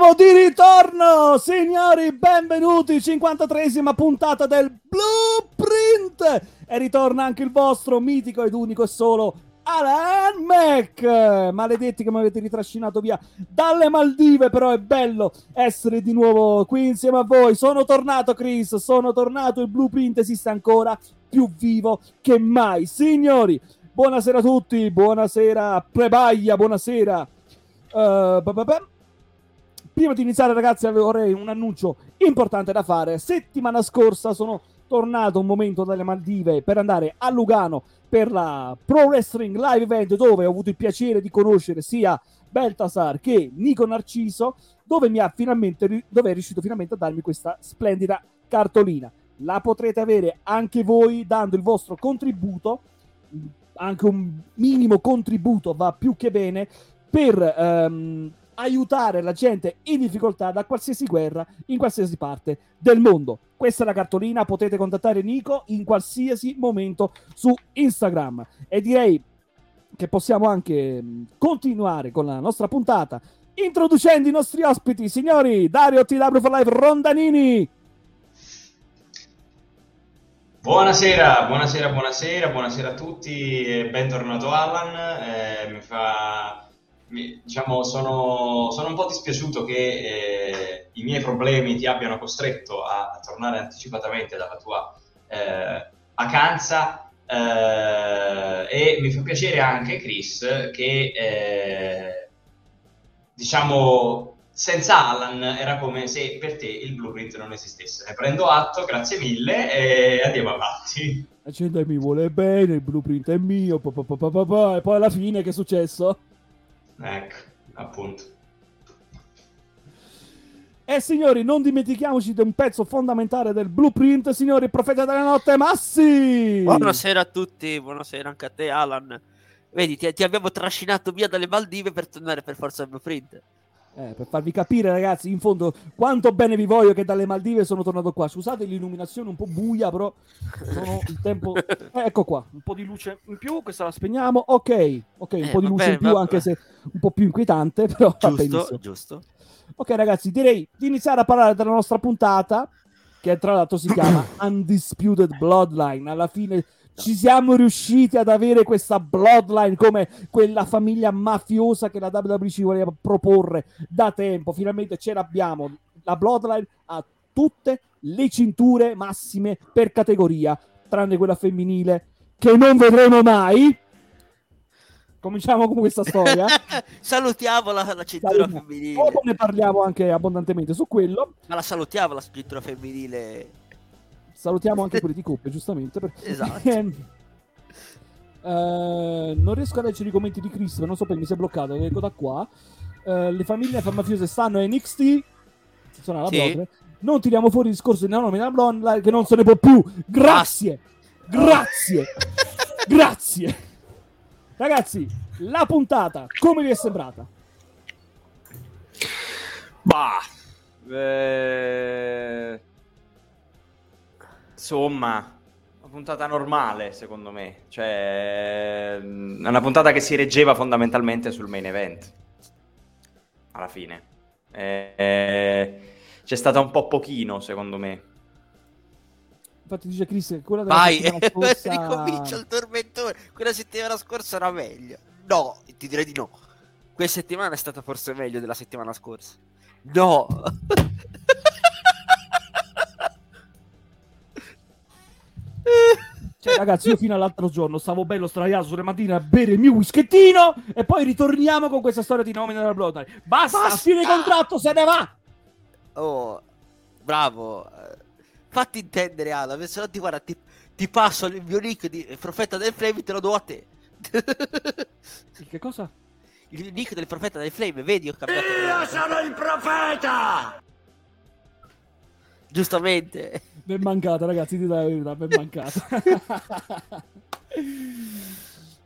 siamo di ritorno, signori, benvenuti, 53esima puntata del Blueprint! E ritorna anche il vostro mitico ed unico e solo Alan Mac! Maledetti che mi avete ritrascinato via dalle Maldive, però è bello essere di nuovo qui insieme a voi. Sono tornato, Chris, sono tornato, il Blueprint esiste ancora più vivo che mai. Signori, buonasera a tutti, buonasera Prebaglia, buonasera. Uh, Prima di iniziare, ragazzi, avrei un annuncio importante da fare. Settimana scorsa sono tornato un momento dalle Maldive per andare a Lugano per la Pro Wrestling Live Event, dove ho avuto il piacere di conoscere sia Beltasar che Nico Narciso, dove, mi ha finalmente, dove è riuscito finalmente a darmi questa splendida cartolina. La potrete avere anche voi dando il vostro contributo, anche un minimo contributo va più che bene, per um, aiutare la gente in difficoltà da qualsiasi guerra in qualsiasi parte del mondo. Questa è la cartolina, potete contattare Nico in qualsiasi momento su Instagram. E direi che possiamo anche mm, continuare con la nostra puntata introducendo i nostri ospiti, signori Dario TW for Life Rondanini. Buonasera, buonasera, buonasera, buonasera a tutti bentornato Alan. Eh, mi fa diciamo, sono, sono, un po' dispiaciuto che eh, i miei problemi ti abbiano costretto a, a tornare anticipatamente dalla tua eh, vacanza eh, e mi fa piacere anche, Chris, che eh, diciamo senza Alan era come se per te il blueprint non esistesse. Ne prendo atto, grazie mille e andiamo avanti. La vuole bene, il blueprint è mio, pa, pa, pa, e poi alla fine che è successo? Ecco, appunto. E signori, non dimentichiamoci di un pezzo fondamentale del blueprint, signori, profeta della notte, Massi! Buonasera a tutti, buonasera anche a te, Alan. Vedi, ti, ti abbiamo trascinato via dalle Maldive per tornare per forza al blueprint. Eh, per farvi capire, ragazzi, in fondo quanto bene vi voglio che dalle Maldive sono tornato qua. Scusate l'illuminazione un po' buia, però sono il tempo. Eh, ecco qua, un po' di luce in più. Questa la spegniamo. Ok, ok, un eh, po' di luce bene, in più, anche se un po' più inquietante, però giusto, giusto. Ok, ragazzi, direi di iniziare a parlare della nostra puntata, che tra l'altro si chiama Undisputed Bloodline. Alla fine ci siamo riusciti ad avere questa bloodline come quella famiglia mafiosa che la WWE ci voleva proporre da tempo. Finalmente ce l'abbiamo. La bloodline ha tutte le cinture massime per categoria, tranne quella femminile che non vedremo mai. Cominciamo con questa storia. salutiamo la, la cintura salutiamo. femminile. Dopo ne parliamo anche abbondantemente su quello. Ma la salutiamo la cintura femminile Salutiamo anche quelli di coppe, giustamente. Perché... Esatto. Uh, non riesco a leggere i commenti di Chris, non so perché mi si è bloccato. Ecco da qua. Uh, le famiglie mafiose stanno a NXT. Sono alla sì. Non tiriamo fuori il discorso di Naomi nella blonda che non se ne può più. Grazie. Grazie. Grazie. Ragazzi, la puntata come vi è sembrata? Bah. Eh Insomma, una puntata normale, secondo me. Cioè, è una puntata che si reggeva fondamentalmente sul main event. Alla fine. Eh, c'è stata un po' pochino, secondo me. Infatti dice Chris che quella della Vai, scorsa... ricomincia il tormentone. Quella settimana scorsa era meglio. No, ti direi di no. Questa settimana è stata forse meglio della settimana scorsa. No. Cioè, ragazzi, io fino all'altro giorno stavo bello straiato sulle mattine a bere il mio whischettino e poi ritorniamo con questa storia di nomina della Bloodline. Basta, Basta! fine contratto, se ne va! Oh, bravo. Fatti intendere, Alan. Se no ti guarda, ti, ti passo il mio nick di Profeta del Flame, te lo do a te. Che cosa? il nick del Profeta del Flame, vedi, ho cambiato. Io sono il profeta! Giustamente. Ben mancata, ragazzi, dite la verità, ben mancata.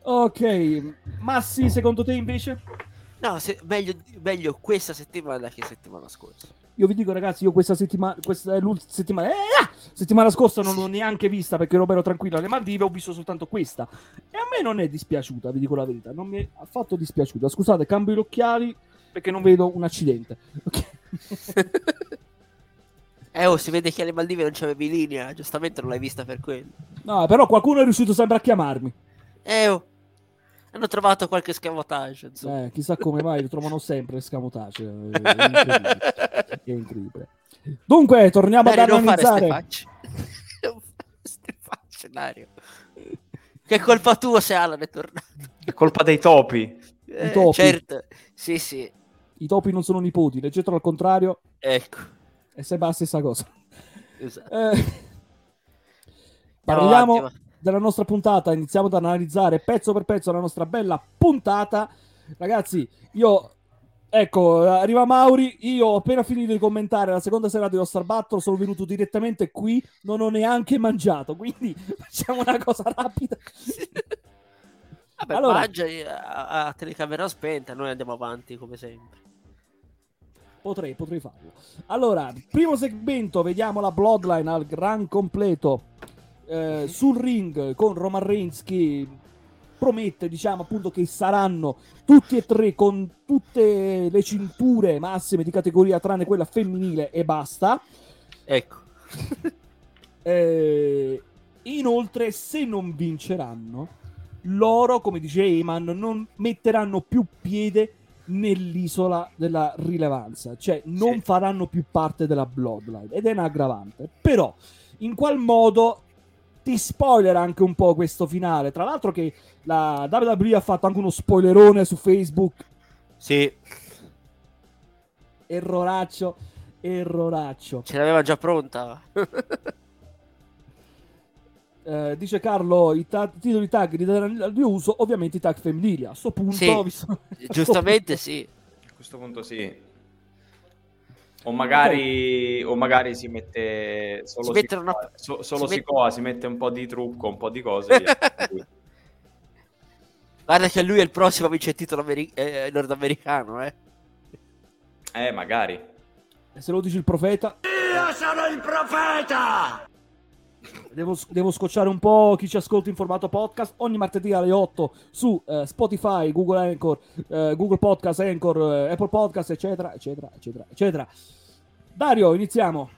ok, Massi, secondo te invece? No, se- meglio, meglio questa settimana che settimana scorsa. Io vi dico, ragazzi, io questa settimana, questa è l'ultima settimana, eh, ah! settimana scorsa non l'ho neanche vista perché ero bello tranquillo alle Maldive, ho visto soltanto questa. E a me non è dispiaciuta, vi dico la verità, non mi è affatto dispiaciuta. Scusate, cambio gli occhiali perché non vedo un accidente. Ok. Eh, oh, si vede che alle Maldive non c'avevi linea, giustamente non l'hai vista per quello. No, però qualcuno è riuscito sempre a chiamarmi. Eh, oh, hanno trovato qualche scamotage, insomma. Eh, chissà come mai lo trovano sempre scamotage. È incredibile. È incredibile. Dunque, torniamo ad Dario, non fare ste analizzare. facce. Non fare ste facce, Dario. Che colpa tua se Alan è tornato. È colpa dei topi. Eh, topi. certo, sì, sì. I topi non sono nipoti, leggetelo al contrario, Ecco. È sempre la stessa cosa. Esatto. Eh, parliamo avanti, della nostra puntata, iniziamo ad analizzare pezzo per pezzo la nostra bella puntata. Ragazzi, io ecco, arriva Mauri, io ho appena finito di commentare la seconda serata di Oscar Battle, sono venuto direttamente qui, non ho neanche mangiato, quindi facciamo una cosa rapida. Vabbè, Allora- mangia eh, a, a telecamera spenta, noi andiamo avanti come sempre. Potrei, potrei farlo. Allora, primo segmento, vediamo la Bloodline al gran completo eh, sul ring con Roman Reigns che promette, diciamo appunto, che saranno tutti e tre con tutte le cinture massime di categoria tranne quella femminile e basta. Ecco. Eh, inoltre, se non vinceranno, loro, come dice Eyman, non metteranno più piede nell'isola della rilevanza, cioè non Sì. faranno più parte della Bloodline ed è un aggravante. Però, in qual modo ti spoiler anche un po' questo finale? Tra l'altro, che la WWE ha fatto anche uno spoilerone su Facebook. Sì, Erroraccio, erroraccio. ce l'aveva già pronta. Eh, dice Carlo, i ta- titoli tag di daranno di uso, ovviamente i tag femminili. A sto punto, Sì, sto Giustamente sì. A questo punto sì. O magari, o magari si mette solo, Si mettono una- so- solo si met- Sikoa, si mette un po' di trucco, un po' di cose. Guarda che lui è il prossimo a vincere il titolo ameri- eh, nordamericano, eh. eh, magari. E se lo dice il profeta, Io sono il profeta! Devo, devo scocciare un po' chi ci ascolta in formato podcast. Ogni martedì alle 8 su eh, Spotify, Google Anchor, eh, Google Podcast, Anchor, eh, Apple Podcast, eccetera, eccetera, eccetera, eccetera. Dario, iniziamo.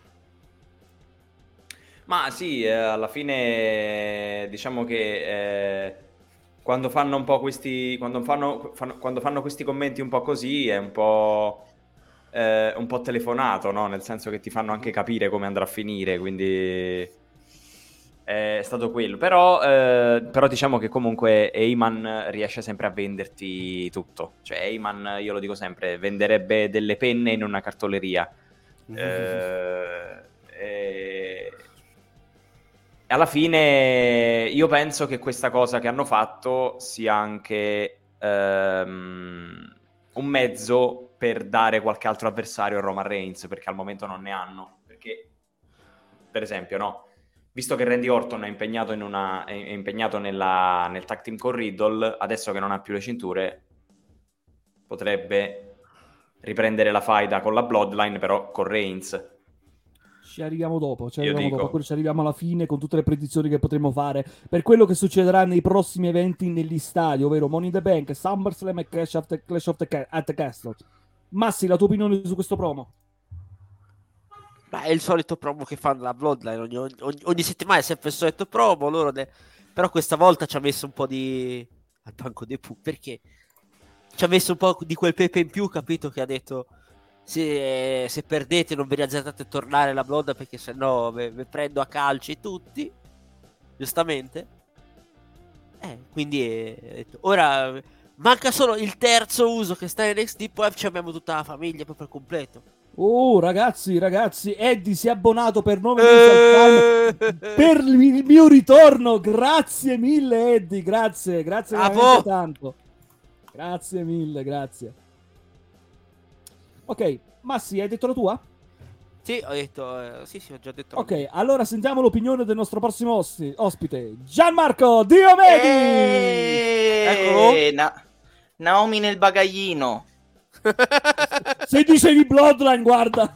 Ma sì, eh, alla fine diciamo che eh, quando fanno un po' questi, quando fanno, fanno- quando fanno questi commenti un po' così è un po', eh, un po' telefonato, no? Nel senso che ti fanno anche capire come andrà a finire, quindi è stato quello. Però, eh, però diciamo che comunque Eyman riesce sempre a venderti tutto. Cioè Eyman, io lo dico sempre, venderebbe delle penne in una cartoleria. Eh, e... e alla fine io penso che questa cosa che hanno fatto sia anche ehm, un mezzo per dare qualche altro avversario a Roman Reigns, perché al momento non ne hanno. Perché, per esempio, no? Visto che Randy Orton è impegnato, una, è impegnato nella- nel tag team con Riddle, adesso che non ha più le cinture, potrebbe riprendere la faida con la Bloodline, però con Reigns. Ci arriviamo dopo, ci arriviamo dico. dopo, ci arriviamo alla fine con tutte le predizioni che potremo fare per quello che succederà nei prossimi eventi negli stadi, ovvero Money in the Bank, SummerSlam e Clash of the, Clash of the Castle. Massi, la tua opinione su questo promo? Ma è il solito promo che fanno la Bloodline ogni, ogni, ogni settimana è sempre il solito promo. Loro ne... Però questa volta ci ha messo un po' di. al banco dei pu perché ci ha messo un po' di quel pepe in più, capito? Che ha detto se, se perdete non vi riazzardate a tornare la Bloodline perché sennò vi prendo a calci tutti. Giustamente. Eh, quindi eh, ora manca solo il terzo uso che sta in NXT, poi abbiamo tutta la famiglia proprio completo. Oh, ragazzi, ragazzi, Eddie si è abbonato per 9 mesi Eh, per il mio ritorno. Grazie mille, Eddie. Grazie, grazie veramente tanto. Grazie mille, grazie. Ok, Massi, hai detto la tua? Sì, ho detto, eh, sì, sì, ho già detto. Ok, mia. allora sentiamo l'opinione del nostro prossimo ossi- ospite, Gianmarco Diomedi. Eccolo. Eh, Na- Naomi nel bagaglino. Se dicevi Bloodline, guarda.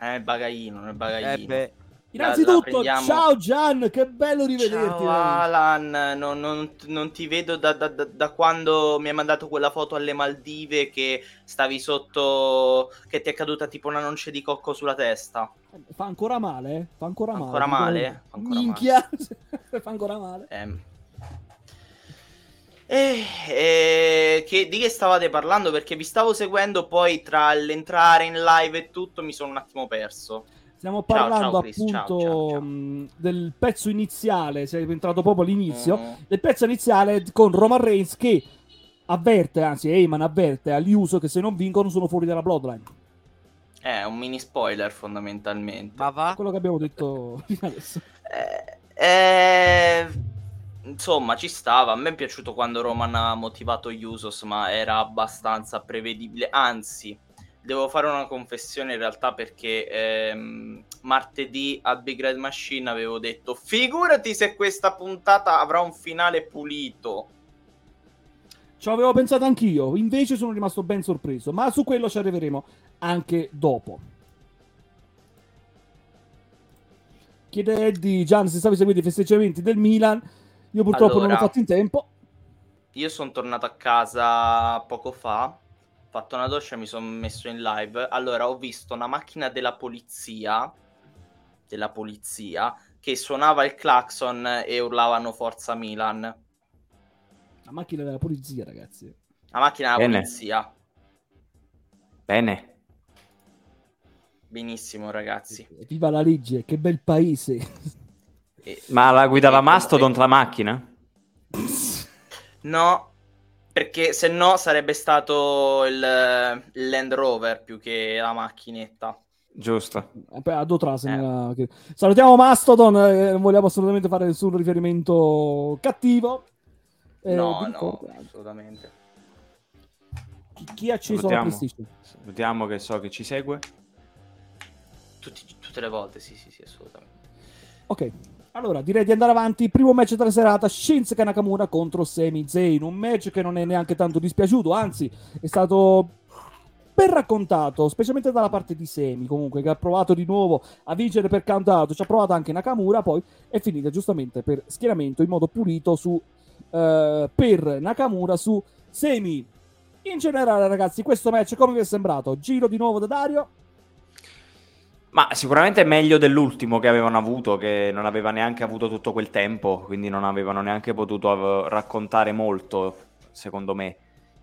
Eh, bagaglino, nel bagaglino. Eh, Innanzitutto, prendiamo- ciao Gian, che bello rivederti. Ciao Alan, non, non- non ti vedo da, da- da- da quando mi hai mandato quella foto alle Maldive che stavi sotto, che ti è caduta tipo una noce di cocco sulla testa. Fa ancora male, eh? Fa ancora male. Ancora male? ancora Minchia, fa ancora male. Ehm. Eh, eh, che- di che stavate parlando? Perché vi stavo seguendo, poi tra l'entrare in live e tutto mi sono un attimo perso. Stiamo Ciao, parlando ciao, Chris, appunto ciao, ciao, ciao. mh, del pezzo iniziale, sei entrato proprio all'inizio, Mm. del pezzo iniziale con Roman Reigns che avverte, anzi Heyman avverte agli uso che se non vincono sono fuori dalla Bloodline. È un mini spoiler fondamentalmente. ma va. Quello che abbiamo detto fino adesso. Eh, eh, insomma, ci stava. A me è piaciuto quando Roman ha motivato Usos, ma era abbastanza prevedibile. Anzi, devo fare una confessione in realtà perché ehm, martedì a Big Red Machine avevo detto figurati se questa puntata avrà un finale pulito. Ci avevo pensato anch'io, invece sono rimasto ben sorpreso, ma su quello ci arriveremo anche dopo. Chiede Eddie, Gian, se stavi seguendo i festeggiamenti del Milan, io purtroppo non l'ho Allora. fatto in tempo. Io sono tornato a casa poco fa, ho fatto una doccia e mi sono messo in live. Allora, ho visto una macchina della polizia, della polizia, che suonava il clacson e urlavano Forza Milan. La macchina della polizia, ragazzi. La macchina della Bene. polizia. Bene. Benissimo, ragazzi. Viva la legge, che bel paese. Ma la guidava e- Mastodon la macchina? No, perché se no sarebbe stato il, il Land Rover più che la macchinetta. Giusto. Eh, Eh. Salutiamo Mastodon, eh, non vogliamo assolutamente fare nessun riferimento cattivo. Eh, no, no, ricordo, assolutamente. chi, chi ha acceso la. PlayStation? Salutiamo che so che ci segue. Tutti- tutte le volte, sì, sì, sì, assolutamente. Ok, allora direi di andare avanti. Primo match della serata: Shinsuke Nakamura contro Sami Zayn. Un match che non è neanche tanto dispiaciuto, anzi, è stato ben raccontato, specialmente dalla parte di Sami. Comunque, che ha provato di nuovo a vincere per count. Ci ha provato anche Nakamura. Poi è finita giustamente per schieramento in modo pulito su eh, per Nakamura su Sami. In generale, ragazzi, questo match come vi è sembrato? Giro di nuovo da Dario. Ma sicuramente è meglio dell'ultimo che avevano avuto, che non aveva neanche avuto tutto quel tempo, quindi non avevano neanche potuto av- raccontare molto, secondo me.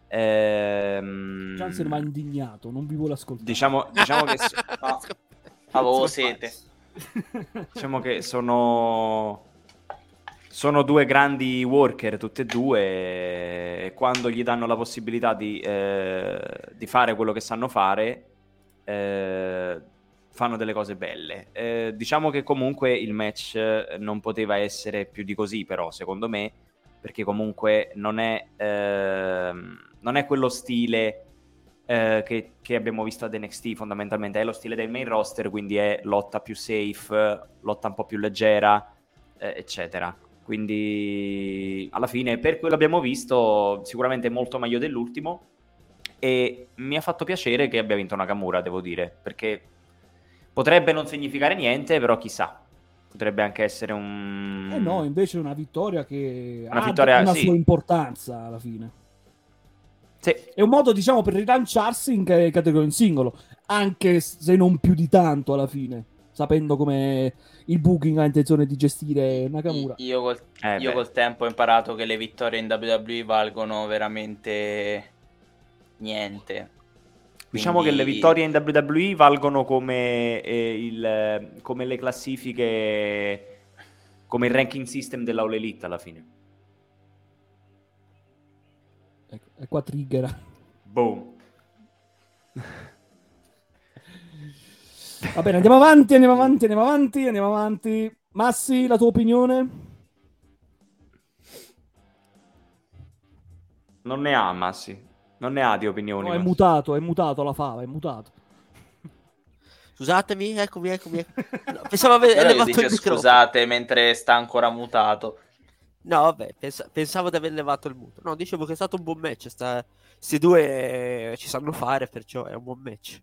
Ehm, Gian si rimane indignato, non vi vuole ascoltare. diciamo, diciamo che, Ah, avevo sete. diciamo che sono, sono due grandi worker, tutti e due, e quando gli danno la possibilità di, eh, di fare quello che sanno fare, eh, fanno delle cose belle. Eh, diciamo che comunque il match eh, non poteva essere più di così, però, secondo me, perché comunque non è, ehm, non è quello stile eh, che, che abbiamo visto ad NXT fondamentalmente, è lo stile del main roster, quindi è lotta più safe, lotta un po' più leggera, eh, eccetera. Quindi alla fine, per quello abbiamo visto, sicuramente molto meglio dell'ultimo. E mi ha fatto piacere che abbia vinto Nakamura, devo dire, perché potrebbe non significare niente, però chissà, potrebbe anche essere un... Eh no, invece è una vittoria che Una ha vittoria, una sì. sua importanza alla fine. Sì. È un modo, diciamo, per rilanciarsi in ca- categoria in singolo, anche se non più di tanto alla fine, sapendo come il booking ha intenzione di gestire Nakamura. Io col, Eh, io col tempo ho imparato che le vittorie in WWE valgono veramente niente. Diciamo che le Quindi- vittorie in WWE valgono come, eh, il, come le classifiche, come il ranking system della All Elite alla fine. Ecco, e qua trigger. Boom. Va bene, andiamo avanti, andiamo avanti, andiamo avanti, andiamo avanti. Massi, la tua opinione? Non ne ha, Massi. Non ne ha di opinioni. No, è mutato, è mutato la fava, è mutato. Scusatemi, eccomi, eccomi. No, pensavo aver levato dice il microfono. scusate mentre sta ancora mutato. No, vabbè, pens- pensavo di aver levato il muto. No, dicevo che è stato un buon match. Sta... Questi due ci sanno fare, perciò è un buon match.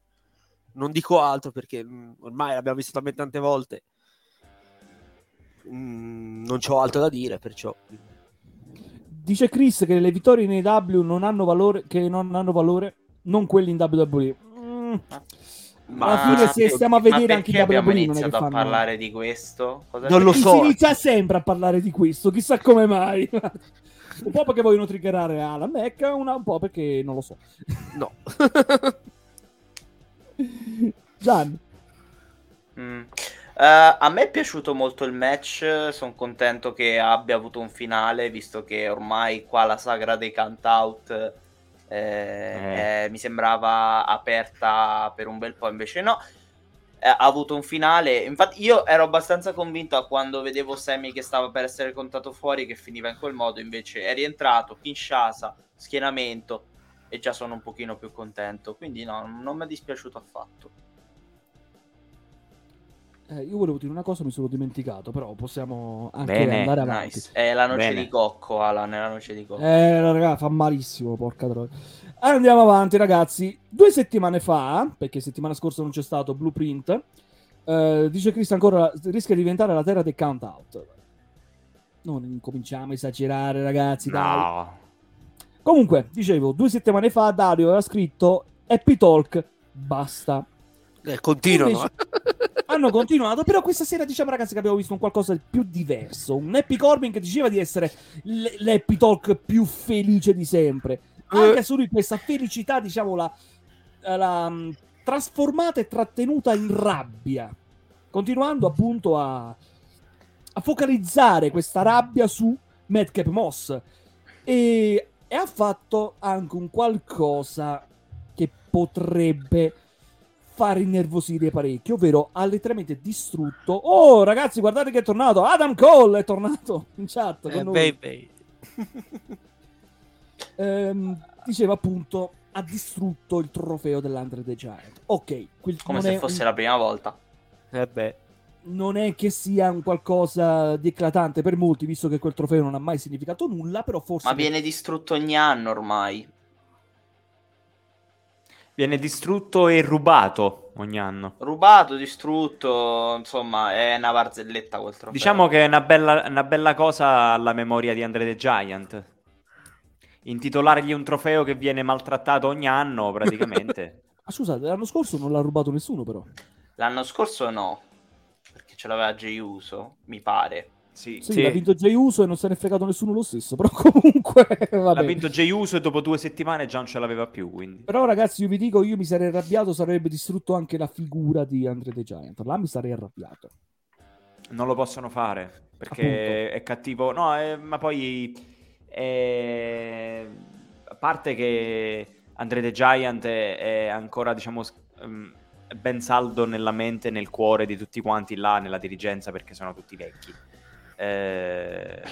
Non dico altro perché mm, ormai l'abbiamo visto talmente tante volte. Mm, non c'ho altro da dire, perciò. Dice Chris che le vittorie in AW non hanno valore, che non hanno valore, non quelli in WWE. Mm, alla fine se stiamo a vedere ma anche abbiamo WWE non è che iniziato a parlare di questo? Cosa Non lo Si so. inizia sempre a parlare di questo, chissà come mai. un po' perché vogliono triggerare Alan Mecca, una- un po' perché non lo so. No. Gian, Mm. Eh, a me è piaciuto molto il match, sono contento che abbia avuto un finale, visto che ormai qua la sagra dei count-out eh, eh, mi sembrava aperta per un bel po', invece no. Eh, ha avuto un finale, infatti io ero abbastanza convinto a quando vedevo Sammy che stava per essere contato fuori che finiva in quel modo, invece è rientrato, Kinshasa, schienamento e già sono un pochino più contento, quindi no, non mi è dispiaciuto affatto. Eh, io volevo dire una cosa, mi sono dimenticato, però possiamo anche Bene, andare avanti. Nice. È la noce Bene. di cocco, Alan, è la noce di cocco. Eh, raga, fa malissimo, porca troia. Andiamo avanti, ragazzi. Due settimane fa, perché settimana scorsa non c'è stato Blueprint, eh, dice Chris ancora, rischia di diventare la terra dei count out. Non cominciamo a esagerare, ragazzi. dai. No. Comunque, dicevo, due settimane fa Dario aveva scritto Happy Talk, basta. Eh, continuano. Invece- Hanno continuato, però questa sera diciamo ragazzi che abbiamo visto un qualcosa di più diverso. Un Happy Corbin che diceva di essere l- l'Happy Talk più felice di sempre. Anche su di questa felicità, diciamo, la, la, mh, trasformata e trattenuta in rabbia. Continuando appunto a, a focalizzare questa rabbia su Madcap Moss. E, e ha fatto anche un qualcosa che potrebbe far innervosire parecchio, ovvero ha letteralmente distrutto. Oh, ragazzi, guardate che è tornato! Adam Cole è tornato in chat con Eh, noi. baby. Ehm, diceva appunto ha distrutto il trofeo dell'Andre the Giant. Ok, quel- Come se fosse un- la prima volta. Eh beh. non è che sia un qualcosa di eclatante per molti, visto che quel trofeo non ha mai significato nulla, però forse Ma viene distrutto ogni anno ormai. Viene distrutto e rubato ogni anno. Rubato, distrutto, insomma, è una barzelletta quel trofeo. Diciamo che è una bella, una bella cosa alla memoria di Andre the Giant. Intitolargli un trofeo che viene maltrattato ogni anno, praticamente. Ah, scusate, l'anno scorso non l'ha rubato nessuno, però. L'anno scorso no, perché ce l'aveva Jey Uso, mi pare. Sì, Sì, sì. l'ha vinto Jey Uso e non se ne è fregato nessuno lo stesso, però comunque L'ha vinto Jey Uso e dopo due settimane già non ce l'aveva più, quindi. Però ragazzi, io vi dico, io mi sarei arrabbiato, sarebbe distrutto anche la figura di Andre the Giant. Là mi sarei arrabbiato. Non lo possono fare perché Appunto. è cattivo. No, eh, ma poi eh, a parte che Andre the Giant è, è ancora, diciamo, ehm, ben saldo nella mente e nel cuore di tutti quanti là nella dirigenza perché sono tutti vecchi. Eh,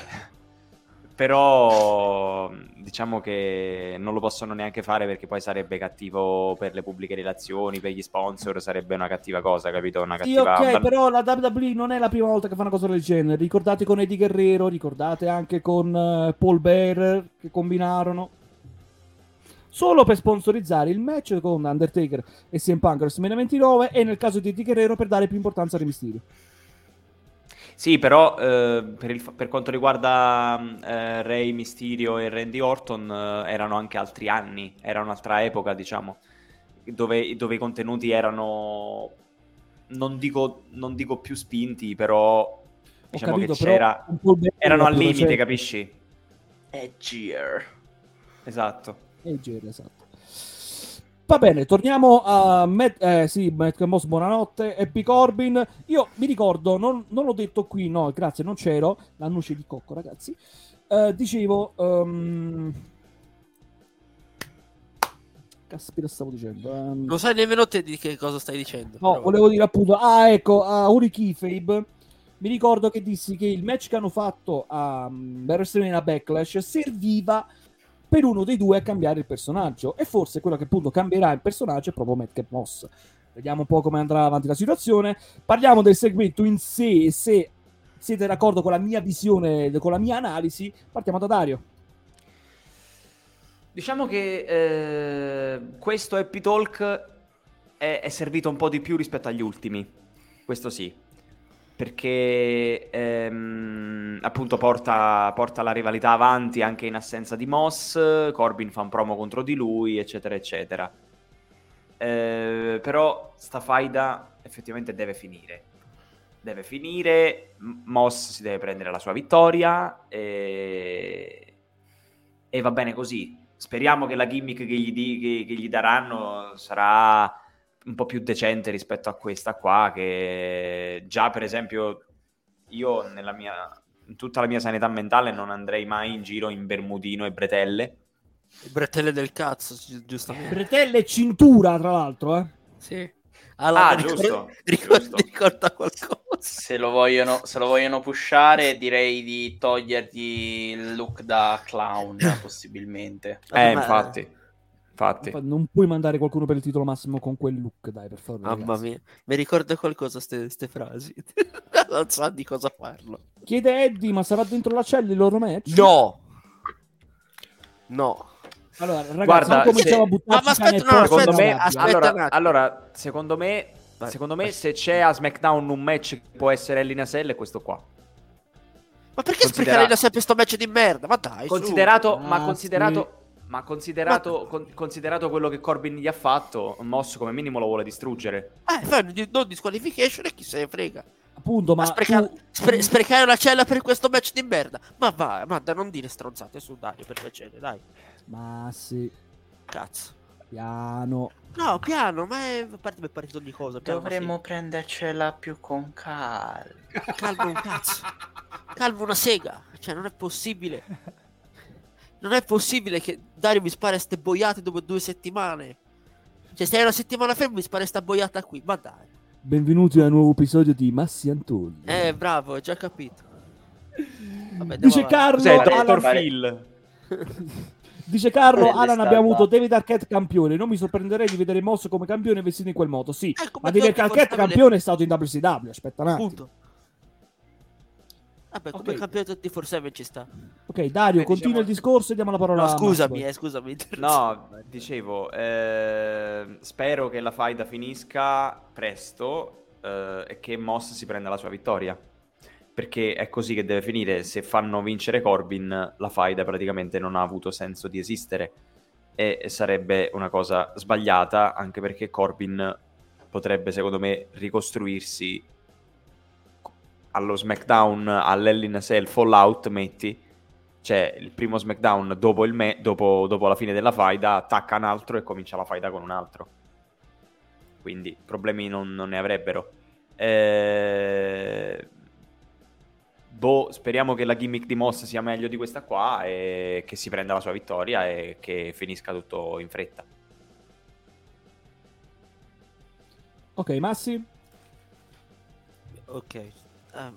però diciamo che non lo possono neanche fare perché poi sarebbe cattivo per le pubbliche relazioni, per gli sponsor, sarebbe una cattiva cosa, capito? Una Sì, cattiva ok, val- però la WWE non è la prima volta che fa una cosa del genere. Ricordate con Eddie Guerrero, ricordate anche con eh, Paul Bearer che combinarono. Solo per sponsorizzare il match con Undertaker e CM Punk WrestleMania 29 e nel caso di Eddie Guerrero per dare più importanza a Re Mysterio. Sì, però eh, per, il per quanto riguarda eh, Rey Mysterio e Randy Orton eh, erano anche altri anni, era un'altra epoca, diciamo, dove, dove i contenuti erano, non dico, non dico più spinti, però diciamo capito, che c'era, erano al limite, cioè- capisci? Edgier. Esatto. E Jerry, esatto. Va bene, torniamo a Matt, eh, sì, Matt Moss, buonanotte, Happy Corbin. Io mi ricordo, non, non l'ho detto qui, no, grazie, non c'ero, l'annuncio di cocco, ragazzi. Eh, dicevo, ehm, caspita stavo dicendo? Ehm, Non sai nemmeno te di che cosa stai dicendo. No, però- volevo dire appunto, ah ecco, a Uri Keyfabe, mi ricordo che dissi che il match che hanno fatto a um, WrestleMania Backlash serviva per uno dei due a cambiare il personaggio e forse quello che appunto cambierà il personaggio è proprio Matt Moss. Vediamo un po' come andrà avanti la situazione. Parliamo del segmento in sé e se siete d'accordo con la mia visione, con la mia analisi, partiamo da Dario. Diciamo che eh, questo Happy Talk è, è servito un po' di più rispetto agli ultimi, questo sì, perché ehm, appunto porta, porta la rivalità avanti anche in assenza di Moss, Corbin fa un promo contro di lui, eccetera, eccetera. Eh, però sta faida effettivamente deve finire. Deve finire, Moss si deve prendere la sua vittoria e, e va bene così. Speriamo che la gimmick che gli, di- che- che gli daranno sarà un po' più decente rispetto a questa qua, che già per esempio io nella mia, in tutta la mia sanità mentale non andrei mai in giro in bermudino e bretelle. Bretelle del cazzo, gi- giustamente. Bretelle e cintura, tra l'altro, eh. Sì. Ah, mi giusto, ricorda, ricorda- giusto. ricorda qualcosa. Se lo vogliono, se lo vogliono pushare, direi di togliergli il look da clown, possibilmente. Vabbè, eh, ma- infatti. Infatti. Non puoi mandare qualcuno per il titolo massimo con quel look, dai, per favore. Mamma ragazzi. mia, mi ricorda qualcosa queste frasi. non sa di cosa farlo. Chiede Eddie, ma sarà dentro la cella il loro match? No. No. Allora, ragazzi, Guarda, non cominciamo se- a buttarci Ma- aspetta, no, secondo me, aspetta allora, allora, secondo me, Vai, secondo me vai. se c'è a SmackDown un match che può essere Elina Cell è questo qua. Ma perché Considera- sprecare sempre sto match di merda? Ma dai, su. Considerato, Ah, ma considerato, ma considerato, Ma- con- considerato quello che Corbin gli ha fatto, Moss come minimo lo vuole distruggere. Eh, fai non disqualification e chi se ne frega. Appunto, ma Ma sprecare, tu- spre- sprecare una cella per questo match di merda. Ma vai, ma da non dire stronzate su Dario per piacere, dai. Ma sì, Cazzo. piano. No, piano, ma è... a parte per partito di cosa. piano, Dovremmo prendercela più con calma. sì. Calma un cazzo. Calma una sega. Cioè, non è possibile. Non è possibile che Dario mi spara ste boiate dopo due settimane. Cioè, stai una settimana fermo mi spara sta boiata qui. Ma dai. Benvenuti a un nuovo episodio di Massi Antonio. Eh, bravo, ho già capito. Vabbè, Dice avanti. Carlo, Cos'è, Alan- Phil? dice Carlo, è Alan abbiamo avuto David Arquette campione. Non mi sorprenderei di vedere Mosso come campione vestito in quel modo. Sì, Ecco, ma ma David Arquette campione è stato in WCW. Aspetta un attimo. Punto. Vabbè, come Ok. campionato di Force ci sta. Ok, Dario, Beh, continua diciamo- il discorso e diamo la parola No, a scusami, eh, scusami. No, dicevo, eh, spero che la faida finisca presto eh, e che Moss si prenda la sua vittoria. Perché è così che deve finire. Se fanno vincere Corbin, la faida praticamente non ha avuto senso di esistere. E sarebbe una cosa sbagliata, anche perché Corbin potrebbe, secondo me, ricostruirsi allo SmackDown, all'Hell in a Cell Fallout, metti, cioè il primo SmackDown dopo, il me- dopo, dopo la fine della faida attacca un altro e comincia la faida con un altro. Quindi problemi non, non ne avrebbero. Eh, Boh, speriamo che la gimmick di Moss sia meglio di questa qua e che si prenda la sua vittoria e che finisca tutto in fretta. Ok, Massi? Ok. Ah,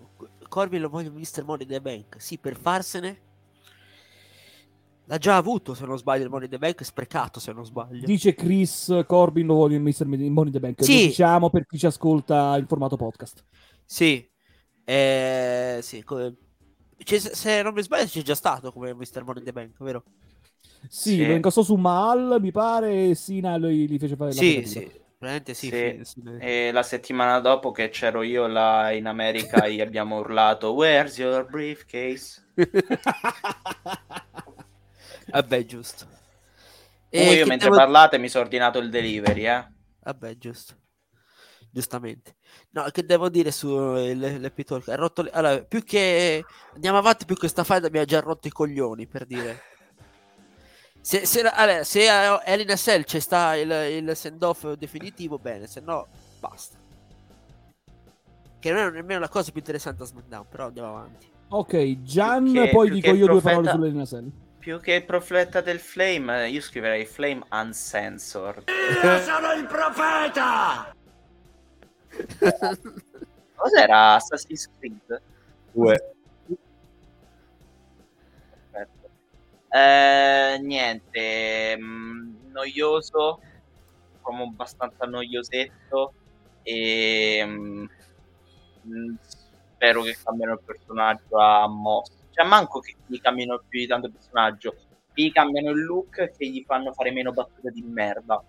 Corbin lo voglio Mr. Money the Bank. Sì, per farsene. L'ha già avuto, se non sbaglio, il Money the Bank. Sprecato, se non sbaglio. Dice Chris Corbin lo voglio in Mr. Money the Bank. Sì. Lo diciamo per chi ci ascolta in formato podcast. Sì. Eh, sì, come... c'è- se non mi sbaglio c'è già stato come Mr. Money the Bank, vero? Sì, Sì. lo incassò su Mal, mi pare, e Sina gli, gli fece fare la Sì, sì. Sì. Sì, sì. E la settimana dopo che c'ero io là in America gli abbiamo urlato Where's your briefcase? Vabbè, giusto. E io che mentre devo- parlate mi sono ordinato il delivery, eh. Vabbè, giusto. Giustamente. No, che devo dire su eh, le- le- Allora, più che andiamo avanti, più questa fight mi ha già rotto i coglioni, per dire. Se, se, allora, se a Elina Cell c'è sta il, il send-off definitivo, bene, se no, basta. Che non è nemmeno la cosa più interessante a SmackDown, però andiamo avanti. Ok, Gian, che- poi dico io due profeta- parole sulle Naselli. Più che il profeta del Flame, eh, io scriverei Flame Uncensored. Io sono il profeta! Cos'era Assassin's Creed? Due. Eh, niente, mm, noioso, come abbastanza noiosetto e mm, mm, spero che cambiano il personaggio a Moss. Cioè, manco che gli cambiano più di tanto il personaggio, gli cambiano il look che gli fanno fare meno battute di merda.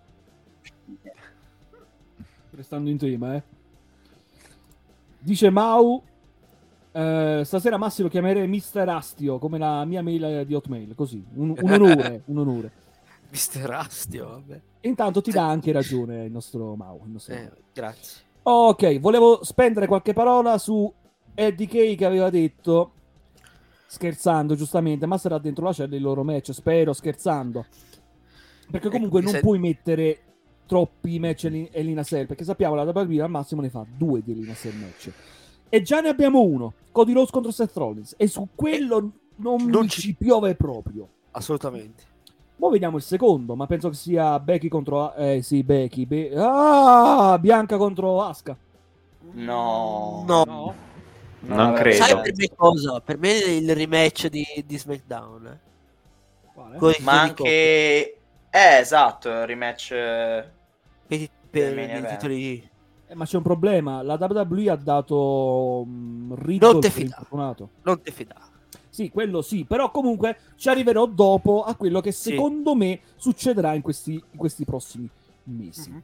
Restando in tema, eh. Dice Mau. Eh, stasera Massimo chiamerei Mr. Astio come la mia mail eh, di Hotmail. Così, un, un onore, un onore. Mister Astio, vabbè. Intanto ti dà anche ragione il nostro Mau. il nostro Eh, grazie. Ok, volevo spendere qualche parola su Eddie Kay che aveva detto, scherzando giustamente, ma sarà dentro la cella dei loro match, spero, scherzando. Perché comunque Ecco, non se- puoi mettere troppi match Eli- Elina Cell, perché sappiamo la WWE al massimo ne fa due di Elina Cell match. E già ne abbiamo uno, Cody Rose contro Seth Rollins, e su quello non, non mi ci- ci piove proprio. Assolutamente. Ora vediamo il secondo, ma penso che sia Becky contro... Eh sì, Becky. Be- ah, Bianca contro Asuka. No. No. No? Non avrebbe credo. Sai per me cosa? Per me è il rematch di, di SmackDown. eh. Quale? Ma anche... Eh, esatto, il rematch... eh, per, per main i event. titoli Eh, ma c'è un problema, la WWE ha dato um, Non Riddle te per fidare. infortunato. non te fidare. Sì, quello sì, però comunque ci arriverò dopo a quello che Sì. secondo me succederà in questi, in questi prossimi mesi. Mhm.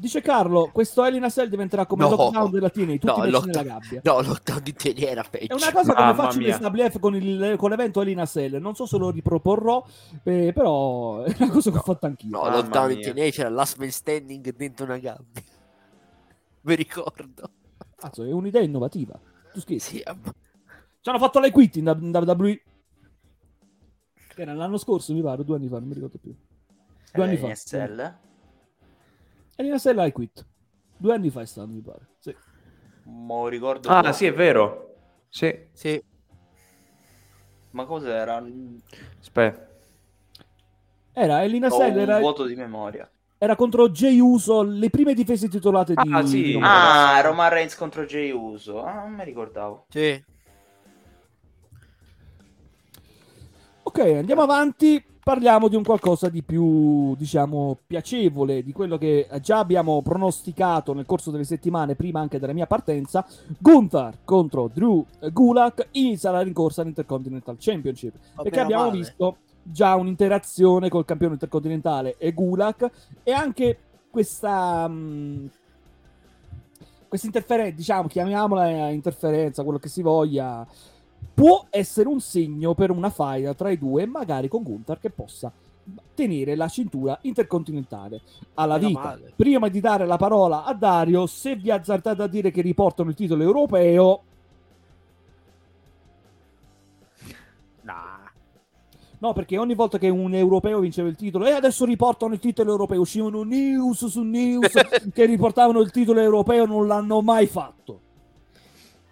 Dice Carlo, questo Elina Cell diventerà come No. il lockdown della TNA, tutti No, messi lockdown- nella gabbia. No, lockdown di teniera È peggio. una cosa come Mamma faccio mia. in SWF con, il- con l'evento Elina Cell, non so se lo riproporrò, eh, però è una cosa che ho fatto anch'io. No, Mamma lockdown di mia. TNA c'era last man standing dentro una gabbia. Mi ricordo. Cazzo, è un'idea innovativa. Tu scherzi. Sì, amm- Ci hanno fatto le quit in WWE. Che era l'anno scorso, mi pare, due anni fa, non mi ricordo più. Due anni fa. NSL. Elina Cell hai quit. Due anni fa è stato, mi pare. Sì. Mo ricordo Ah, sì, è vero. Sì. sì. Ma cos'era? Aspetta. Era Elina Ho Cell, un era, vuoto di memoria. Era contro Jay Uso, le prime difese titolate di... Ah, sì. Roman Ah, Reigns. Roman Reigns contro Jey Uso. Ah, non mi ricordavo. Sì. Ok, andiamo avanti. Parliamo di un qualcosa di più, diciamo, piacevole, di quello che già abbiamo pronosticato nel corso delle settimane, prima anche della mia partenza. Gunther contro Drew Gulak inizia la rincorsa all'Intercontinental Championship. Perché meno abbiamo male. visto già un'interazione col campione intercontinentale e Gulak e anche questa mh, questa interferenza, diciamo, chiamiamola interferenza, quello che si voglia, può essere un segno per una faida tra i due, magari con Gunther che possa tenere la cintura intercontinentale alla Meno vita. male. Prima di dare la parola a Dario, se vi azzardate a dire che riportano il titolo europeo, No, perché ogni volta che un europeo vinceva il titolo, e adesso riportano il titolo europeo, uscivano news su news che riportavano il titolo europeo, non l'hanno mai fatto.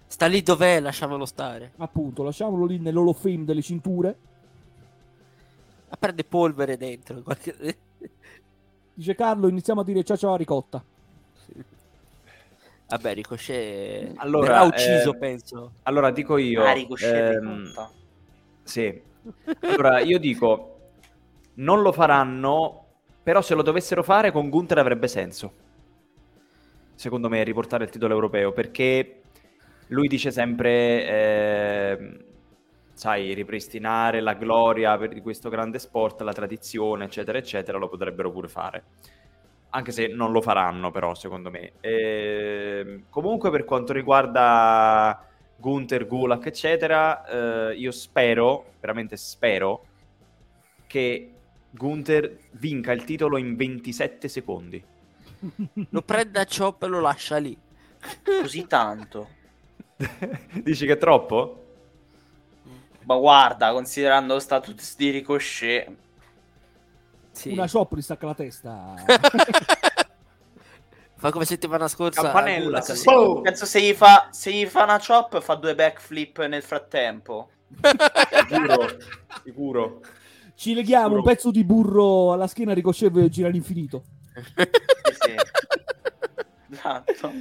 Sta lì dov'è, lasciamolo stare. Appunto, lasciamolo lì nell'Hall of Fame delle cinture. Ma prende polvere dentro. qualche- Dice Carlo, iniziamo a dire ciao ciao a Ricotta. Vabbè, Ricochet Allora, verrà ucciso, eh, penso. Allora dico io. Ah, Ricochet ehm, riconta. Sì. Allora io dico, non lo faranno, però se lo dovessero fare con Gunther avrebbe senso. Secondo me riportare il titolo europeo, perché lui dice sempre, ehm, sai, ripristinare la gloria di questo grande sport, la tradizione, eccetera, eccetera, lo potrebbero pure fare. anche se non lo faranno però secondo me. Ehm, comunque per quanto riguarda Gunther, Gulak eccetera, eh, io spero, veramente spero, che Gunther vinca il titolo in 27 secondi. Lo prende a chop e lo lascia lì. Così tanto. Dici che è troppo? Ma guarda, considerando lo status di Ricochet, Sì. Una chop gli stacca la testa. Fa come settimana scorsa. Campanella, Gulak. sì, sì. penso, se, gli fa, se gli fa una chop fa due backflip nel frattempo. Sicuro, sicuro. Ci leghiamo un pezzo di burro alla schiena, ricochet e gira all'infinito. Sì, sì. Esatto.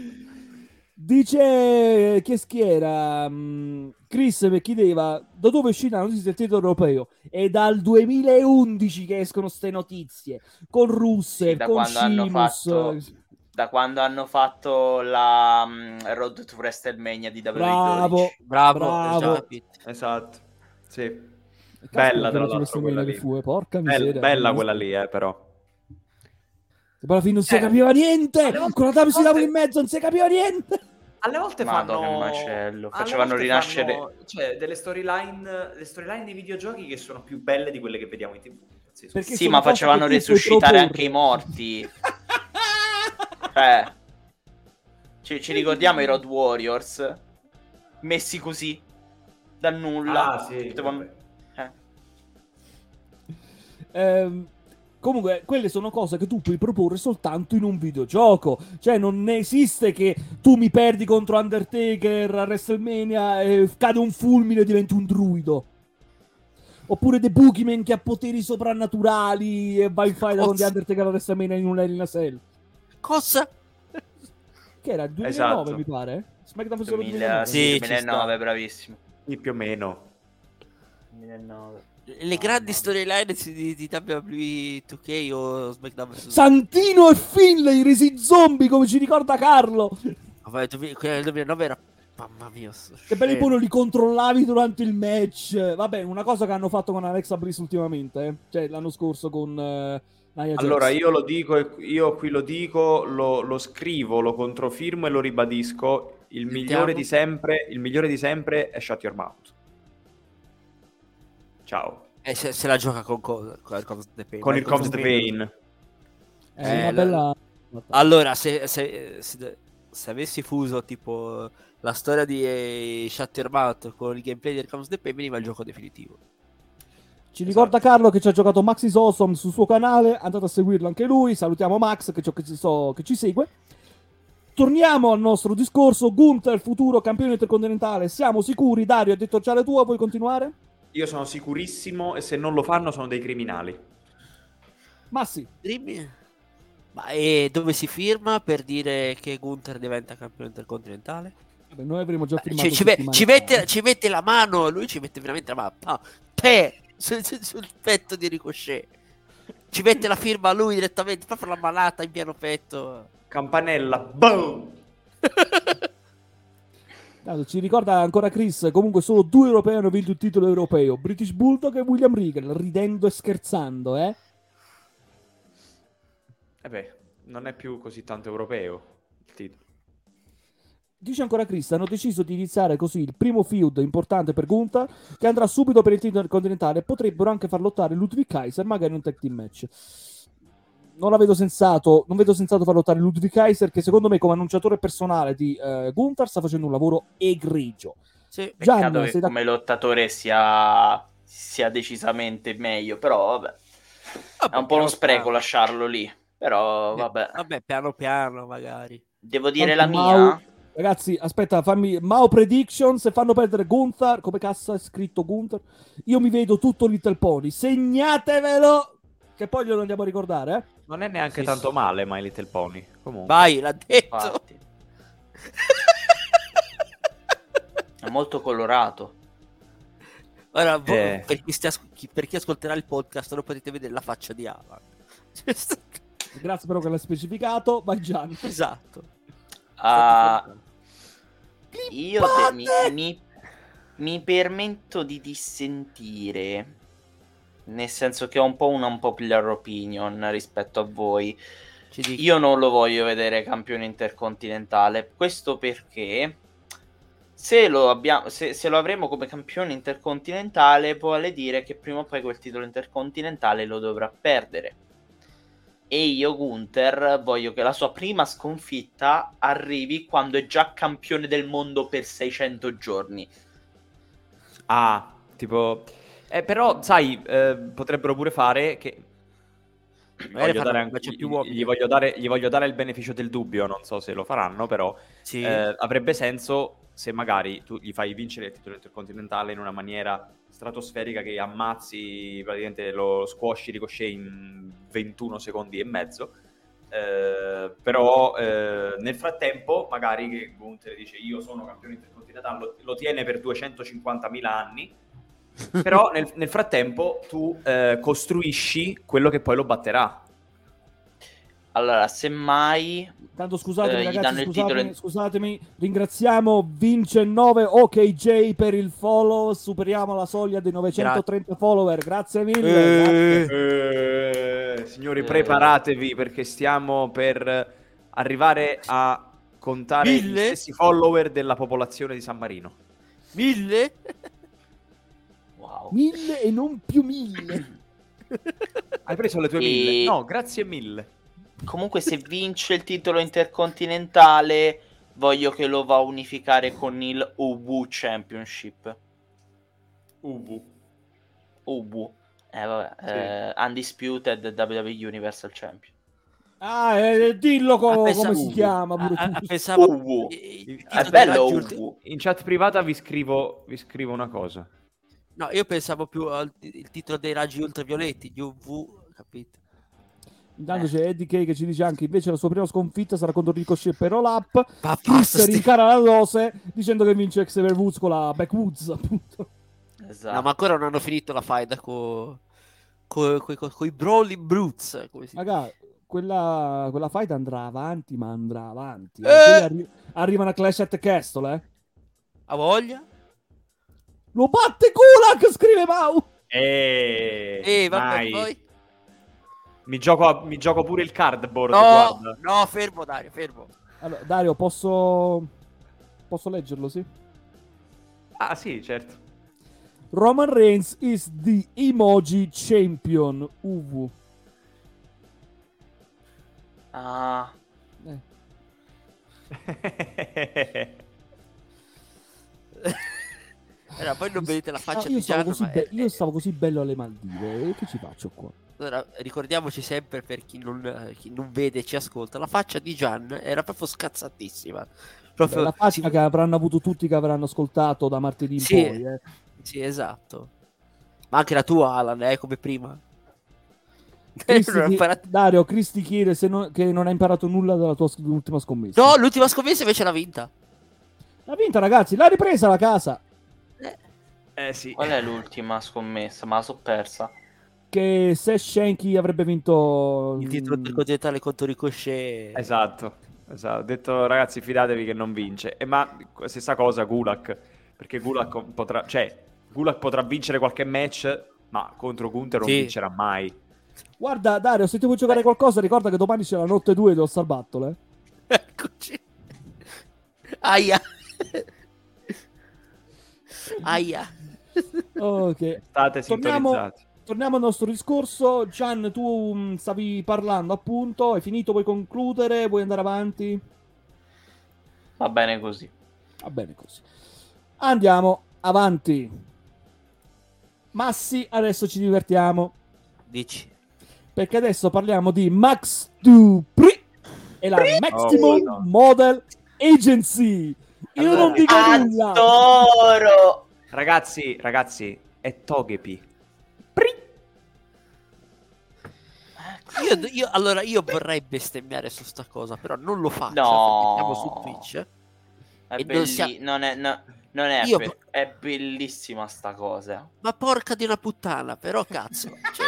Dice che schiera mh, Chris mi chiedeva da dove uscita la notizia del titolo europeo è dal 2011 che escono ste notizie con Russe, Sì, con Sheamus fatto- Da quando hanno fatto la mm, Road to WrestleMania di WWE bravo 12. Bravo, Bravo. capito. Esatto. Sì. Bella, tra la l'altro, quella lì. fu, eh, porca Bella, miseria bella quella lì, eh, però. E poi alla fine non si Eh, capiva niente con la WCW volte- in mezzo non si capiva niente Alle volte Madonna, fanno macello. Facevano volte rinascere- fanno, cioè, delle storyline le storyline dei videogiochi che sono più belle di quelle che vediamo in TV. Sì, sono ma facevano resuscitare anche i morti. Cioè, ci, ci ricordiamo i Road Warriors messi così dal nulla. Ah, sì, Potevano- vabbè. eh. Ehm, comunque, quelle sono cose che tu puoi proporre soltanto in un videogioco. Cioè, non esiste che tu mi perdi contro Undertaker a WrestleMania e cade un fulmine e diventi un druido. Oppure The Boogeyman che ha poteri soprannaturali e va in fight con Cosa? The Undertaker a WrestleMania in un Hell in a Cell. Cosa? Che era il 2009, Esatto. mi pare? SmackDown fu solo 2000 2009. sì, Sì, ci 2009, sta. bravissimo. Sì, più o meno. 2009. Le grandi storyline di, di WWE 2K o SmackDown vs. Santino e Finlay resi zombie come ci ricorda Carlo. Vabbè, quella del 2009 era. Mamma mia. Che belli poi non li controllavi durante il match. Vabbè, una cosa che hanno fatto con Alexa Bliss ultimamente, eh. cioè l'anno scorso con eh, Allora, io lo dico, e- io qui lo dico, lo, lo scrivo, lo controfirmo e lo ribadisco. Il migliore di sempre, il migliore di sempre è Shut Your Mouth. Ciao. Eh, se, se la gioca con, co- con, il Comes the Pain. Con Eh, il Comes the Pain. È Eh, una la- bella... Allora, se, se, se, se avessi fuso tipo la storia di eh, Shatter Mouth con il gameplay del Comes the Pain, veniva il gioco definitivo. Ci ricorda Carlo che ci ha giocato Maxis Awesome sul suo canale, andate a seguirlo anche lui, salutiamo Max che, ci- che ci so- che ci segue. Torniamo al nostro discorso, Gunther, futuro campione intercontinentale, siamo sicuri? Dario, ha detto già la tua, puoi continuare? Io sono sicurissimo e se non lo fanno sono dei criminali. Ma sì, Dimmi. Ma e dove si firma per dire che Gunther diventa campione intercontinentale? vabbè, noi avremo già Ci, firmato ci settimane ci fa, mette, ci mette la mano, lui ci mette veramente la mano. Te, sul, sul- sul petto di Ricochet. Ci mette la firma lui direttamente, proprio la malata in pieno petto. Campanella, boom! Tanto ci ricorda ancora Chris, comunque solo due europei hanno vinto il titolo europeo, British Bulldog e William Regal, ridendo e scherzando, eh? E beh, non è più così tanto europeo il titolo. Dice ancora Chris, hanno deciso di iniziare così il primo feud importante per Gunther, che andrà subito per il titolo continentale, potrebbero anche far lottare Ludwig Kaiser, magari in un tag team match. Non la vedo sensato, non vedo sensato far lottare Ludwig Kaiser, che secondo me come annunciatore personale di eh, Gunther sta facendo un lavoro egregio. Sì. Gian, Peccato che sei da- come lottatore sia, sia decisamente meglio, però vabbè. È un po' uno spreco lasciarlo lì. Però vabbè. Vabbè, piano piano magari. Devo dire Tanto la Mau- mia. Ragazzi, aspetta, fammi Mao Prediction, se fanno perdere Gunther, come cazzo è scritto Gunther, io mi vedo tutto Little Pony, segnatevelo, che poi glielo andiamo a ricordare, eh? Non è neanche Sì, tanto sì. male My Little Pony. Comunque. Vai, l'ha detto. È molto colorato. Ora, vo- Eh. per, chi stia- per chi ascolterà il podcast, non potete vedere la faccia di Alan. Grazie però che l'hai specificato, vai Gian. esatto. Ah, io de- mi, mi- mi permetto di dissentire. Nel senso che ho un po' una unpopular opinion rispetto a voi. Io non lo voglio vedere campione intercontinentale. Questo perché se lo, abbiamo, se, se lo avremo come campione intercontinentale, vuole dire che prima o poi quel titolo intercontinentale lo dovrà perdere. E io, Gunther, voglio che la sua prima sconfitta arrivi quando è già campione del mondo per 600 giorni. Ah, tipo... Eh, però, sai, eh, potrebbero pure fare che... Voglio, anche- gli- gli voglio dare, gli voglio dare il beneficio del dubbio, non so se lo faranno, però Sì. eh, avrebbe senso se magari tu gli fai vincere il titolo intercontinentale in una maniera stratosferica che ammazzi praticamente lo squash ricochet in 21 secondi e mezzo. Eh, però eh, nel frattempo magari che Gunther dice io sono campione intercontinentale lo, lo tiene per 250.000 anni però nel, nel frattempo tu eh, costruisci quello che poi lo batterà Allora, semmai Tanto scusatemi Eh, ragazzi, scusatemi, titolo scusatemi, ringraziamo Vince9 OKJ per il follow, superiamo la soglia dei 930 follower, grazie mille. grazie. Eh, signori Eh. preparatevi perché stiamo per arrivare a contare Mille? gli stessi follower della popolazione di San Marino Mille? wow. Mille e non più mille. hai preso le tue E- mille? no grazie mille Comunque, se vince il titolo intercontinentale, voglio che lo va a unificare con il UW Championship. UV UW. Eh, vabbè, Sì. eh, Undisputed WWE Universal Champion. Ah, eh, dillo co- Ah, come pensavo- si chiama pure ah, tu. pensavo UW. il È dei bello UW. in chat privata vi scrivo, vi scrivo una cosa No, io pensavo più al il titolo dei raggi ultravioletti, gli UV, capito? Intanto c'è Eddie Kay che ci dice anche invece la sua prima sconfitta sarà contro Ricochet per All Up. Basta, sti- rincara la dose dicendo che vince Xavier Woods con la Backwoods, appunto. Esatto. No, ma ancora non hanno finito la faida con con i Brawling Brutes. Come si... Raga, quella, quella fight andrà avanti, ma andrà avanti. eh. Eh! Arri- arrivano a Clash at Castle, eh. Ha voglia? Lo batte Kulak, scrive Mau. e Eh, vabbè, poi... mi, gioco, mi gioco pure il cardboard No, guarda no, fermo Dario, fermo. Allora, Dario, posso... Posso leggerlo, sì? ah sì certo Roman Reigns is the emoji champion. UV. Ah, Eh. Allora, poi non vedete la faccia Ah, io, di stavo Gian, così ma be- è- io stavo così bello alle Maldive. E che ci faccio qua? Allora, ricordiamoci sempre per chi non, eh, chi non vede e ci ascolta, la faccia di Gian era proprio scazzatissima. Proprio, la faccia che avranno avuto tutti che avranno ascoltato da martedì in Sì. poi. Eh. Sì, esatto. Ma anche la tua, Alan, eh, come prima. Cristi Non imparato- Dario, Cristi chiede se non- che non ha imparato nulla dalla tua ultima scommessa. No, l'ultima scommessa invece l'ha vinta. L'ha vinta, ragazzi. L'ha ripresa la casa. eh sì qual è l'ultima scommessa? Ma la so persa. Che se Shanky avrebbe vinto Il titolo intercontinentale contro Ricochet. Esatto, esatto. Ho detto ragazzi fidatevi che non vince. E ma stessa cosa Gulak, perché Gulak potrà, cioè, Gulak potrà vincere qualche match, ma contro Gunther non Sì. vincerà mai. Guarda, Dario, se ti vuoi giocare qualcosa, ricorda che domani c'è la notte 2 dello Star Battle. Eh? Eccoci. Aia. Aia. Ok. State Torniamo- sintonizzati. Torniamo al nostro discorso. Gian, tu mm, stavi parlando appunto. Hai finito? Vuoi concludere? Vuoi andare avanti? Va bene così. Va bene così. Andiamo avanti. Massi, adesso ci divertiamo. Dici. Perché adesso parliamo di Max Dupri e la Maximum Madonna. Model Agency. Io Allora, non dico nulla. Adoro! Ragazzi, ragazzi, è Togepi. Io, io- allora, io vorrei bestemmiare su sta cosa, però non lo faccio. No. perché Siamo su Twitch. È E non belli- sia- non, è, no- non è, Io- be- è bellissima sta cosa. Ma porca di una puttana, però cazzo. Cioè,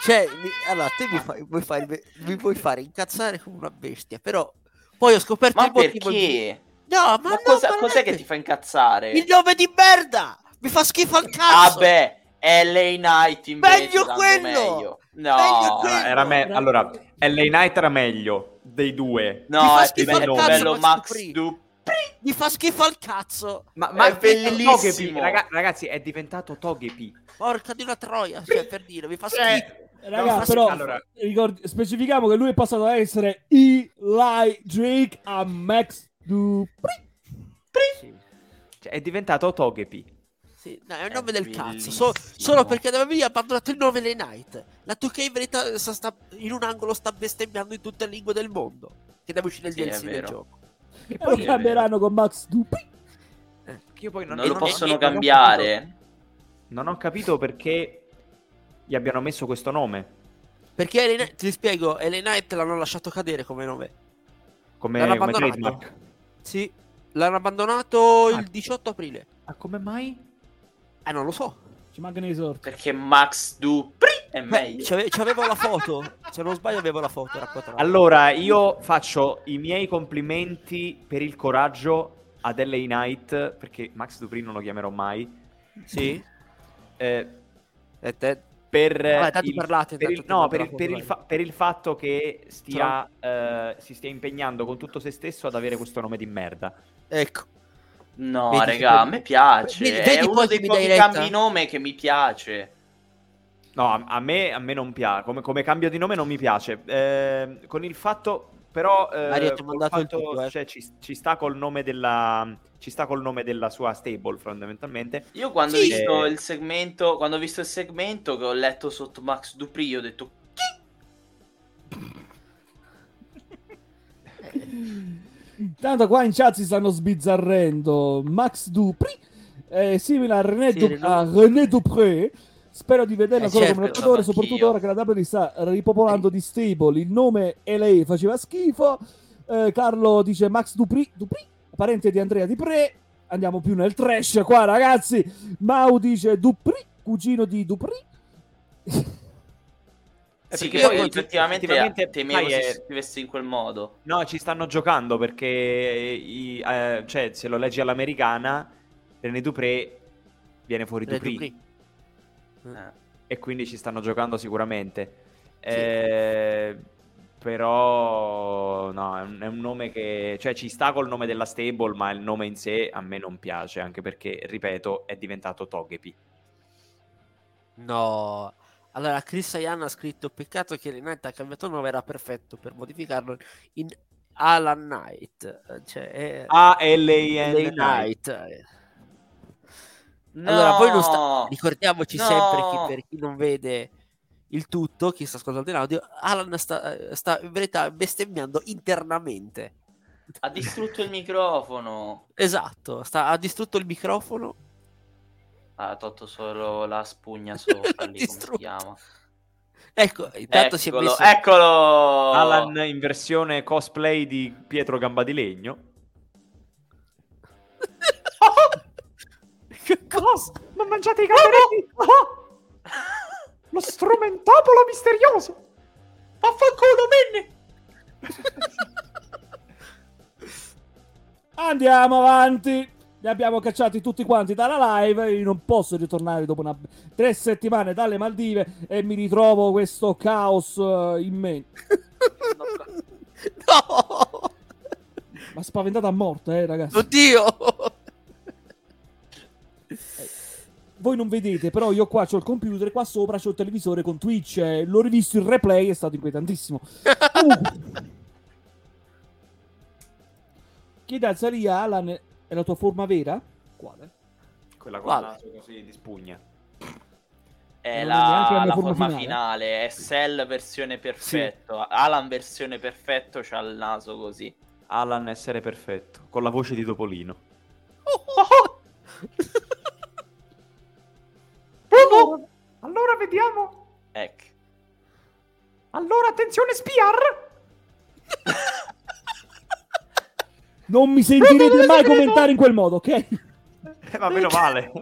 cioè, mi- allora, te mi, fai, vuoi fare, mi vuoi fare incazzare come una bestia, però poi ho scoperto Ma il motivo. perché? No, ma, Ma, no, cosa- cos'è che ti fa incazzare? Il nome di merda! Mi fa schifo al cazzo! Vabbè, LA Knight invece Meglio quello! meglio. No, Meglio Allora, era me- allora, LA Knight era meglio dei due. no, è più bello, cazzo bello Max Max. Mi fa schifo al cazzo. Ma, È bellissimo. Togepi, raga- ragazzi, è diventato Togepi. Porca di una troia, cioè, per dire, mi fa schifo. Cioè, Raga, No, però allora- ricordi- specifichiamo che lui è passato da essere Eli Drake a Max Dupree. Sì, cioè, è diventato Togepi. Sì, no, è un È nome del cazzo. So- solo perché avevi abbandonato il nome dei Night. La 2K in verità sta, sta- in un angolo sta bestemmiando in tutte le lingue del mondo. Che deve uscire il Sì, DLC del gioco. E lo poi, cambieranno con Max Dupree. che io poi non, Non lo non possono non cambiare. Non ho capito perché gli abbiano messo questo nome. Perché LA Knight- ti spiego, LA Knight l'hanno lasciato cadere come nome. Come, L'hanno come abbandonato. trademark. Sì, l'hanno abbandonato Ah. il 18 aprile. Ma come mai? Eh, non lo so. Ci mancano i sorti. Perché Max Dupree è meglio. c'ave- c'avevo la foto. Se non sbaglio, avevo la foto. era qua tra- Allora, io faccio i miei complimenti per il coraggio ad LA Knight, perché Max Dupree non lo chiamerò mai. Sì. eh, E te- per, Vabbè, tanto il, parlate, per il- no, per il, per il fa- per il fatto che stia, eh, si stia impegnando con tutto se stesso ad avere questo nome di merda. Ecco. No, Vedi, raga, a me piace. vedi- è vedi uno poi dei che pochi cambi nome che mi piace. No, a, a me, a me non piace, come, come cambio di nome non mi piace. Eh, con il fatto, però, eh, Mario, ti ho col mandato il fatto- tutto, eh. cioè, ci, ci sta col nome della, ci sta col nome della sua stable, fondamentalmente. Io quando Sì. ho visto il segmento, quando ho visto il segmento che ho letto sotto Max Dupree, ho detto Intanto qua in chat si stanno sbizzarrendo. Max Dupree è simile a René, Sì, Du- a René Dupré. Spero di vederla Eh, solo certo, come lottatore, soprattutto ora che la WWE sta ripopolando di stable. Il nome LA faceva schifo. Eh, Carlo dice Max Dupree, Dupree, parente di Andrea Dupré. Andiamo più nel trash qua, ragazzi. Mau dice Dupree, cugino di Dupree. Eh, sì, perché poi effettivamente, effettivamente temevo è- scrivesse in quel modo. No, ci stanno giocando perché, i- eh, cioè, se lo leggi all'americana, René Dupré viene fuori René Dupree. Dupree. Eh. e quindi ci stanno giocando sicuramente. Eh, però no, è un, è un nome che cioè ci sta col nome della stable, ma il nome in sé a me non piace, anche perché, ripeto, è diventato Togepi. No. Allora, Chris Ayan ha scritto: Peccato che Renate ha cambiato nome, era perfetto per modificarlo in Alan Knight. Eh, Cioè, è A L A Lay N Knight. eh. Allora, voi non sta- ricordiamoci No! sempre chi, per chi non vede il tutto, chi sta ascoltando in audio, Alan sta, sta in verità bestemmiando internamente. Ha distrutto il microfono. Esatto, sta- ha distrutto il microfono. Ha tolto solo la spugna sopra lì, come si chiama. Ecco, intanto si è Eccolo, messo... eccolo! Alan in versione cosplay di Pietro Gamba di Legno. Che cosa? Ma mangiate i gamberetti! Lo strumentopolo misterioso! Vaffanculo, Minnie! Andiamo avanti. Li abbiamo cacciati tutti quanti dalla live. Io non posso ritornare dopo una... tre settimane dalle Maldive e mi ritrovo questo caos eh, in me. No! Ma spaventato a morte, eh, ragazzi. Oddio! Voi non vedete, però io qua ho il computer, qua sopra c'ho il televisore con Twitch. eh, l'ho rivisto il replay, è stato inquietantissimo. Comunque. Chiede a Zaria, Alan, è la tua forma vera? Quale? Quella con Quale? il naso così di spugna. È Non è neanche la la, mia la forma forma finale. finale. è Cell versione perfetto. Alan versione perfetto c'ha il naso così. Alan essere perfetto, con la voce di Topolino. Oh, Allora vediamo. Ecco. Allora attenzione Spiar. Non mi sentirete mai commentare in quel modo, ok? Eh, ma meno male.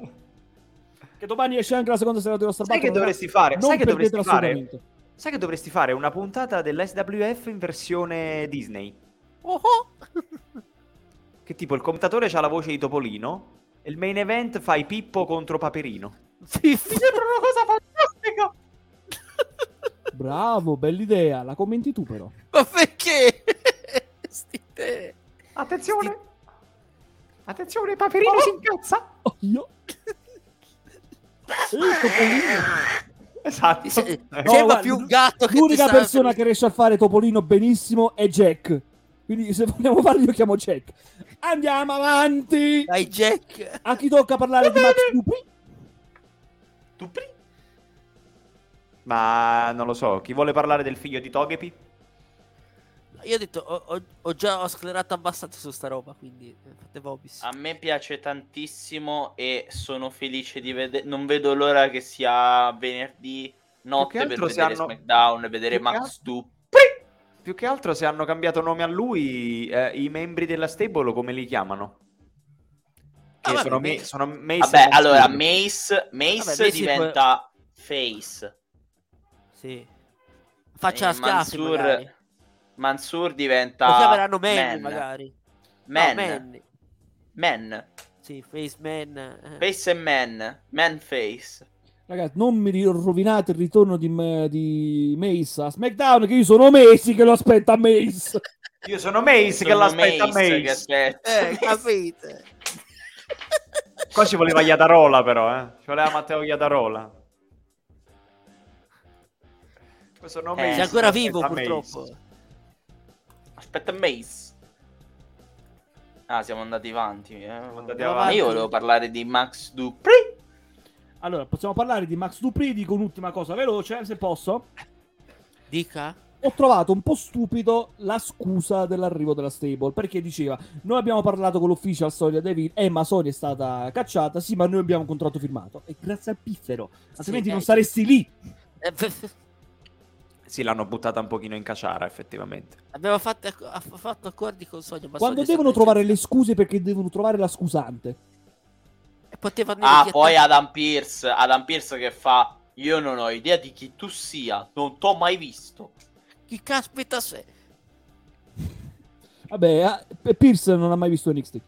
Che domani esce anche la seconda serata dello Starbucks. Sai che dovresti fare? Non Sai che dovresti fare? Sai che dovresti fare una puntata dell'SWF in versione Disney? Oh, oh. Che tipo il commentatore ha la voce di Topolino e il main event fai Pippo contro Paperino. Fiff. sembra una cosa fantastica. Bravo, bell'idea. La commenti tu però. Ma perché? Sti te. Attenzione! Attenzione, Paperino si incazza! Oh, io? Esatto. Se- Eh. No, Sembra guarda, più un gatto che L'unica persona che riesce a fare Topolino benissimo è Jack. Quindi se vogliamo farlo io chiamo Jack. Andiamo avanti. Dai, Jack. A chi tocca parlare di Max Dupree? Tu pri- Ma non lo so, chi vuole parlare del figlio di Togepi? Io ho detto, ho, ho- ho già ho sclerato abbastanza su sta roba, quindi eh, fate vobis. A me piace tantissimo e sono felice di vedere. Non vedo l'ora che sia venerdì notte per altro se vedere hanno- SmackDown e vedere più Max altro- Dupri. Più che altro se hanno cambiato nome a lui, eh, i membri della stable come li chiamano? Che Ah, vabbè, sono, beh. me- sono Mace Vabbè, allora. Mace, Mace Vabbè, diventa face. Sì. Faccia E a schiaffi, Mansur, Mansur Lo diventa chiameranno Manny, Man. magari. Man. No, Manny. Man. Sì, Face Man. Face e man. Man face. Ragazzi, non mi rovinate il ritorno di, di Mace a SmackDown, che io sono mesi che lo aspetta Mace. Io sono Mace che Sono l'aspetta Mace Mace. che aspetta. Eh, capite? Qua ci voleva Iadarola però, eh. Ci voleva Matteo Iadarola. Io sono Eh, Mace. Sei ancora che vivo, purtroppo. Mace. Aspetta Mace. Ah, siamo andati avanti. eh. andati Ma avanti. Io volevo parlare di Max Dupri. Allora, possiamo parlare di Max Dupree, dico un'ultima cosa veloce, se posso. Dica. Ho trovato un po' stupido la scusa dell'arrivo della stable, perché diceva, noi abbiamo parlato con l'ufficial Sonia Deville, eh ma Sonia è stata cacciata, sì ma noi abbiamo un contratto firmato. E grazie al piffero, altrimenti eh, non saresti lì. Sì, l'hanno buttata un pochino in cacciara, effettivamente. Abbiamo fatto, ha fatto accordi con Sonia. ma Quando devono trovare le scuse perché devono trovare la scusante. E potevano Ah, poi Adam Pierce. Adam Pierce che fa. Io non ho idea di chi tu sia. Non t'ho mai visto. Chi caspita sei? Vabbè, ah, Pierce non ha mai visto NXT.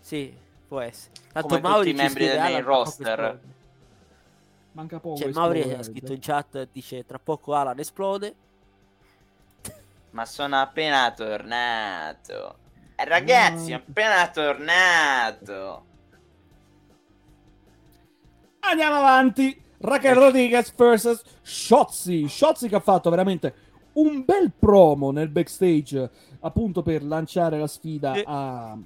Sì, può essere. Tanto Come tutti Mauri i ci membri del main roster. Manca poco. Cioè, esplode, Mauri ha scritto in chat, dice tra poco Alan esplode. Ma sono appena tornato. Eh, ragazzi, sono appena tornato. Andiamo avanti. Raquel Rodriguez vs Shotzi. Shotzi che ha fatto veramente un bel promo nel backstage, appunto per lanciare la sfida a... a-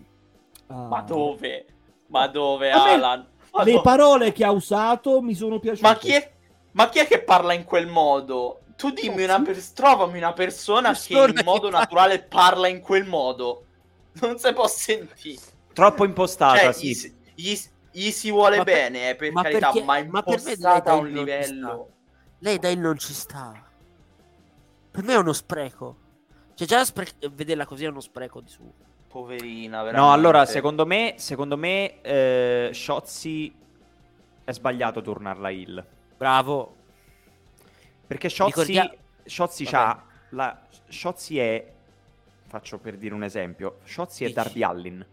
Ma dove? Ma dove, A me Alan? Ma, Le parole che ha usato mi sono piaciute. Ma chi, è... Ma chi è che parla in quel modo? Tu dimmi una per... trovami una persona che in modo naturale parla in quel modo. Non si può sentire. Troppo impostata, Cioè, sì. gli, si- gli si- gli si vuole Ma per- bene, eh, per ma carità, perché- ma per impostata a un livello. Lei dai non ci sta. Per me è uno spreco. Cioè, già spre- vederla così è uno spreco di su. Poverina, veramente. No, allora, secondo me, secondo me, eh, Shotzi è sbagliato tornarla Hill. Bravo. Perché Shotzi, Ricordia- Shotzi c'ha la Shotzi è faccio per dire un esempio, Shotzi è Dici. Darby Allin,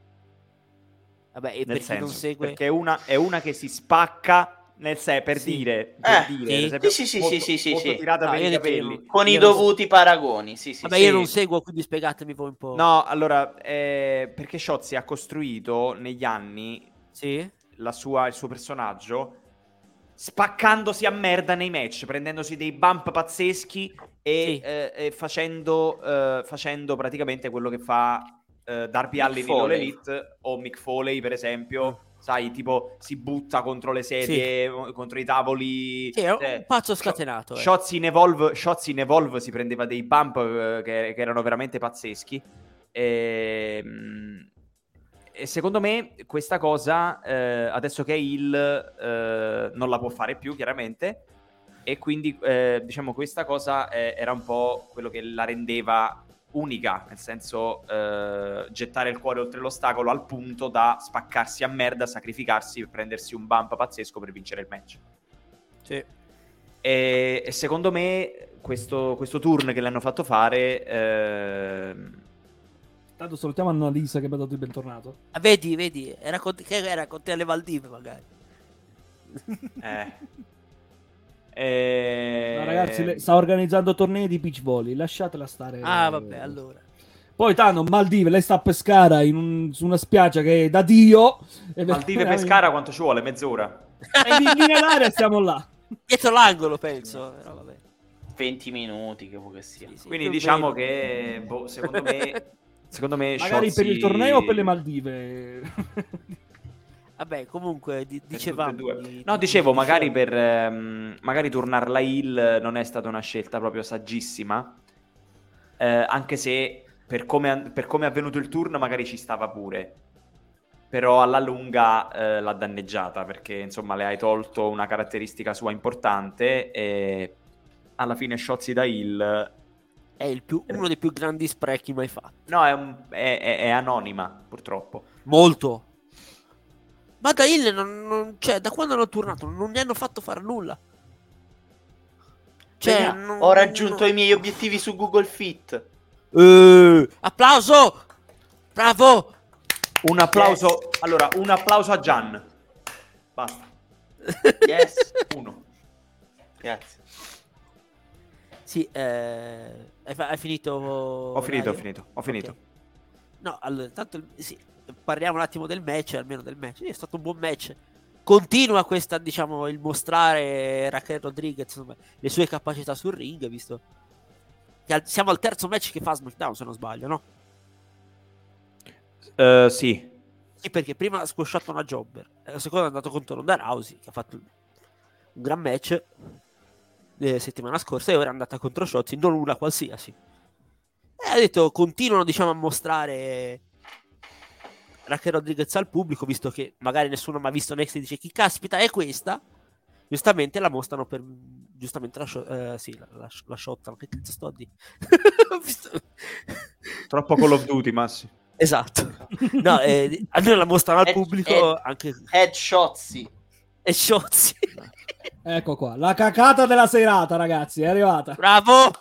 Vabbè, e nel per chi senso, non segue... perché è una, è una che si spacca nel sé per Sì. dire, per Eh, dire, sì. esempio, Sì, sì, molto- sì, sì, molto sì. tirata No, per i capelli. Con i Io dovuti paragoni, sì, sì. Vabbè, sì. io non seguo, quindi spiegatemi voi un po'. No, allora, eh, perché Shotzi ha costruito negli anni Sì? la sua- il suo personaggio spaccandosi a merda nei match, prendendosi dei bump pazzeschi e, Sì. eh, e facendo, eh, facendo praticamente quello che fa eh, Darby Mick Allin in All. Elite o Mick Foley, per esempio. Sai, tipo si butta contro le sedie, contro i tavoli. Sì, è un eh, pazzo scatenato. eh. Shots in Evolve, Shots in Evolve si prendeva dei bump eh, che, che erano veramente pazzeschi. Ehm, E, secondo me questa cosa, eh, adesso che è il, eh, non la può fare più, chiaramente. E quindi, eh, diciamo, questa cosa eh, era un po' quello che la rendeva unica, nel senso eh, gettare il cuore oltre l'ostacolo al punto da spaccarsi a merda, sacrificarsi per prendersi un bump pazzesco per vincere il match. Sì. E, e secondo me questo, questo turn che le hanno fatto fare ehm, Tanto salutiamo Annalisa che mi ha dato il bentornato. Ah, vedi, vedi, era con, che era con te alle Valdive magari. eh, E... Ma ragazzi, le- sta organizzando tornei di beach volley, lasciatela stare. Ah, vabbè, allora. Poi tanto Maldive, lei sta a pescare in un- su una spiaggia che è da Dio. E Maldive Pescara quanto ci vuole? Mezz'ora? E in linea d'aria stiamo là. Dietro l'angolo, penso. Però vabbè. 20 minuti che vuoi che sia. Sì, sì, Quindi diciamo meno. che, boh, secondo me... Secondo me Magari Sciozzi- per il torneo o per le Maldive. Vabbè, comunque di- dicevamo. di- No, di- dicevo, di- magari per ehm, magari tornare la Hill non è stata una scelta proprio saggissima. Eh, anche se per come, per come è avvenuto il turno, magari ci stava pure. Però alla lunga eh, l'ha danneggiata perché insomma le hai tolto una caratteristica sua importante e alla fine Sciozzi da Hill È il più- uno dei più grandi sprechi mai fatti. no, è, un- è- è- è anonima purtroppo. Molto. Ma da Hill non, non- cioè, da quando hanno turnato non gli hanno fatto fare nulla. Cioè, Vediamo, non- Ho raggiunto non- i miei obiettivi su Google Fit. Eh, applauso! Bravo! Un applauso, allora, un applauso a Gian. Basta, Yes. uno. Grazie. Sì, eh, hai, fa- hai finito? Ho finito, ho finito, ho finito. Ok. No, allora, tanto il- sì, parliamo un attimo del match, almeno del match. È stato un buon match. Continua questa, diciamo, il mostrare Raquel Rodriguez, insomma, le sue capacità sul ring, visto che al- siamo al terzo match che fa SmackDown, se non sbaglio, no? Eh, sì, Sì, perché prima ha squasciato una jobber, e la seconda è andato contro Ronda Rousey, che ha fatto un gran match eh, settimana scorsa, e ora è andata contro Shotzi, non una qualsiasi. E ha detto, continuano, diciamo, a mostrare Raquel Rodriguez al pubblico, visto che magari nessuno ha mai visto Next e dice, chi caspita è questa? Giustamente la mostrano per... Giustamente la, sho- eh, sì, la, la, la shot, che cazzo sto a dire? Troppo Call of Duty, Massi. Esatto. No, eh, almeno la mostrano al pubblico Ed- anche Headshotsi. e Sciozzi. Ecco qua, la cacata della serata, ragazzi, è arrivata. Bravo!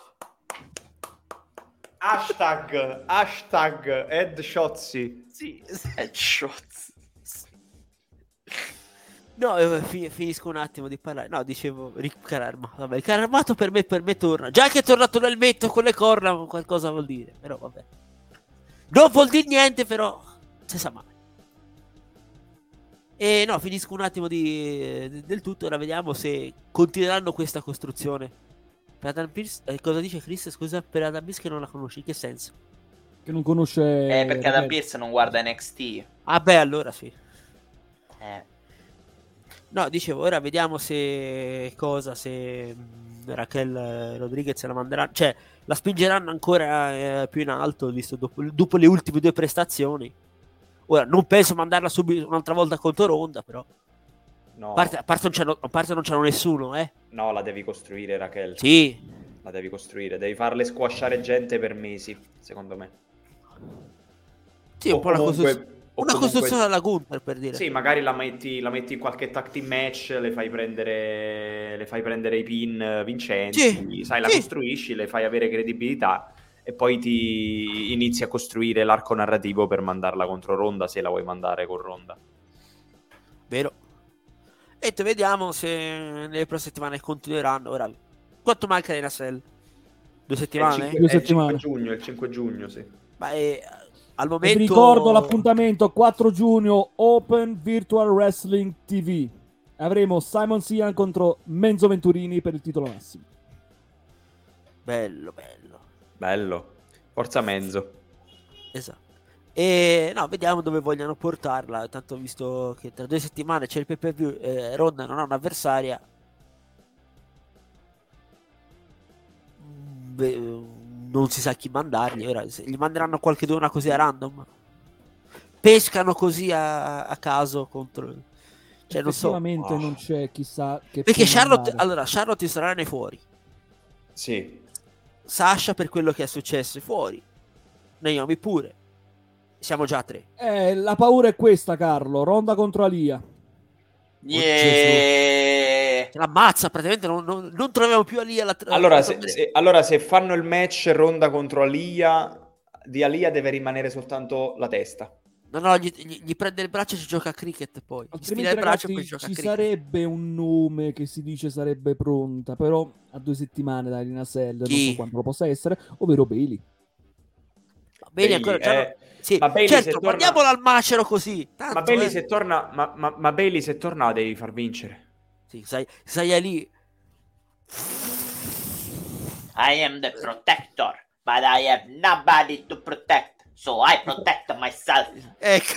Hashtag, hashtag Ed Shotzi. Sì. Headshots. No, eh, fi- finisco un attimo di parlare. No, dicevo, Rick Cararmato. Vabbè, il Cararmato per me, per me torna. Già che è tornato nel metto con le corna, qualcosa vuol dire. Però vabbè. Non vuol dire niente, però si sa mai. E no, finisco un attimo di, de- del tutto. Ora vediamo se continueranno questa costruzione. Per Adam Pierce, eh, cosa dice Chris? Scusa, per Adam Pierce che non la conosci. In che senso? Che non conosce... Eh, perché Adam Raquel. Pierce non guarda NXT. Ah, beh, allora sì. Eh. No, dicevo, ora vediamo se cosa, se mh, Raquel eh, Rodriguez la manderanno, cioè la spingeranno ancora eh, più in alto, visto dopo, dopo le ultime due prestazioni. Ora, non penso mandarla subito un'altra volta contro Ronda, però. No, A parte, a parte non c'hanno, a parte non c'hanno nessuno, eh. no, la devi costruire, Raquel. Sì, La devi costruire, devi farle squasciare gente per mesi, secondo me. Sì, un O po' una, comunque- costruz- o una comunque- costruzione alla Gunther, per dire. Sì, magari la metti, la metti in qualche tag team match, le fai prendere, le fai prendere i pin eh, vincenti, Sì, sai, la sì. costruisci, le fai avere credibilità e poi ti inizi a costruire l'arco narrativo per mandarla contro Ronda se la vuoi mandare con Ronda. Vero. E te vediamo se nelle prossime settimane continueranno. Ora, quanto manca di Nassel? Due È il settimane? 5, Due è il settimane. 5 giugno, il 5 giugno, sì. Ma eh, al momento... vi ricordo l'appuntamento 4 giugno Open Virtual Wrestling TV. Avremo Simon Sian contro Menzo Venturini per il titolo massimo. Bello, bello. Bello. Forza Menzo. Esatto. E no, vediamo dove vogliono portarla. Tanto visto che tra due settimane c'è il pay per view, eh, Ronda non ha un'avversaria. Beh, non si sa chi mandargli. Ora, se gli manderanno qualche donna così a random. Pescano così a, a caso contro. Cioè, non so. Oh. non c'è chissà che Perché Charlotte, mandare. allora, Charlotte sarà nei fuori. Sì. Sasha per quello che è successo è fuori. Naomi pure. Siamo già a tre. Eh, la paura è questa, Carlo. Ronda contro Alia. Yeah. Ce l'ammazza, praticamente non, non, non troviamo più Alia alla Allora alla- se, se- allora, se fanno il match Ronda contro Alia, di Alia deve rimanere soltanto la testa. No, no, gli, gli- gli prende il braccio e ci gioca a cricket poi. Gli Altrimenti, sfila il braccio e ragazzi, poi gioca a ci cricket. sarebbe un nome che si dice sarebbe pronta, però a due settimane da Lina Sell, non so quanto lo possa essere, ovvero Bailey. Bailey, ancora, eh, sì, ma Bailey certo, se torna- mandiamola al macero così. Tanto, Ma Bailey eh. se torna, ma, ma, ma Bailey se torna devi far vincere. Sì, sai, sai lì. I am the protector, but I have nobody to protect, so I protect myself. Ecco.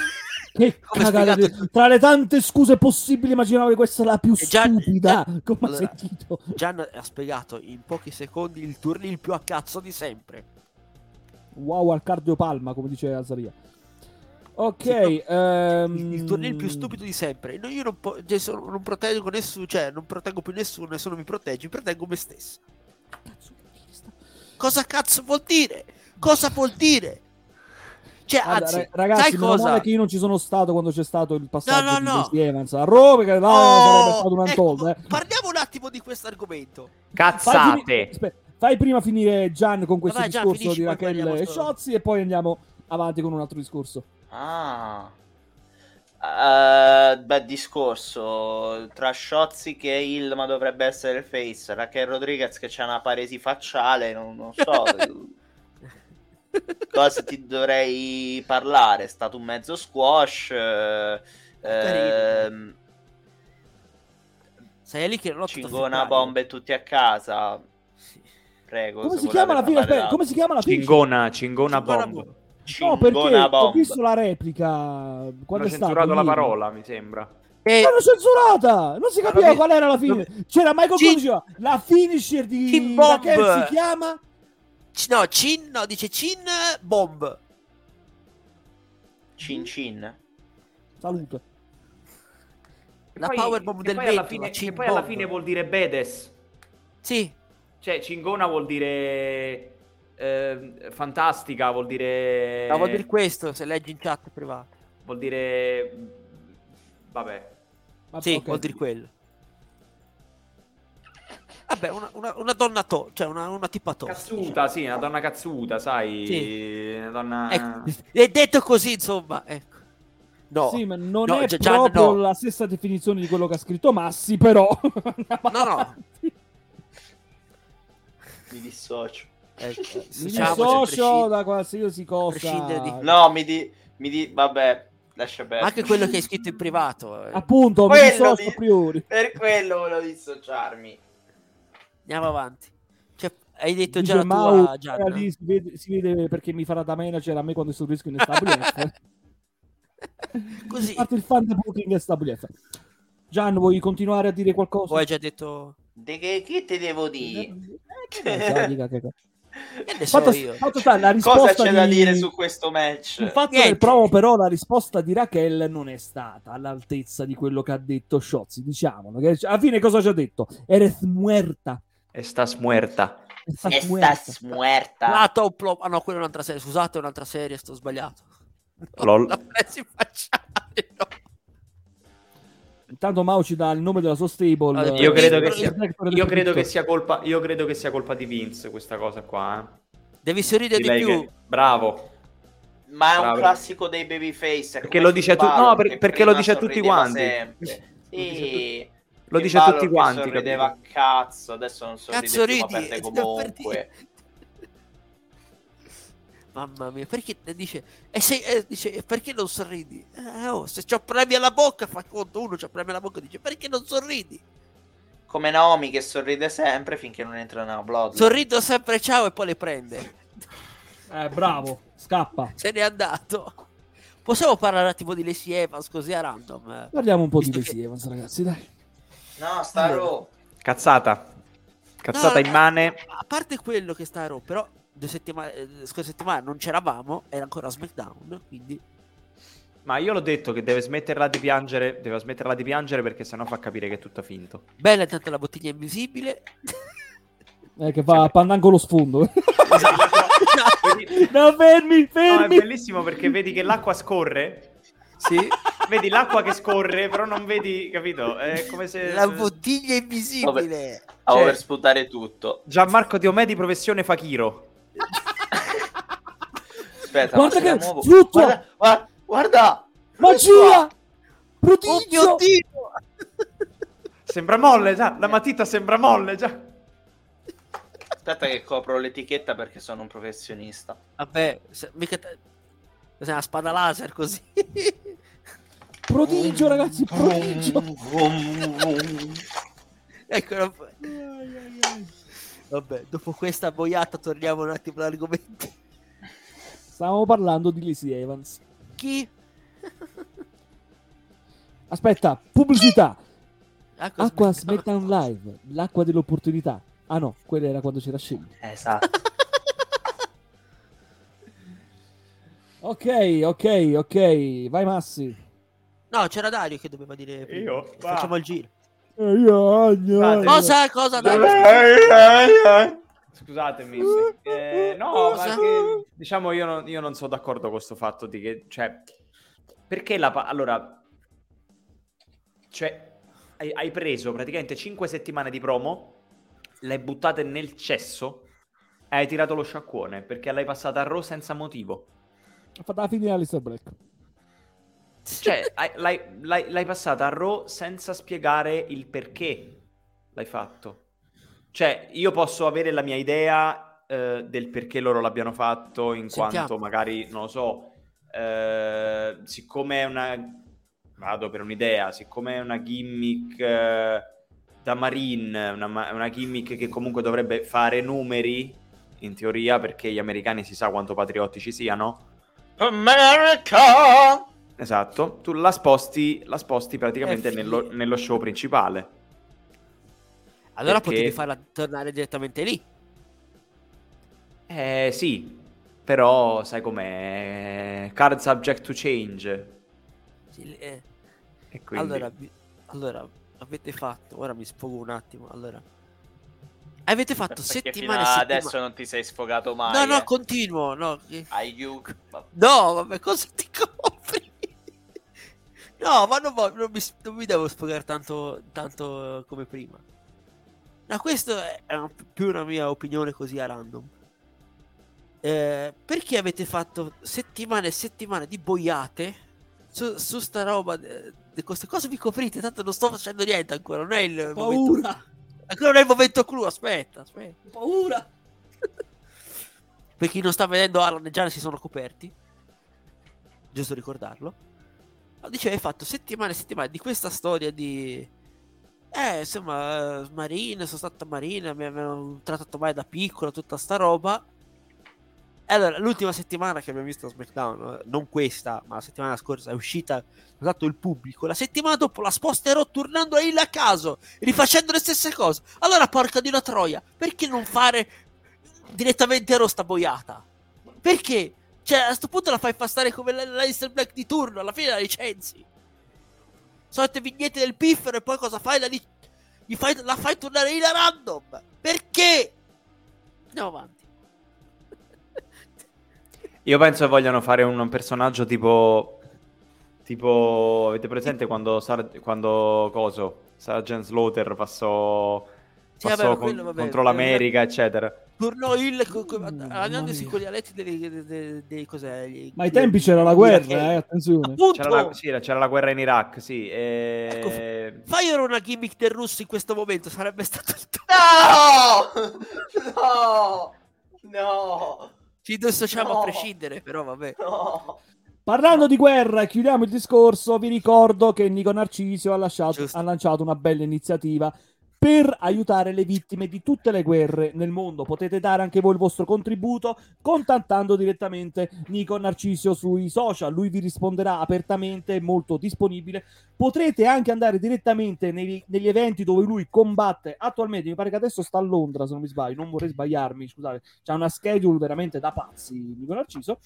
Che cagata Tra le tante scuse possibili, immaginavo che questa è la più E già- stupida mai allora, sentito. Gian ha spiegato in pochi secondi il turnil più a cazzo di sempre. Wow al cardiopalma, come dice Azaria. Ok, Sì, Il, ehm... il turnil più stupido di sempre. No, io non, po- cioè, sono- non proteggo nessuno, cioè non proteggo più nessuno, nessuno mi protegge, proteggo me stesso. Cosa cazzo vuol dire? Cosa vuol dire? Cioè, Guarda, anzi, ra- ragazzi, sai cosa? male che io non ci sono stato quando c'è stato il passaggio No, no, di no. Lacey Evans a Roma, che Oh, sarebbe stato un ecco, untold, eh. Parliamo un attimo di questo argomento. Cazzate! aspetta, fai prima finire Gian con questo Gian, discorso finisci, di Raquel e Sciozzi e poi andiamo avanti con un altro discorso. Ah. Eh, bel discorso tra Sciozzi che è il ma dovrebbe essere il face Raquel Rodriguez che c'ha una paresi facciale non, non so cosa ti dovrei parlare è stato un mezzo squash eh, ehm, Sai lì che non ho tutto cingona bombe tutti a casa. Prego Come si chiama la fine? parlare Aspetta, come si chiama la fine? Cingona, cingona Cingona bomb. bomb. No, perché Cingona ho bomb. visto la replica quando Hanno è stato censurato la parola, mi sembra. E L'hanno censurata! Non si capiva Allora, qual era la fine. C'era Michael Cin- diceva la finisher di Cin Bomb. Raquel si chiama C- no, Cin, no, dice Cin Bomb. Cin Cin Salute. La Poi- powerbomb che del poi alla vento, fine, la che Cin poi alla Bomb. fine vuol dire Bedes. Sì, Cioè, cingona vuol dire eh, fantastica, vuol dire ma vuol dire questo se leggi in chat privata. vuol dire vabbè. Ma- Sì, vuol dire quello. Vabbè, una, una, una donna to, cioè una, una tipa tosta. Cazzuta, sì, una donna cazzuta, sai, Sì. una donna Ecco, e detto così, insomma, ecco. No, Sì, ma non No, è Gi- Gian, proprio no. la stessa definizione di quello che ha scritto Massi, però. No, no. mi dissocio ecco, Mi diciamo, dissocio da qualsiasi cosa. di- no mi di, mi di vabbè lascia perdere Anche quello che hai scritto in privato. eh. Appunto, mi Quello dissocio di- a priori. per quello volevo dissociarmi Andiamo avanti. Cioè, hai detto Dice già la Mau, tua, Gian. era lì, si, vede, si vede perché mi farà da manager a me quando istruisco in SWF. Così. A parte il fan booking SWF. Gian, vuoi continuare a dire qualcosa? Poi hai già detto... di che, che te devo dire Eh, ne so Fatto, io. fatto sta, la risposta cosa c'è da di- dire su questo match Sul fatto Niente. del promo, però, la risposta di Raquel non è stata all'altezza di quello che ha detto Sciozzi. Diciamolo, che alla fine cosa ci ha detto? Eres muerta. Estás muerta. Estás e muerta. sta muerta La top flop- Ah no, quella è un'altra serie. Scusate, è un'altra serie, sto sbagliato. Lol. La presi facciale, no. Intanto Mau ci dà il nome della sua stable. Allora, Io eh, credo che il sia, io credo che tutto. sia colpa, io credo che sia colpa di Vince questa cosa qua. eh. Devi sorridere di Di più. che- Bravo. ma è un Bravo. classico dei babyface Perché lo dice a Finn tu- Balor, no, per- perché lo dice a tutti quanti. sempre. Lo dice a Sì. Lo dice a tutti quanti, sorrideva cazzo adesso non sorride Cazzo più ma ridi. perde per comunque. Mamma mia, perché dice, e se, eh, dice, "E perché non sorridi? Eh, oh, se c'ho premi alla bocca, fa conto, uno c'ha premi alla bocca, dice, perché non sorridi? come Naomi che sorride sempre finché non entra nella blood Sorrido sempre ciao e poi le prende. Eh, bravo, scappa. Se n'è andato. Possiamo parlare un attimo di Lacey Evans così a random? Parliamo un po' di Visto Lacey che- Evans, ragazzi, dai. no sta Raw. Cazzata. Cazzata No, immane. A parte quello che sta a Raw, però due settimane, eh, scorsa settimana non c'eravamo, era ancora SmackDown, quindi Ma io l'ho detto che deve smetterla di piangere, deve smetterla di piangere perché sennò fa capire che è tutto finto. bella intanto la bottiglia invisibile. Eh, che fa pandan con lo sfondo. Vedi- no, fermi, No, è fermi. bellissimo perché vedi che l'acqua scorre. sì, Vedi l'acqua che scorre, però non vedi, capito? È come se la bottiglia invisibile. Stavo Cioè- per sputare tutto Gianmarco Diomè di professione Fakiro. Aspetta Guarda se che muovo- fluttua. guarda, guarda, Guarda! Magia! Oh Prodigio! mio Dio! Sembra molle, già. La matita sembra molle, già. Aspetta che copro l'etichetta perché sono un professionista. Vabbè, se- mica te- cos'è una spada laser così. Prodigio, ragazzi, prodigio! ecco, vabbè, dopo questa boiata torniamo un attimo all'argomento. Stavamo parlando di Lacey Evans. Chi? Aspetta, pubblicità! Acqua Acqua Smackdown. SmackDown Live, l'acqua dell'opportunità. Ah no, quella era quando c'era Shane. Esatto. Ok, ok, ok, vai Massi. No, c'era Dario che doveva dire. prima. Io? Va. Facciamo il giro. Cosa? Cosa? Dario? Scusatemi. Eh, no, Cosa? ma che, diciamo io non, io non sono d'accordo con questo fatto di che, cioè, perché la... pa- allora, cioè, hai, hai preso praticamente 5 settimane di promo, le hai buttate nel cesso e hai tirato lo sciacquone, perché l'hai passata a Raw senza motivo. Ha fatto la fine Alistair Black. Cioè, hai- l'hai, l'hai- l'hai passata a Raw senza spiegare il perché l'hai fatto. Cioè, io posso avere la mia idea eh, del perché loro l'abbiano fatto, in Sentiamo. quanto magari, non lo so, eh, siccome è una... Vado per un'idea, siccome è una gimmick eh, da Marine, una, una gimmick che comunque dovrebbe fare numeri, in teoria, perché gli americani si sa quanto patriottici siano, America! Esatto, tu la sposti, la sposti praticamente fi- nello, nello show principale. Allora Perché- potevi farla tornare direttamente lì. Eh sì, però sai com'è? Card subject to change. Sì, eh, E quindi... Allora, allora, avete fatto. Ora mi sfogo un attimo. Allora, avete fatto Perché settimane fino e a settimane. adesso non ti sei sfogato mai. No, no, eh. continuo. No, Aiuto. no vabbè, cosa ti compri? No, ma non, non mi, non mi devo sfogare tanto, tanto eh, come prima. No, questo è è un- più una mia opinione così a random. Eh, perché avete fatto settimane e settimane di boiate su, su sta roba de- di queste cose vi coprite? Tanto non sto facendo niente ancora, non è il momento. Paura, Ancora non è il momento clou, aspetta, aspetta. paura. Per chi non sta vedendo, Alan e Gianna si sono coperti. Giusto ricordarlo. Dicevo, hai fatto settimane e settimane di questa storia di... Eh, insomma, Marina, sono stata Marina, mi avevano trattato male da piccola, tutta sta roba. E allora, l'ultima settimana che abbiamo visto SmackDown, non questa, ma la settimana scorsa, è uscita, dato il pubblico. La settimana dopo la sposterò tornando a il a caso, rifacendo le stesse cose. Allora, porca di una troia, perché non fare direttamente a sta boiata? Perché? Cioè, a sto punto la fai passare come la Leicester Black di turno, alla fine la licenzi. Solite vignette del piffero e poi cosa fai? La, li- fai- la fai tornare in a random. Perché? Andiamo avanti. Io penso che vogliano fare un personaggio tipo... Tipo... Avete presente quando, Sar- quando Coso? Sergeant Slaughter passò... Sì, passò vabbè, con- quello, vabbè, contro quello- l'America, eccetera. Tornò il. co- co- Mamma Andando mia. con gli aletti dei, dei, dei- dei- cos'è? gli- Ma ai tempi c'era la guerra, eh, attenzione. C'era la, sì, c'era la guerra in Iraq, sì. e- Ecco, Fai ora una gimmick del russo in questo momento, sarebbe stato il tuo. No! No! No! Ci dissociamo No. a prescindere, però vabbè. No! Parlando di guerra, e chiudiamo il discorso. Vi ricordo che Nico Narcisio ha, lasciato- ha lanciato una bella iniziativa per aiutare le vittime di tutte le guerre nel mondo. Potete dare anche voi il vostro contributo contattando direttamente Nico Narcisio sui social. Lui vi risponderà apertamente, molto disponibile. Potrete anche andare direttamente nei- negli eventi dove lui combatte attualmente. Mi pare che adesso sta a Londra, se non mi sbaglio. Non vorrei sbagliarmi, scusate. C'ha una schedule veramente da pazzi, Nico Narciso.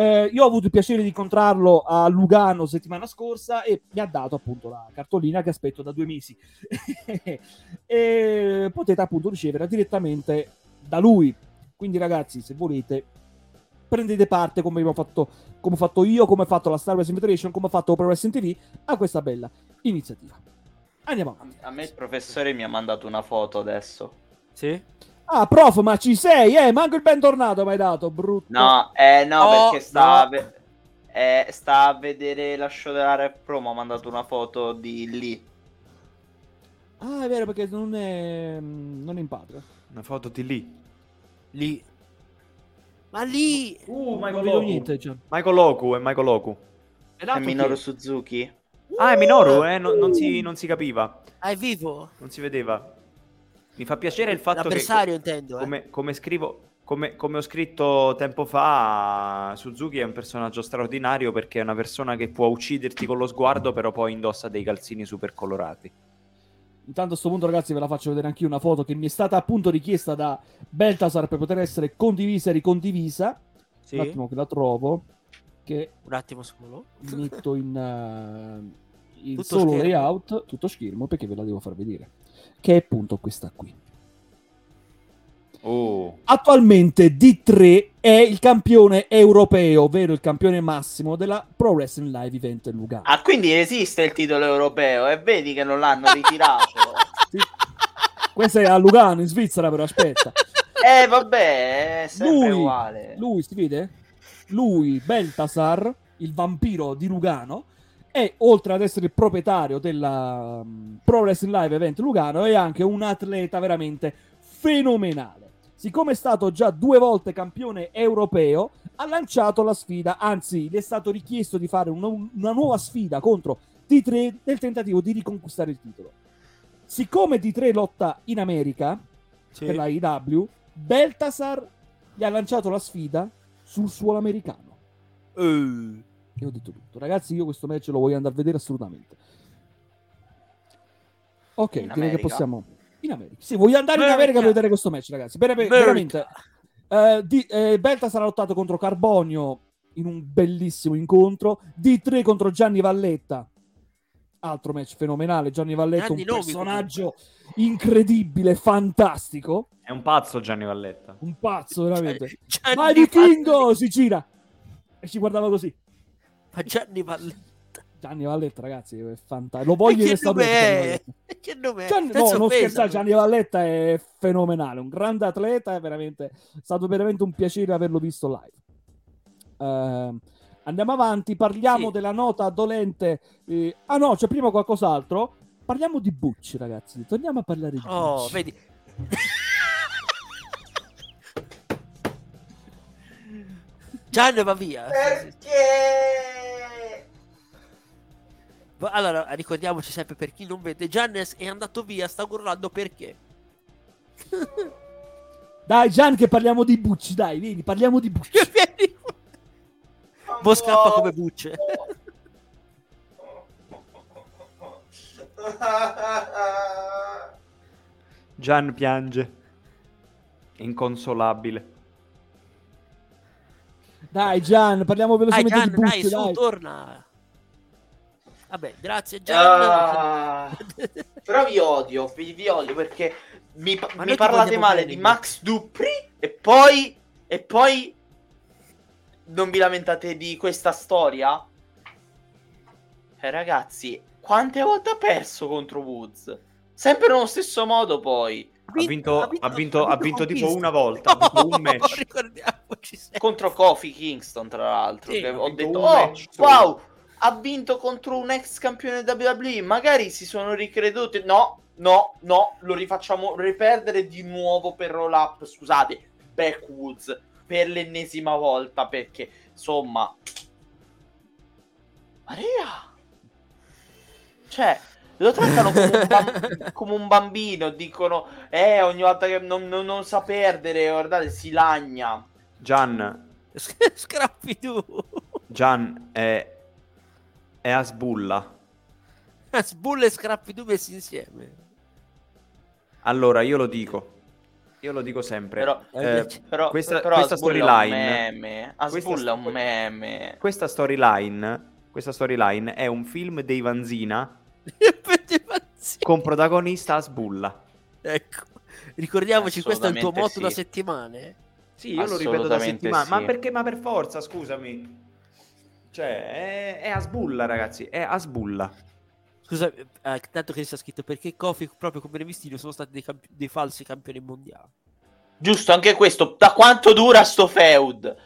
Eh, io ho avuto il piacere di incontrarlo a Lugano settimana scorsa e mi ha dato appunto la cartolina che aspetto da due mesi. e potete appunto riceverla direttamente da lui. Quindi, ragazzi, se volete, prendete parte come abbiamo fatto, come ho fatto io, come ha fatto la Star Wars Invitation, come ha fatto Pro Wrestling TV a questa bella iniziativa. Andiamo avanti. A me il professore mi ha mandato una foto adesso. Sì? Ah, prof, ma ci sei? Eh, manco il bentornato mi hai dato, brutto. No, eh no, Oh, perché sta... no. Eh, sta a vedere la show della Rap Pro, mi ha mandato una foto di lì. Ah, è vero, perché non è, non è in patria. Una foto di lì. Lì. Ma lì... Uh, non vedo niente, cioè. Michael Oku, è Michael Oku. È l'altro Minoru chi Suzuki. Ah, è Minoru, eh? non, non si, non si capiva, Ah, è vivo? non si vedeva. Mi fa piacere il fatto che, L'avversario intendo, eh. come, come scrivo, come, come ho scritto tempo fa, Suzuki è un personaggio straordinario perché è una persona che può ucciderti con lo sguardo, però poi indossa dei calzini super colorati. Intanto a questo punto, ragazzi, ve la faccio vedere anch'io una foto che mi è stata appunto richiesta da Beltasar per poter essere condivisa e ricondivisa. Sì? Un attimo che la trovo. Che Un attimo solo. metto in, eh, in solo schermo. layout, tutto schermo, perché ve la devo far vedere. Che è appunto questa qui. Oh. Attualmente D3 è il campione europeo, ovvero il campione massimo della Pro Wrestling Live Event Lugano. Ah, quindi esiste il titolo europeo e vedi che non l'hanno ritirato. Sì. Questo è a Lugano, in Svizzera, però aspetta. eh, vabbè, è sempre Lui, uguale. lui, si vede? Lui, Beltasar, il vampiro di Lugano, è oltre ad essere il proprietario della um, Pro Wrestling Live Event Lugano, è anche un atleta veramente fenomenale. Siccome è stato già due volte campione europeo, ha lanciato la sfida, anzi, gli è stato richiesto di fare una, una nuova sfida contro D3 nel tentativo di riconquistare il titolo. Siccome D3 lotta in America, Sì. per la IW, Beltasar gli ha lanciato la sfida sul suolo americano. Eh. E ho detto tutto. Ragazzi, io questo match lo voglio andare a vedere assolutamente. Ok, In direi che America? possiamo... In America. Sì, voglio andare in America. America a vedere questo match, ragazzi. Ver- ver- veramente. Eh, di- eh, Beltasar ha lottato contro Carbonio in un bellissimo incontro. D3 contro Gianni Valletta. Altro match fenomenale. Gianni Valletta, Grandi un nomi, personaggio incredibile, fantastico. È un pazzo Gianni Valletta. Un pazzo, veramente. Gianni Vai vichingo! Si gira. E ci guardava così. Ma Gianni Valletta. Gianni Valletta, ragazzi, è fantastico. Lo voglio che nome è? Che nome è? Gianni- no, non scherzare, Gianni Valletta è fenomenale, un grande atleta, è veramente è stato veramente un piacere averlo visto live. Ehm, andiamo avanti, parliamo Sì. della nota dolente. eh, ah no, c'è prima qualcos'altro. Parliamo di Butch, ragazzi. Torniamo a parlare di Oh, Butch. vedi. Gianni va via. Perché? Allora, ricordiamoci sempre per chi non vede, Giannis è andato via, sta urlando perché. Dai, Gian, che parliamo di Butch, dai, vieni, parliamo di Butch. Vieni. Mo scappa come bucce. Gian piange. Inconsolabile. Dai, Gian, parliamo Dai, velocemente Gian, di Butch, dai, su, dai. torna. Vabbè, grazie Gian. Ah, però vi odio, vi, vi odio perché mi, Ma mi parlate male bene, di Max Dupri e poi e poi non vi lamentate di questa storia? Eh ragazzi, quante volte ha perso contro Woods? Sempre nello stesso modo poi. Ha vinto- ha vinto- ha vinto tipo con una volta, ha vinto un match. Contro Kofi Kingston, tra l'altro. Sì, che ha ho vinto detto, oh, match solo." wow, ha vinto contro un ex campione WWE. Magari si sono ricreduti. No, no, no, lo rifacciamo riperdere di nuovo per roll up. Scusate, backwoods per l'ennesima volta. Perché, insomma, Maria, cioè. Lo trattano come un, bam- come un bambino, dicono, eh, ogni volta che non, non- non sa perdere, guardate, si lagna. Gian, Scrappi tu. Gian è, è a sbulla. Sbulla e scrappi tu messi insieme. Allora, io lo dico. Io lo dico sempre. Però, Eh, però, questa- però questa Asbulla storyline- Asbulla è un meme. Questa storyline, questa storyline è un film dei Vanzina con protagonista a sbulla. ecco. Ricordiamoci, questo è il tuo motto da sì. settimane. Sì, io lo ripeto da settimane. Ma sì. perché? Ma per forza, scusami. Cioè, è, è a sbulla, ragazzi. È a sbulla. Scusa, eh, tanto che sta scritto perché Kofi, proprio come Revistino, sono stati dei, campi- dei falsi campioni mondiali. Giusto, anche questo. Da quanto dura sto feud?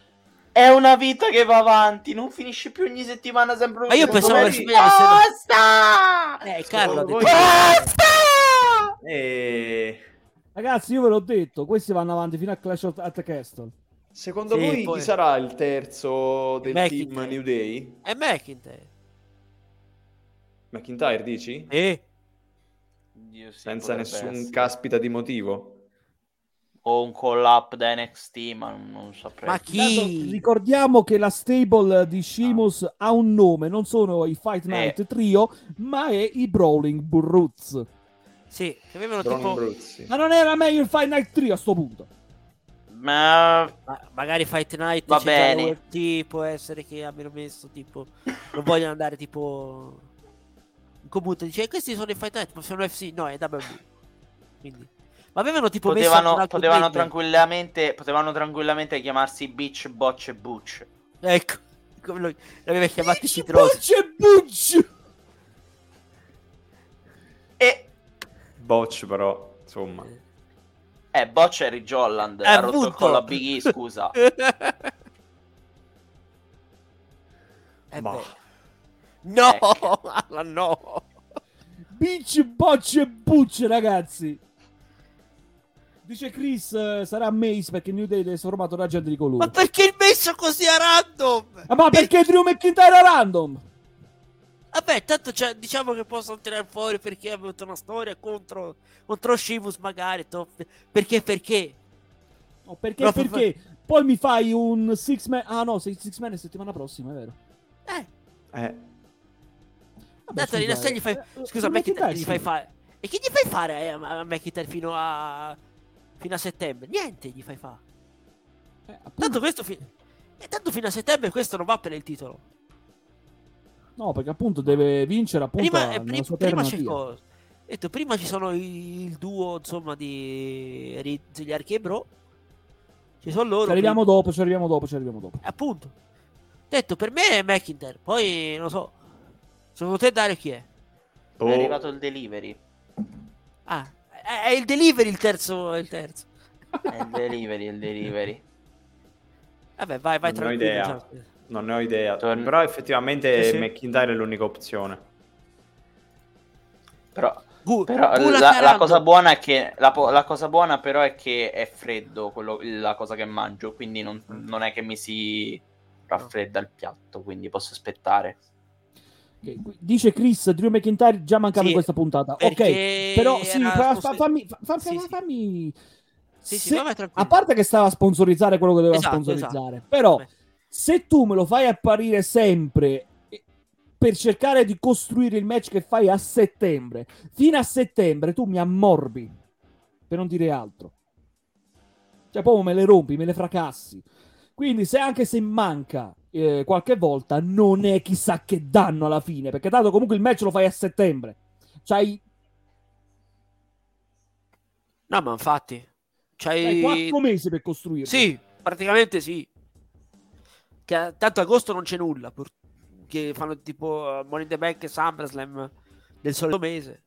È una vita che va avanti, non finisce più ogni settimana sempre Ma io pensavo che avessero- Basta! Eh, Carlo detto- Basta! E... Ragazzi, io ve l'ho detto, questi vanno avanti fino a Clash of- at the Castle. Secondo Sì, voi poi- chi sarà il terzo del McIntyre. team New Day? È McIntyre. McIntyre dici? Eh, Dio, sì, Senza nessun essere. caspita di motivo. O un call-up da NXT, ma non, non saprei. ma Intanto chi? ricordiamo che la stable di Sheamus ha un nome, non sono i Fight Night Trio, ma è i Brawling Brutes. Sì, che avevano Bron tipo... Bruzzi. Ma non era meglio il Fight Night Trio a sto punto? Ma Ma- magari Fight Night Va bene. l'UFT, può essere che abbiano messo tipo non vogliono andare tipo in comune dice questi sono i Fight Night ma sono UFC no è WWE quindi ma avevano tipo potevano, altro potevano tranquillamente, potevano tranquillamente chiamarsi Beach, Botch e Butch. ecco come lo, l'aveva chiamato Pete Rose Butch e Butch! E Botch però, insomma. eh, Botch è Ridge Holland. Eh, ha rotto il appunto. collo a Big E, scusa. Eh Ma- beh. no Ecco. No Bitch, Butch e Butch, ragazzi. Dice Chris, eh, sarà Mace perché New Day è formato da gente di colore. ma perché il messo così a random Ah, ma perché Drew McIntyre è random? Vabbè, tanto c'è- diciamo che possono tirare fuori perché ha avuto una storia contro, contro Shimus magari. to- perché, perché? No, perché, No, fa- perché poi mi fai un six man... Ah no, sei six man è settimana prossima, è vero. Eh, Eh, Vabbè, tanto in scusa, realtà gli fai... eh, Scusa, su McIntyre gli fai fare... E che gli fai fare eh, a a McIntyre fino a... fino a settembre? Niente gli fai fare. Eh. Tanto questo... Fi... E tanto fino a settembre questo non va per il titolo. No, perché appunto deve vincere appunto Prima, eh, sua prima terra c'è cosa? Ho detto, prima ci sono i- il duo, insomma, di Riz, gli Archi e Bro. Ci sono loro. Ci arriviamo dopo, ci arriviamo dopo, ci arriviamo dopo. Appunto. Detto, per me è McIntyre. Poi, non so. Secondo te dare chi è? boh, È arrivato il delivery. Ah, è, è il delivery il terzo. Il terzo. È il delivery, il delivery. Vabbè, vai, vai Non ho tranquillo. idea. Non ne ho idea. Torn- Però effettivamente Sì, sì. McIntyre è l'unica opzione. Però, Gu- però la, la cosa buona è che la, la cosa buona però è che è freddo quello- la cosa che mangio, quindi non, non è che mi si raffredda il piatto, quindi posso aspettare. Ok, qui- Dice Chris, Drew McIntyre già mancava Sì, in questa puntata. Ok, però sì, fa- fa- fammi, fa- Sì, fa- sì. fammi- Sì, se- a parte che stava a sponsorizzare quello che doveva Esatto, sponsorizzare, esatto. però Vabbè. se tu me lo fai apparire sempre eh, per cercare di costruire il match che fai a settembre, fino a settembre tu mi ammorbi, per non dire altro. Cioè, proprio me le rompi, me le fracassi. Quindi, se anche se manca eh, qualche volta, non è chissà che danno alla fine, perché tanto comunque il match lo fai a settembre. C'hai, No, ma infatti. c'hai C'hai... quattro mesi per costruirlo. Sì, praticamente sì. Che tanto agosto non c'è nulla. pur- Che fanno tipo uh, Money in the Bank e SummerSlam del solito mese.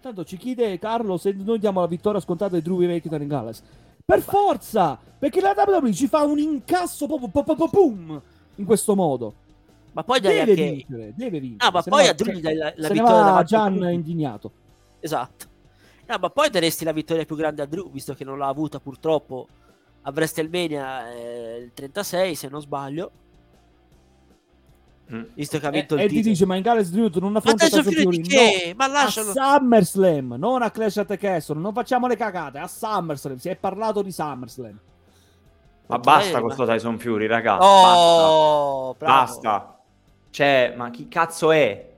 Tanto ci chiede Carlo se noi diamo la vittoria scontata di Drew McIntyre in Galles. Per forza! Perché la WWE ci fa un incasso proprio po- po- po- boom in questo modo. Ma poi Deve anche... vincere, deve vincere. Ah, ma Se poi no- a Drew gli dai la, la se vittoria va davanti Gian tutti. indignato. Esatto. No, ma poi daresti la vittoria più grande a Drew, visto che non l'ha avuta purtroppo a WrestleMania eh, il 36, se non sbaglio. Mm. Visto che ha E, vinto il e ti titolo. dice, ma in Galles Drew non ma affronta fine di Fury? Ma no. lascialo. A SummerSlam, non a Clash at the Castle. Non facciamo le cagate, a SummerSlam. Si è parlato di SummerSlam. Ma Ma basta vai, con ma- sto Tyson Fury, raga. Oh, basta. Basta. Cioè, ma chi cazzo è?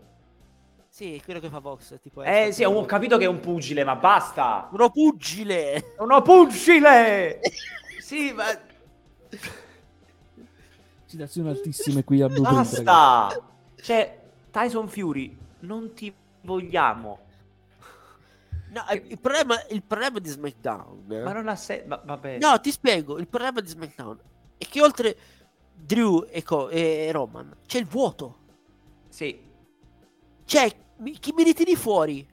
Sì, quello che fa Vox. Tipo, Eh sì, ho capito che è un pugile, ma basta. Uno pugile. Uno pugile! sì, ma Citazioni altissime qui a Blue Print, basta. Cioè, Tyson Fury, non ti vogliamo. No, eh, il problema, il problema di SmackDown. eh. Ma non ha senso. Vabbè. No, ti spiego. Il problema di SmackDown è che oltre Drew e, Co- e Roman c'è il vuoto. Sì. Cioè, mi- chi mi ritiri fuori?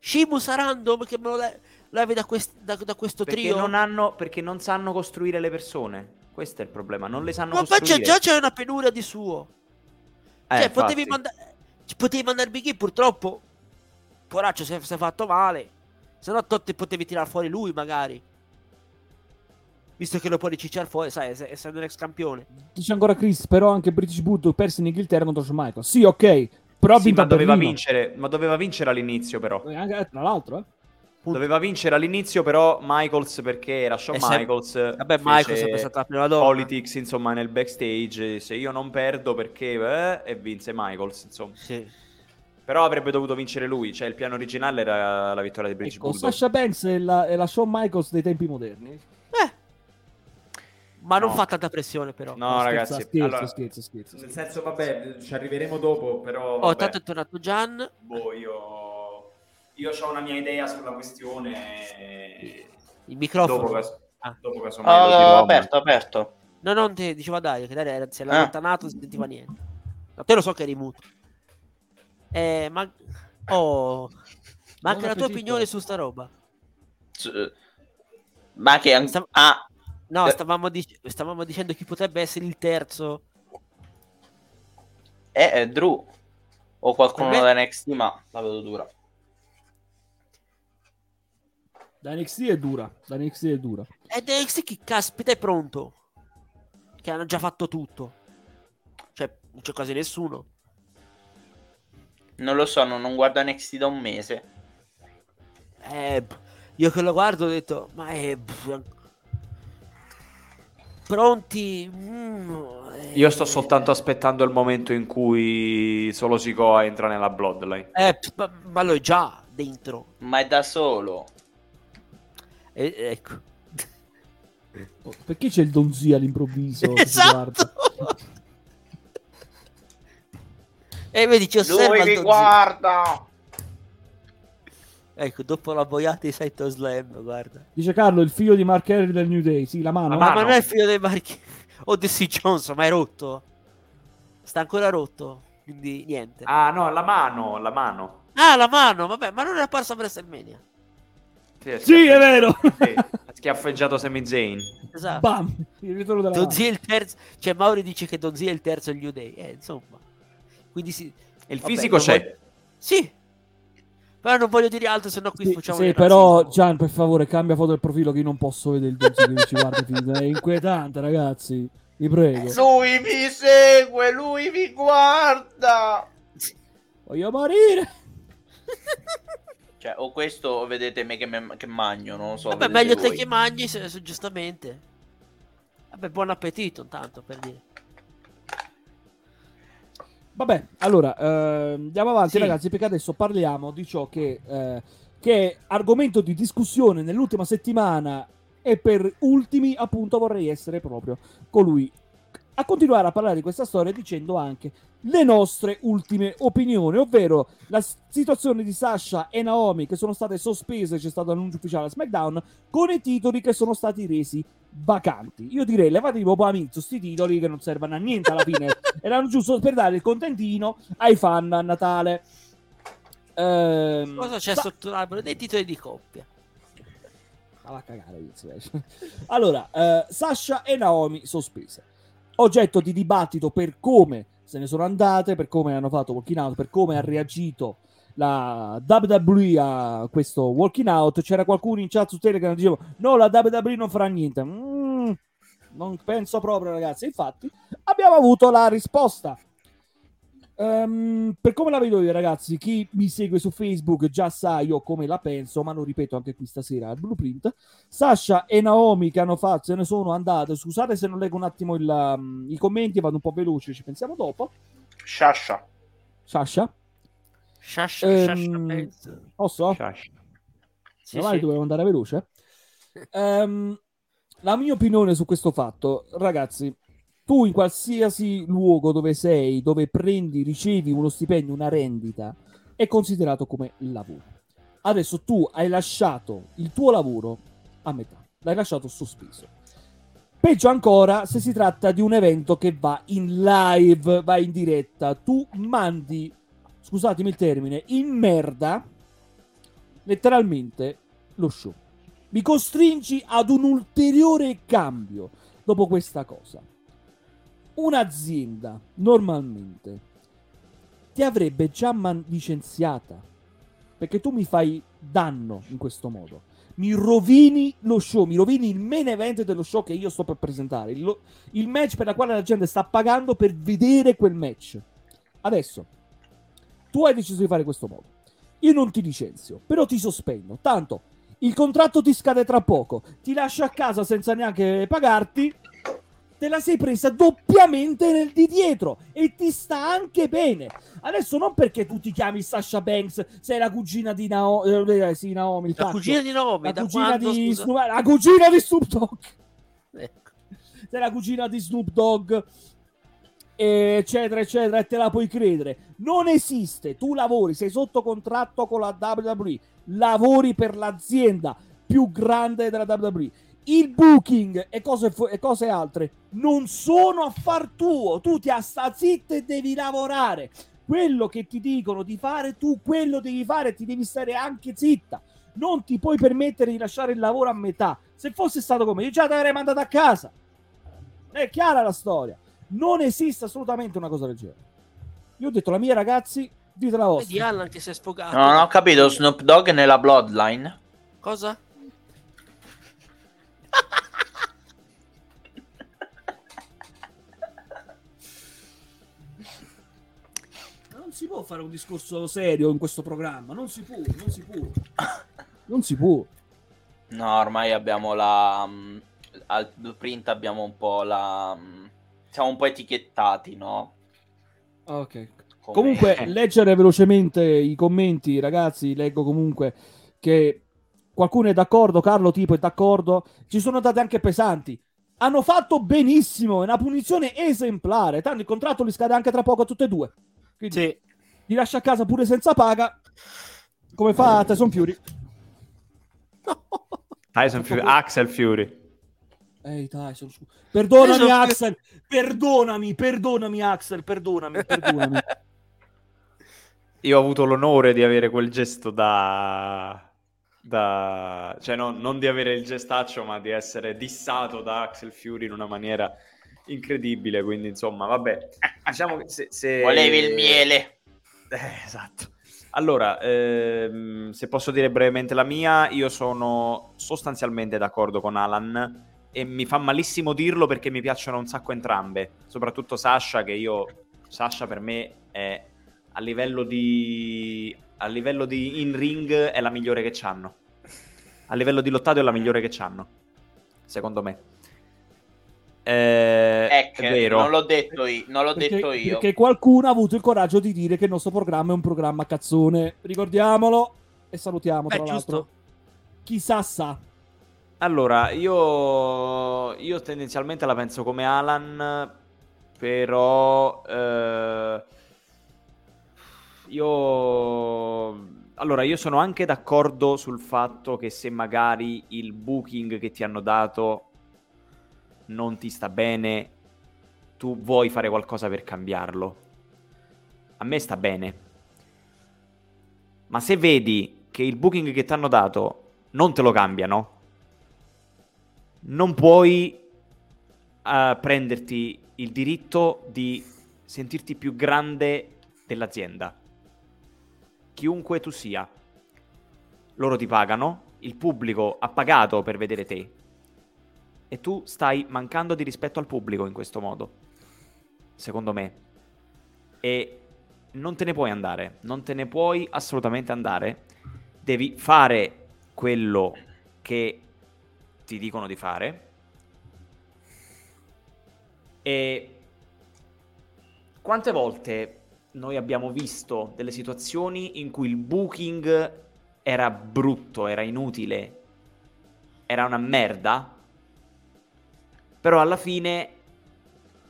Sheamus random che me lo le- levi da, quest- da- da questo Perché trio? non hanno. Perché non sanno costruire le persone. Questo è il problema, non le sanno Ma poi c'è, costruire. già c'è una penuria di suo. Eh, cioè, potevi mandare. Potevi mandare Big E, purtroppo. Poraccio si è, si è fatto male. Se no, Totti potevi tirare fuori lui, magari. Visto che lo puoi ricicciare fuori, sai, ess- essendo un ex campione. Dice ancora Chris, però anche British Bulldog perse in Inghilterra contro Shawn Michaels. Sì, ok, però Sì, ma doveva vincere, ma doveva vincere all'inizio però. Eh, anche- Tra l'altro, eh. Doveva vincere all'inizio però Michaels perché era Shawn E se- Michaels. Vabbè, fece Michael è sempre stata la prima donna. Politics, insomma, nel backstage. Se io non perdo perché... eh, e vinse Michaels, insomma. Sì. Però avrebbe dovuto vincere lui. Cioè, il piano originale era la vittoria di Bridge Ecco, Bulldog. Sasha Banks è la, è la Shawn Michaels dei tempi moderni. Eh. Ma non No. fa tanta pressione, però. No, Scherza, ragazzi. Scherzo, allora, scherzo, scherzo, Nel scherzo. senso, vabbè, ci arriveremo dopo, però... Oh, vabbè. tanto è tornato Gian. Boh, io... Io ho una mia idea sulla questione... Il microfono. Dopo, cas- Ah. dopo lo dirò, Ah, ma- aperto, aperto. No, non ti diceva Dario, che Dario era, si era Ah. allontanato, non si sentiva niente. Ma te lo so che eri muto. Eh, ma... Oh... Ma anche la tua opinione su sta roba? S- Ma che... an- Sta- Ah, No, Eh. stavamo, dic- stavamo dicendo chi potrebbe essere il terzo. è, è Drew. O qualcuno me- da NXT, ma la vedo dura. Da NXT è dura, da NXT è dura. Ed NXT chi caspita è pronto? Che hanno già fatto tutto. Cioè, non c'è quasi nessuno. Non lo so, non, non guardo NXT da un mese. Eh, io che lo guardo ho detto, ma è... Pronti? Mm, eh, Io sto soltanto aspettando il momento in cui Solo Sikoa entra nella Bloodline. Eh, ma, ma lo è già dentro. Ma è da solo. Eh, ecco. Oh, Perché c'è il Donzi all'improvviso? esatto. e vedi, ci osserva Lui il mi guarda. Ecco, dopo la boiata di Saito Slam, guarda. Dice Carlo, il figlio di Mark Henry del New Day. Sì, la mano. La Ma, mano. ma non è il figlio dei marchi. O di C. Johnson, ma è rotto. Sta ancora rotto. Quindi niente. Ah, Ah, no, la mano, la mano. la mano, vabbè, ma non era apparsa a WrestleMania. Sì, è, Sì, è vero. Sì, ha schiaffeggiato Sami Zayn. Esatto. Bam, il ritorno della Don è il terzo. Cioè, Mauri dice che Don è il terzo New Day. Eh, insomma. Quindi sì. E il Vabbè, fisico c'è. voglio- Sì. Però non voglio dire altro, se no qui Sì, facciamo sì, però razzismo. Gian, per favore, cambia foto del profilo che io non posso vedere il Donzi che ci guarda. È inquietante, ragazzi. Vi prego. Lui mi segue, lui mi guarda. Voglio morire. Cioè, o questo o vedete me che, me- che magno, non lo so. Vabbè, meglio te voi. che mangi, se- se- giustamente. Vabbè, buon appetito, intanto, per dire. Vabbè, allora, ehm, andiamo avanti Sì. ragazzi, perché adesso parliamo di ciò che, eh, che è argomento di discussione nell'ultima settimana e per ultimi appunto vorrei essere proprio colui a continuare a parlare di questa storia dicendo anche le nostre ultime opinioni, ovvero la situazione di Sasha e Naomi che sono state sospese, c'è stato l'annuncio ufficiale a SmackDown, con i titoli che sono stati resi vacanti. Io direi levatevi proprio a mizzo sti titoli che non servono a niente alla fine, erano giusto per dare il contentino ai fan a Natale. Ehm, Cosa c'è Sa- sotto l'albero? Dei titoli di coppia. Ma va a cagare. Allora, eh, Sasha e Naomi sospese. Oggetto di dibattito per come se ne sono andate, per come hanno fatto walking out, per come ha reagito la WWE a questo walking out. C'era qualcuno in chat su Telegram che diceva no, la WWE non farà niente. Mm, non penso proprio, ragazzi. Infatti, abbiamo avuto la risposta. Ehm, per come la vedo io, ragazzi, chi mi segue su Facebook già sa io come la penso, ma lo ripeto anche qui stasera al blueprint. Sasha e Naomi che hanno fatto, se ne sono andate. Scusate se non leggo un attimo il, um, i commenti, vado un po' veloce, ci pensiamo dopo. Sasha. Sasha, Shasha, Ehm, Banks. posso? Shash. Sì, sì. dovevo andare veloce. Ehm, la mia opinione su questo fatto, ragazzi, tu in qualsiasi luogo dove sei, dove prendi, ricevi uno stipendio, una rendita, è considerato come lavoro. Adesso tu hai lasciato il tuo lavoro a metà, l'hai lasciato sospeso. Peggio ancora se si tratta di un evento che va in live, va in diretta. Tu mandi, scusatemi il termine, in merda letteralmente lo show. Mi costringi ad un ulteriore cambio dopo questa cosa. Un'azienda normalmente ti avrebbe già man- licenziata perché tu mi fai danno in questo modo. Mi rovini lo show, mi rovini il main event dello show che io sto per presentare. Il, lo- il match per la quale la gente sta pagando per vedere quel match. Adesso, tu hai deciso di fare questo modo. Io non ti licenzio, però ti sospendo. Tanto il contratto ti scade tra poco, ti lascio a casa senza neanche pagarti. Te la sei presa doppiamente nel di dietro e ti sta anche bene. Adesso non perché tu ti chiami Sasha Banks, sei la cugina di Nao- eh, sì, Naomi. La cugina di Naomi, la cugina quando, di? Snoop, la cugina di Snoop Dogg. Ecco. Sei la cugina di Snoop Dogg, eccetera, eccetera, e te la puoi credere. Non esiste. Tu lavori, sei sotto contratto con la WWE, lavori per l'azienda più grande della WWE. Il booking e cose, fu- e cose altre non sono affar tuo. Tu ti sta zitto e devi lavorare. Quello che ti dicono di fare, tu quello devi fare, ti devi stare anche zitta. Non ti puoi permettere di lasciare il lavoro a metà. Se fosse stato come io, già ti avrei mandato a casa. È chiara la storia. Non esiste assolutamente una cosa del genere. Io ho detto la mia, ragazzi, dite la Vedi vostra. Alan che si è sfogato. No, non ho capito, Snoop Dogg nella Bloodline. Cosa? Si può fare un discorso serio in questo programma. Non si può, non si può. Non si può. No, ormai abbiamo la... mm, al blueprint abbiamo un po' la... mm, Siamo un po' etichettati, no? Ok. Come- Comunque, leggere velocemente i commenti, ragazzi. Leggo comunque che qualcuno è d'accordo. Carlo Tipo è d'accordo. Ci sono date anche pesanti. Hanno fatto benissimo. È una punizione esemplare. Tanto il contratto li scade anche tra poco a tutte e due. Quindi Sì. Li lascia a casa pure senza paga. Come fa Tyson Fury. Tyson Fury, Axel Fury. Ehi, Tyson, scu- Perdonami, Tyson Fury. Axel. Perdonami, perdonami, Axel. Perdonami, perdonami. Io ho avuto l'onore di avere quel gesto da... da... cioè no, non di avere il gestaccio, ma di essere dissato da Axel Fury in una maniera incredibile, quindi insomma, vabbè. Diciamo che se... se- Volevi il miele. Eh, esatto. Allora, ehm, se posso dire brevemente la mia, io sono sostanzialmente d'accordo con Alan e mi fa malissimo dirlo perché mi piacciono un sacco entrambe, soprattutto Sasha che io Sasha per me è a livello di a livello di in ring è la migliore che c'hanno. A livello di lottato è la migliore che c'hanno. Secondo me. Eh, Ecco, è vero. non l'ho detto io. Non l'ho Perché, detto io. perché qualcuno ha avuto il coraggio di dire che il nostro programma è un programma cazzone. Ricordiamolo e salutiamo, tra Beh, l'altro. giusto. Chissà sa. Allora, io, io tendenzialmente la penso come Alan, però eh, io... Allora, io sono anche d'accordo sul fatto che se magari il booking che ti hanno dato non ti sta bene, tu vuoi fare qualcosa per cambiarlo. A me sta bene. Ma se vedi che il booking che ti hanno dato non te lo cambiano, non puoi eh, prenderti il diritto di sentirti più grande dell'azienda. Chiunque tu sia. Loro ti pagano, il pubblico ha pagato per vedere te. E tu stai mancando di rispetto al pubblico in questo modo. Secondo me. E non te ne puoi andare. Non te ne puoi assolutamente andare. Devi fare quello che ti dicono di fare. E quante volte noi abbiamo visto delle situazioni in cui il booking era brutto, era inutile, era una merda, però alla fine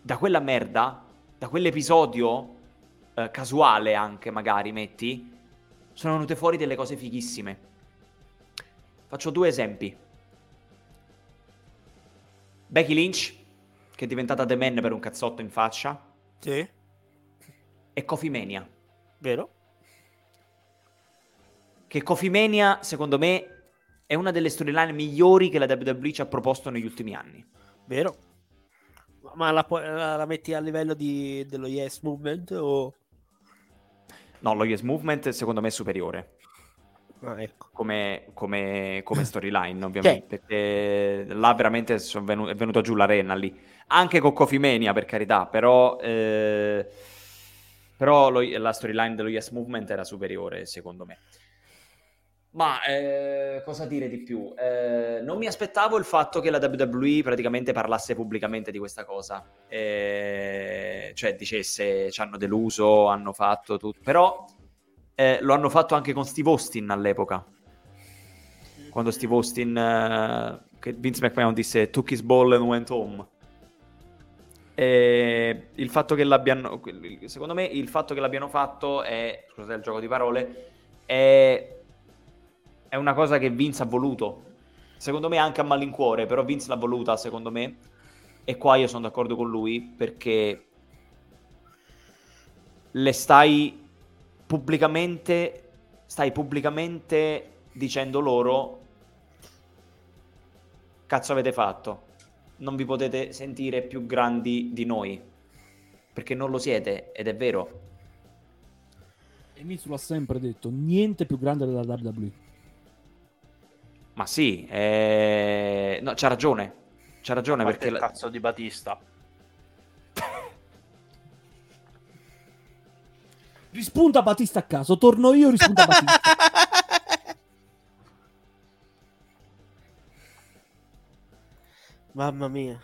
da quella merda, da quell'episodio eh, casuale anche magari, metti, sono venute fuori delle cose fighissime. Faccio due esempi. Becky Lynch, che è diventata The Man per un cazzotto in faccia, Sì, e Coffee Mania. vero? Che Coffee Mania, secondo me, è una delle storyline migliori che la WWE ci ha proposto negli ultimi anni. Vero? Ma la, la- la metti a livello di, dello Yes Movement o... No, lo Yes Movement secondo me è superiore. Ah, ecco. come, come- come storyline, ovviamente. Perché là veramente venu- è venuta giù l'arena lì. Anche con Coffee Mania, per carità, però, eh, però lo- la storyline dello Yes Movement era superiore, secondo me. Ma eh, cosa dire di più? Eh, non mi aspettavo il fatto che la WWE praticamente parlasse pubblicamente di questa cosa. Eh, cioè dicesse ci hanno deluso, hanno fatto tutto. Però eh, lo hanno fatto anche con Steve Austin all'epoca. Quando Steve Austin, eh, che Vince McMahon disse took his ball and went home. E il fatto che l'abbiano, secondo me, il fatto che l'abbiano fatto è, scusate il gioco di parole, è, è una cosa che Vince ha voluto. Secondo me anche a malincuore, però Vince l'ha voluta, secondo me. E qua io sono d'accordo con lui perché le stai pubblicamente stai pubblicamente dicendo loro cazzo avete fatto non vi potete sentire più grandi di noi perché non lo siete ed è vero E Mitsu l'ha sempre detto, niente più grande della WWE. Ma sì eh, no, c'ha ragione c'ha ragione parte perché il cazzo di Batista. Rispunta Batista a caso, torno io, rispunta Batista. Mamma mia.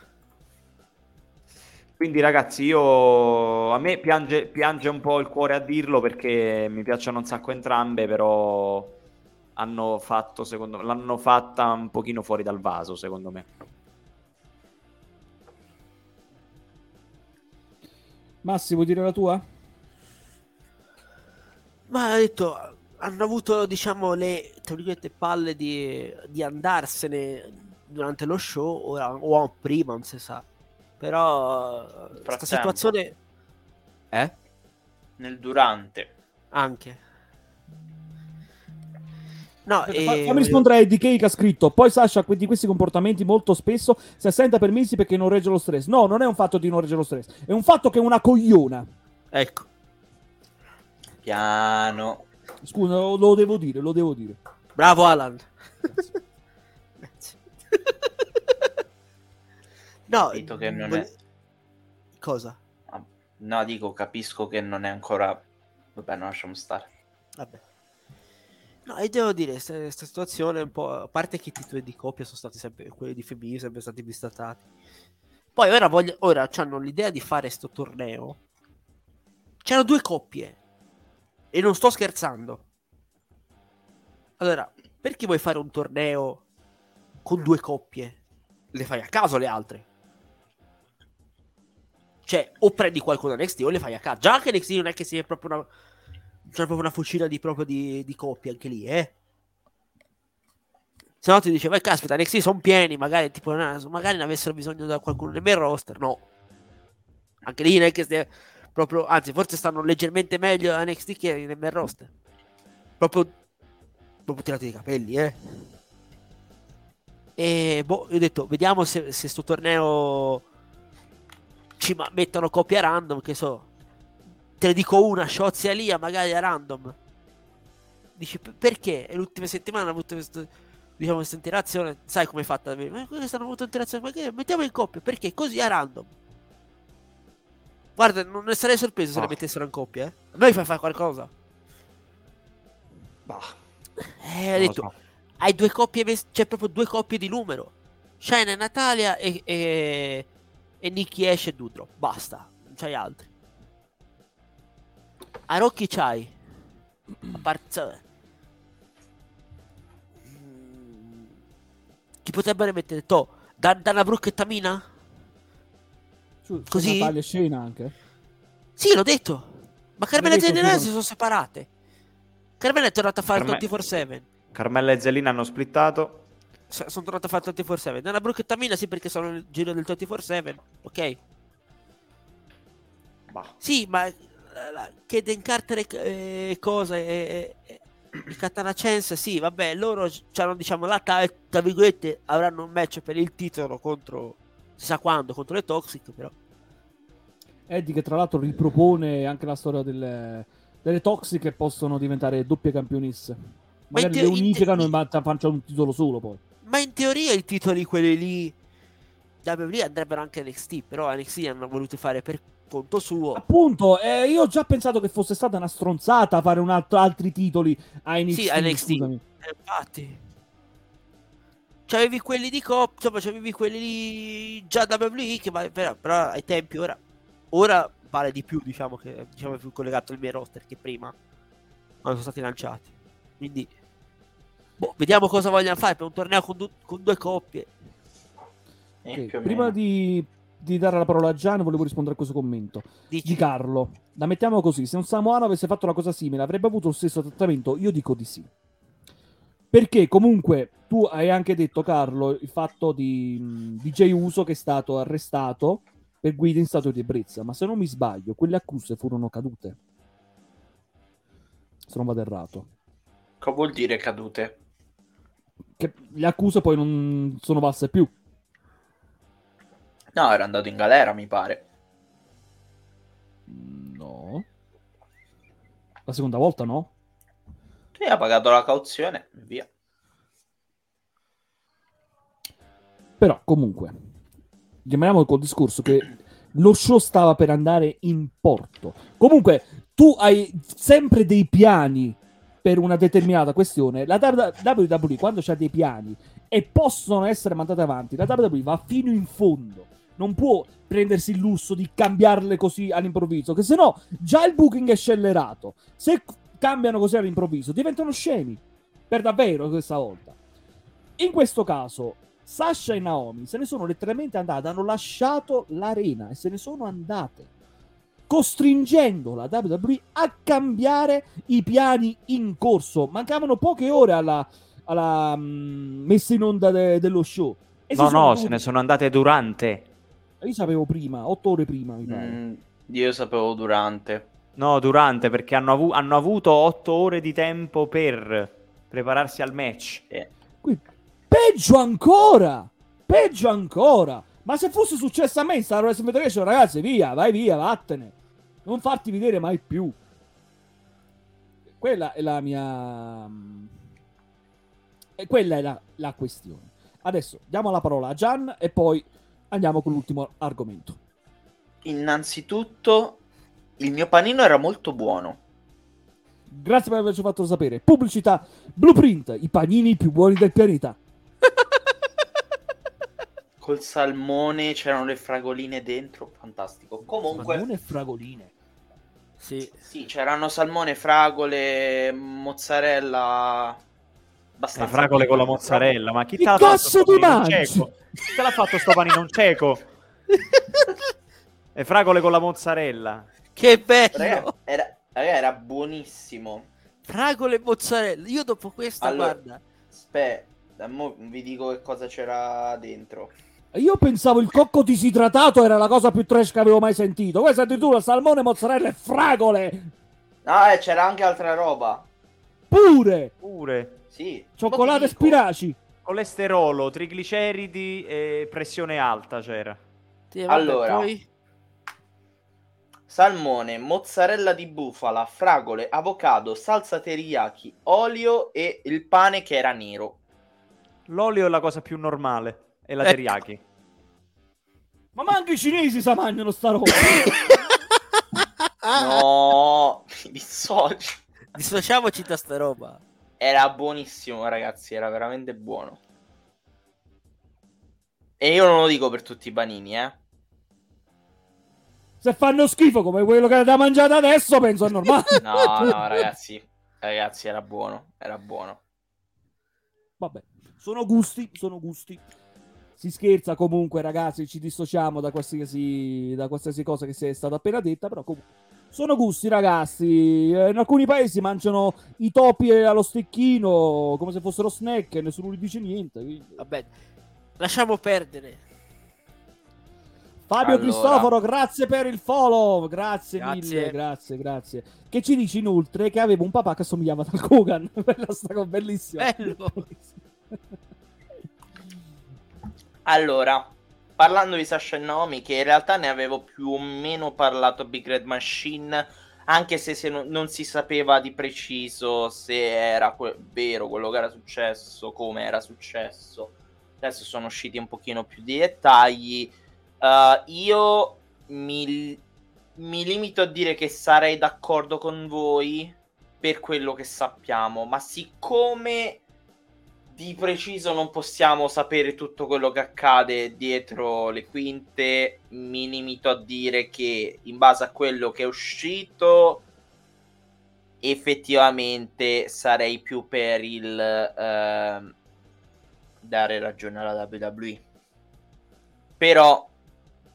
Quindi ragazzi, io a me piange, piange un po' il cuore a dirlo perché mi piacciono un sacco entrambe, però hanno fatto, secondo me, l'hanno fatta un pochino fuori dal vaso, secondo me. Massi, vuoi dire la tua? Ma ha detto, hanno avuto, diciamo, le palle di, di andarsene durante lo show, ora, o prima, non si sa. Però, questa situazione... Eh? Nel durante. Anche. No, Aspetta, e... fa- fammi rispondere a Eddie K che ha scritto. Poi Sasha di questi comportamenti molto spesso si assenta per mesi perché non regge lo stress. No, non è un fatto di non reggere lo stress, è un fatto che è una cogliona. Ecco. Piano. Scusa, lo, lo devo dire, lo devo dire. Bravo Alan. Grazie. no, Capito che non è- Cosa? No, dico, capisco che non è ancora... Vabbè, no, lasciamo stare. Vabbè. No, e devo dire, questa situazione un po'... A parte che i titoli di coppia sono stati sempre... Quelli di femminile sempre stati bistrattati. Poi ora, voglio, ora hanno l'idea di fare sto torneo. C'erano due coppie. E non sto scherzando. Allora, perché vuoi fare un torneo con due coppie? Le fai a caso le altre. Cioè, o prendi qualcuno da NXT o le fai a caso. Già che NXT non è che sia proprio una... C'è proprio una fucina di, proprio di, di coppie anche lì, eh. Se no ti dice, vai caspita, NXT sono pieni, magari, tipo, magari ne avessero bisogno da qualcuno nel main roster. No. Anche lì non è che stia proprio, anzi, forse stanno leggermente meglio a NXT che nel main roster. Proprio, proprio tirati i capelli, eh. E boh, io ho detto, vediamo se, se sto torneo ci mettono coppia random, che so. Te ne dico una, Shotzi e Alia, magari a random. Dici, "P- perché? E l'ultima settimana hanno avuto questo, diciamo, questa interazione. Sai com'è fatta? Ma questa hanno avuto interazione, ma che mettiamo in coppia? Perché? Così a random. Guarda, non ne sarei sorpreso se le Ah. mettessero in coppia, eh. A noi fai fare qualcosa. Bah, Eh, ha lo detto, so. hai due coppie, c'è proprio due coppie di numero. Shine e Natalia e, e, e Nicky Ash e Dudro. Basta, non c'hai altri. A Rocky c'hai. A parte... Mm, Chi potrebbero mettere? To, Dan- Dana Brooke e Tamina? Su- Così? Natalia e Shayna anche. Sì, l'ho detto. Ma Carmela e Zelina si sono separate. Carmela è tornata a fare Carme- 24-7. Carmella e Zelina hanno splittato. S- sono tornato a fare 24-7. Nella Brooke e Tamina sì perché sono nel giro del 24-7. Ok. Bah. Sì, ma la- che Den Carter e e cosa e, e, e Katana Chance, sì, vabbè, loro hanno diciamo la ta- tra virgolette avranno un match per il titolo contro si sa quando, contro le Toxic, però. Eddie che tra l'altro ripropone anche la storia delle, delle Toxic che possono diventare doppie campionesse. Magari le te- in te- unificano e ma- facciano un titolo solo poi. Ma in teoria i titoli quelli lì WWE andrebbero anche a NXT, però NXT hanno voluto fare per conto suo. Appunto, eh, io ho già pensato che fosse stata una stronzata fare un altro- altri titoli a NXT. Sì, a NXT. scusami. Eh, infatti. C'avevi quelli di Cop, insomma, c'avevi quelli già WWE che va- però, però ai tempi ora ora vale di più, diciamo che diciamo è più collegato al mio roster che prima quando sono stati lanciati. Quindi boh, vediamo cosa vogliono fare per un torneo con, du- con due coppie. Eh, Ok, più o Prima meno. di, di dare la parola a Gian, volevo rispondere a questo commento. Dici, Di Carlo, la mettiamo così: se un Samoano avesse fatto una cosa simile, avrebbe avuto lo stesso trattamento? Io dico di sì. Perché comunque tu hai anche detto, Carlo, il fatto di, di Jay Uso che è stato arrestato per guida in stato di ebbrezza. Ma se non mi sbaglio, quelle accuse furono cadute. Se non vado errato. Cosa vuol dire cadute? Che le accuse poi non sono valse più. No, era andato in galera, mi pare. No. La seconda volta no? Sì, ha pagato la cauzione e via. Però comunque, rimaniamo col discorso che lo show stava per andare in porto. Comunque, tu hai sempre dei piani per una determinata questione. La WWE, quando c'ha dei piani e possono essere mandate avanti, la WWE va fino in fondo. Non può prendersi il lusso di cambiarle così all'improvviso, che se no già il booking è scellerato. Se cambiano così all'improvviso, diventano scemi. Per davvero questa volta. In questo caso, Sasha e Naomi se ne sono letteralmente andate, hanno lasciato l'arena e se ne sono andate, costringendo la WWE a cambiare i piani in corso. Mancavano poche ore alla, alla, mm, messa in onda de- dello show. E No, no, dovuti- se ne sono andate durante. Io sapevo prima, otto ore prima, mi pare. Mm, io sapevo durante. No, durante, perché hanno, avu- hanno avuto otto ore di tempo per prepararsi al match. Qui- peggio ancora! Peggio ancora! Ma se fosse successo a me in Star Wars Federation, ragazzi, via, vai via, vattene. Non farti vedere mai più. Quella è la mia... E quella è la, la questione. Adesso diamo la parola a Gian e poi andiamo con l'ultimo argomento. innanzitutto, il mio panino era molto buono. Grazie per averci fatto sapere. Pubblicità Blueprint, i panini più buoni del pianeta. Col salmone c'erano le fragoline dentro. Fantastico. Comunque, Salmone e fragoline. sì. sì, c'erano salmone, fragole, mozzarella. Le fragole con la mozzarella, ma chi Che te l'ha fatto cazzo sto panino cieco? Chi te l'ha fatto sto panino cieco? Le fragole con la mozzarella. Che bello! Raga, era, raga, era buonissimo. Fragole e mozzarella. Io dopo questa, Allora- guarda. Aspetta, vi dico che cosa c'era dentro. Io pensavo il cocco disidratato era la cosa più trash che avevo mai sentito. Questa addirittura salmone, mozzarella e fragole. Ah, e c'era anche altra roba. Pure. Pure. Sì. Cioccolata mo e spinaci. Colesterolo, trigliceridi e pressione alta c'era. Sì, vabbè, Allora. poi- Salmone, mozzarella di bufala, fragole, avocado, salsa teriyaki, olio e il pane che era nero. L'olio è la cosa più normale. E la Ecco. teriyaki. Ma manco i cinesi sa mangiano sta roba. No, mi dissocio. Dissociamoci da sta roba. Era buonissimo, ragazzi, era veramente buono. E io non lo dico per tutti i panini, eh. Se fanno schifo come quello che avete mangiato adesso, penso è normale. No, no, ragazzi. Ragazzi, era buono, era buono. Vabbè, sono gusti, sono gusti. Si scherza comunque, ragazzi, ci dissociamo da qualsiasi, da qualsiasi cosa che sia stata appena detta, però comunque sono gusti, ragazzi. Eh, In alcuni paesi mangiano i topi allo stecchino come se fossero snack e nessuno gli dice niente. quindi- Vabbè, lasciamo perdere. Fabio Allora. Cristoforo, grazie per il follow. Grazie, Grazie. mille, grazie, grazie. Che ci dici inoltre che avevo un papà che assomigliava al Kogan. Quella sta bellissima. Bello. Allora, parlando di Sasha e Naomi, che in realtà ne avevo più o meno parlato a Big Red Machine, anche se, se non, non si sapeva di preciso se era que- vero quello che era successo, come era successo. Adesso sono usciti un pochino più di dettagli. Uh, io mi, mi limito a dire che sarei d'accordo con voi per quello che sappiamo, ma siccome di preciso non possiamo sapere tutto quello che accade dietro le quinte. Mi limito a dire che in base a quello che è uscito, effettivamente sarei più per il eh, dare ragione alla WWE. Però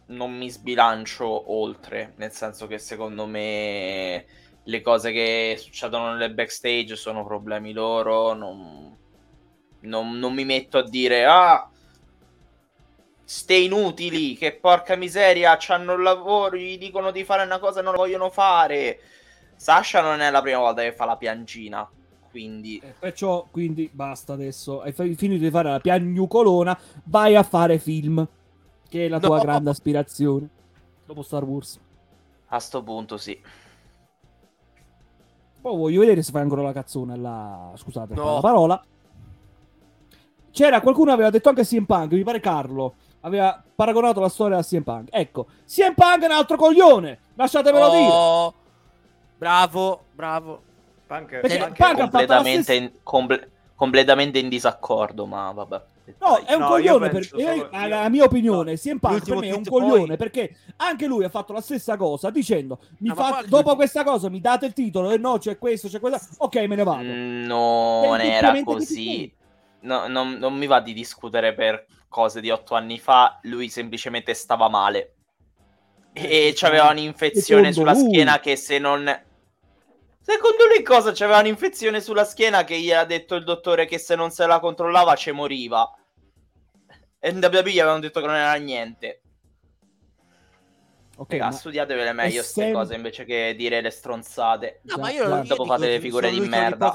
non mi sbilancio oltre, nel senso che secondo me le cose che succedono nelle backstage sono problemi loro, non non, non mi metto a dire, ah, ste inutili, che porca miseria, hanno il lavoro, gli dicono di fare una cosa e non lo vogliono fare. Sasha non è la prima volta che fa la piangina, quindi... Eh, perciò, quindi, basta adesso. Hai finito di fare la piagnucolona, vai a fare film, che è la tua no. grande aspirazione. Dopo Star Wars. A sto punto, sì. Poi voglio vedere se fai ancora la cazzone là. Scusate no. la parola. C'era qualcuno aveva detto anche CM Punk, mi pare Carlo. Aveva paragonato la storia a CM Punk. Ecco, CM Punk è un altro coglione. Lasciatemelo oh, dire. Bravo, bravo. Punk, Perché Punk, Punk completamente, stessa... in, comple- completamente in disaccordo, ma vabbè. No, è un no, coglione per solo... la mia opinione. No, CM Punk per me è un coglione poi... perché anche lui ha fatto la stessa cosa dicendo mi no, fa... dopo questa cosa mi date il titolo e no, c'è questo, c'è quello. Ok, me ne vado. Non era così no, non, non, mi va di discutere per cose di otto anni fa, lui semplicemente stava male. E eh, c'aveva un'infezione sulla lui. schiena che se non... Secondo lui cosa? C'aveva un'infezione sulla schiena che gli ha detto il dottore che se non se la controllava ci moriva. E in WWE gli avevano detto che non era niente. Ok, Raga, studiatevele meglio queste sem- cose invece che dire le stronzate. No, ma io, io dopo fate le figure di merda.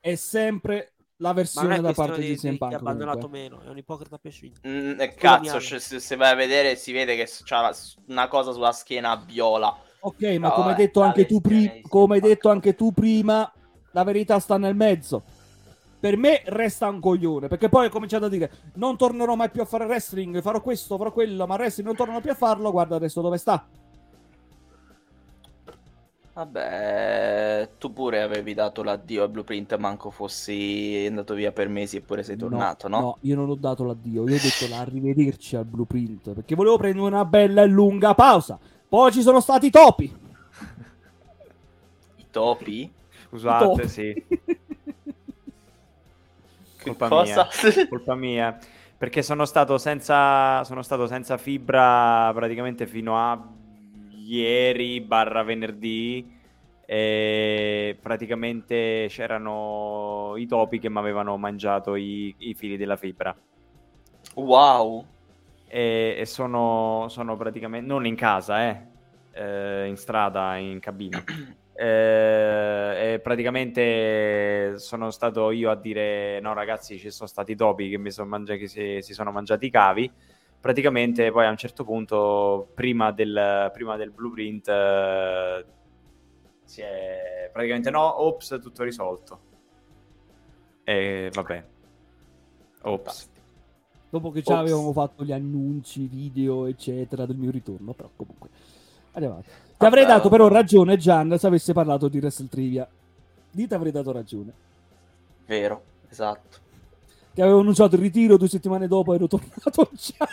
È sempre la versione da parte di, di CM Punk. Ha abbandonato meno, è un ipocrita pescito. Mm, eh, cazzo, se, se, vai a vedere si vede che c'ha una cosa sulla schiena viola. Ok, ma no, come, hai detto, anche tu pri- come hai detto anche tu prima, la verità sta nel mezzo. Per me resta un coglione, perché poi ho cominciato a dire non tornerò mai più a fare wrestling, farò questo, farò quello, ma wrestling non tornerò più a farlo, guarda adesso dove sta. Vabbè, tu pure avevi dato l'addio a Blueprint, manco fossi andato via per mesi eppure sei tornato, no? No, no io non ho dato l'addio, io ho detto l'arrivederci al Blueprint, perché volevo prendere una bella e lunga pausa. Poi ci sono stati i topi. I topi? Scusate, I topi. sì. colpa cosa? mia, colpa mia. Perché sono stato senza, sono stato senza fibra praticamente fino a ieri barra venerdì e praticamente c'erano i topi che mi avevano mangiato i, i, fili della fibra. Wow! E, e sono, sono, praticamente non in casa, eh, eh in strada, in cabina. Eh, praticamente sono stato io a dire: No, ragazzi, ci sono stati topi che, mi son mangi- che si, si sono mangiati i cavi praticamente poi a un certo punto, prima del, prima del blueprint, eh, si è praticamente no, ops, tutto risolto. E vabbè, ops. Dopo che già avevamo fatto gli annunci, video, eccetera, del mio ritorno, però comunque andiamo avanti. Ti avrei dato però ragione, Gian, se avesse parlato di Wrestle Trivia. Dite avrei dato ragione. Vero, esatto che avevo annunciato il ritiro due settimane dopo ero tornato già.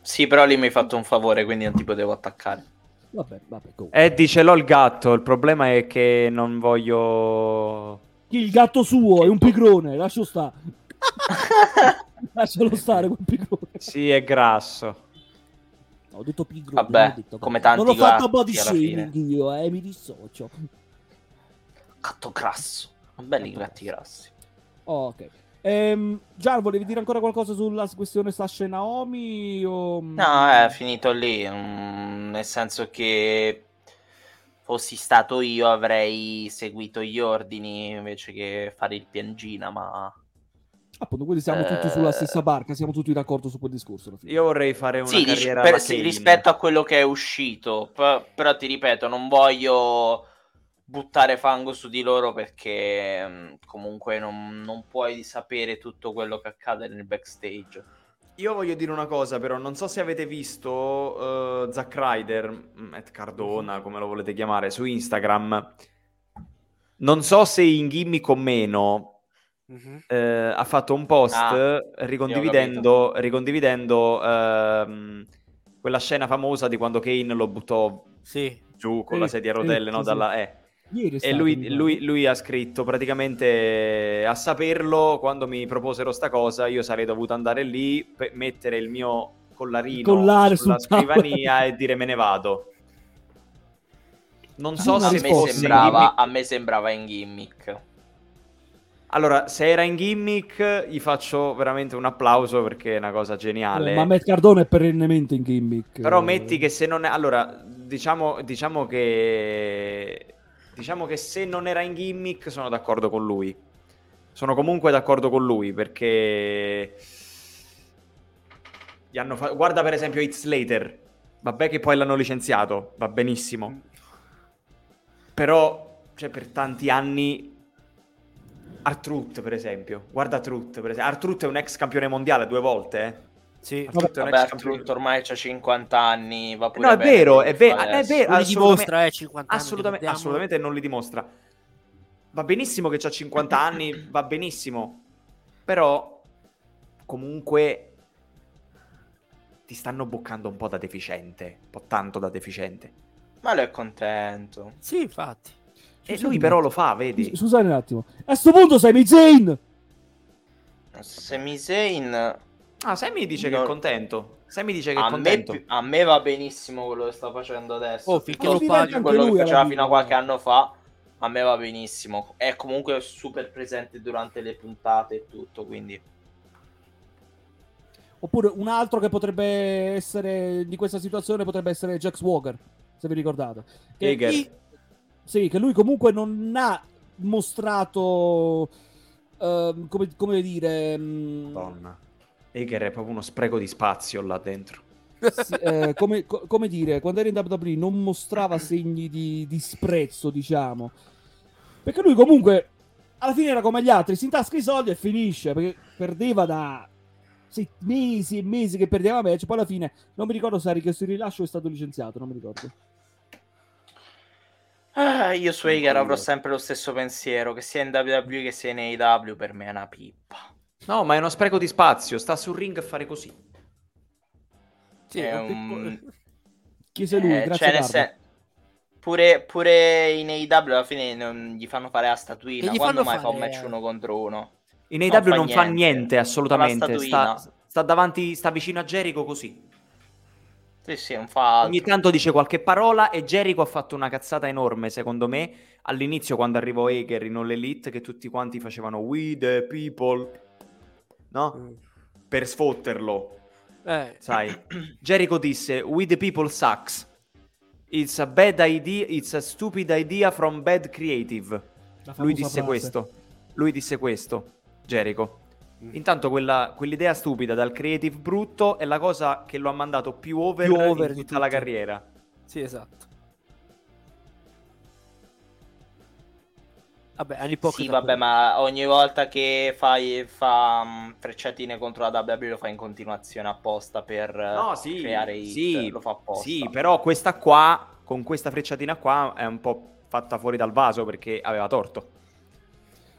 Sì, però lì mi hai fatto un favore, quindi non ti potevo attaccare. Vabbè, vabbè, Eh, dice l'ho il gatto, il problema è che non voglio... Il gatto suo è un pigrone, lascio stare. Lascialo stare quel pigrone. Sì, è grasso. Ho detto pigrone. Vabbè, detto, come tanti Non ho fatto body shaming io, eh, mi dissocio. Gatto grasso. Belli i gatti grassi. Oh, ok. Ehm, Gian, volevi dire ancora qualcosa sulla questione Sasha e Naomi? O... No, è finito lì. Mm, nel senso che fossi stato io avrei seguito gli ordini invece che fare il piangina, ma... Appunto, quindi siamo tutti sulla Eh. stessa barca, siamo tutti d'accordo su quel discorso. alla fine. Io vorrei fare una Sì, carriera per- sì, rispetto a quello che è uscito. P- però ti ripeto, non voglio buttare fango su di loro perché mh, comunque non, non puoi sapere tutto quello che accade nel backstage. Io voglio dire una cosa, però, non so se avete visto eh, Zack Ryder, mm, at Cardona, come lo volete chiamare, su Instagram. Non so se in gimmick o meno, Mhm. eh, ha fatto un post Ah, ricondividendo, ricondividendo ehm, quella scena famosa di quando Kane lo buttò Sì. giù con Sì, la sedia a rotelle, sì, no? sì. Dalla, eh. E mi lui, lui- lui ha scritto praticamente a saperlo, quando mi proposero sta cosa, io sarei dovuto andare lì, pe- mettere il mio collarino collare sulla sul tavolo. scrivania e dire me ne vado. Non so una a, se fosse sembrava, a me sembrava in gimmick. Allora, se era in gimmick, gli faccio veramente un applauso perché è una cosa geniale. Eh, ma Matt Cardone è perennemente in gimmick. Però eh. metti che se non è... Allora, diciamo, diciamo che... Diciamo che se non era in gimmick sono d'accordo con lui. Sono comunque d'accordo con lui perché... Gli hanno fa- Guarda per esempio Heath Slater. Vabbè che poi l'hanno licenziato, va benissimo. Però, cioè, per tanti anni... Artruth, per esempio. Guarda Truth, per esempio. Artruth è un ex campione mondiale due volte, eh. Sì. Vabbè, Artruth ormai c'ha 50 anni, va pure No, è vero, è vero, è vero. Non li assolutamente- dimostra, eh, 50 anni. Assolutamente, ricordiamo. assolutamente non li dimostra. Va benissimo che ha 50 anni, va benissimo. Però, comunque, ti stanno boccando un po' da deficiente. Un po' tanto da deficiente. Ma lui è contento. Sì, infatti. E lui però lo fa, vedi? Scusate un attimo. A sto punto Sami Zayn! Sami Zayn Ah, Sammy dice che No. è contento. Sammy dice che è a me, contento. pi- a me va benissimo quello che sta facendo adesso. Oh, finché lo paghi di anche quello lui che faceva fine. fino a qualche anno fa. A me va benissimo. È comunque super presente durante le puntate e tutto. Quindi Oppure un altro che potrebbe essere di questa situazione potrebbe essere Jax Walker, se vi ricordate. Che, chi- sì, che lui comunque non ha mostrato, ehm, come, come dire, mm, Madonna. Hager è proprio uno spreco di spazio là dentro. sì, eh, come, co- come dire, quando era in WWE non mostrava segni di disprezzo, diciamo. Perché lui comunque alla fine era come gli altri, si intasca i soldi e finisce, perché perdeva da sei mesi e mesi che perdeva match, poi alla fine non mi ricordo se ha richiesto il rilascio o è stato licenziato, non mi ricordo. Ah, io su Hager avrò sempre lo stesso pensiero. Che sia in WWE che sia in AEW, per me è una pippa. No, ma è uno spreco di spazio. Sta sul ring a fare così. Sì, È un piccolo- Chiese lui, Eh, grazie cioè, sen- pure, pure in AEW alla fine non gli fanno fare la statuina. Quando fanno mai fa un match uno contro uno? In Non AEW fa non fa niente. niente, assolutamente. Sta, sta davanti, sta vicino a Jericho così. Sì, sì, non fa Ogni tanto dice qualche parola e Jericho ha fatto una cazzata enorme, secondo me, all'inizio quando arrivò Hager in All Elite, che tutti quanti facevano We the people, no? Mm. Per sfotterlo, Eh, sai. Jericho disse We the people sucks. It's a bad idea, it's a stupid idea from bad creative. Lui disse frase. questo. Lui disse questo, Jericho. Mm. Intanto quella, quell'idea stupida dal creative brutto è la cosa che lo ha mandato più over, Più over in tutta la carriera. Sì, esatto. Vabbè, è. Sì, vabbè, ma ogni volta che fai, fa mm, frecciatine contro la WWE lo fa in continuazione apposta per eh, No, sì, creare hit. sì, lo fa apposta. Sì, però questa qua, con questa frecciatina qua, è un po' fatta fuori dal vaso perché aveva torto.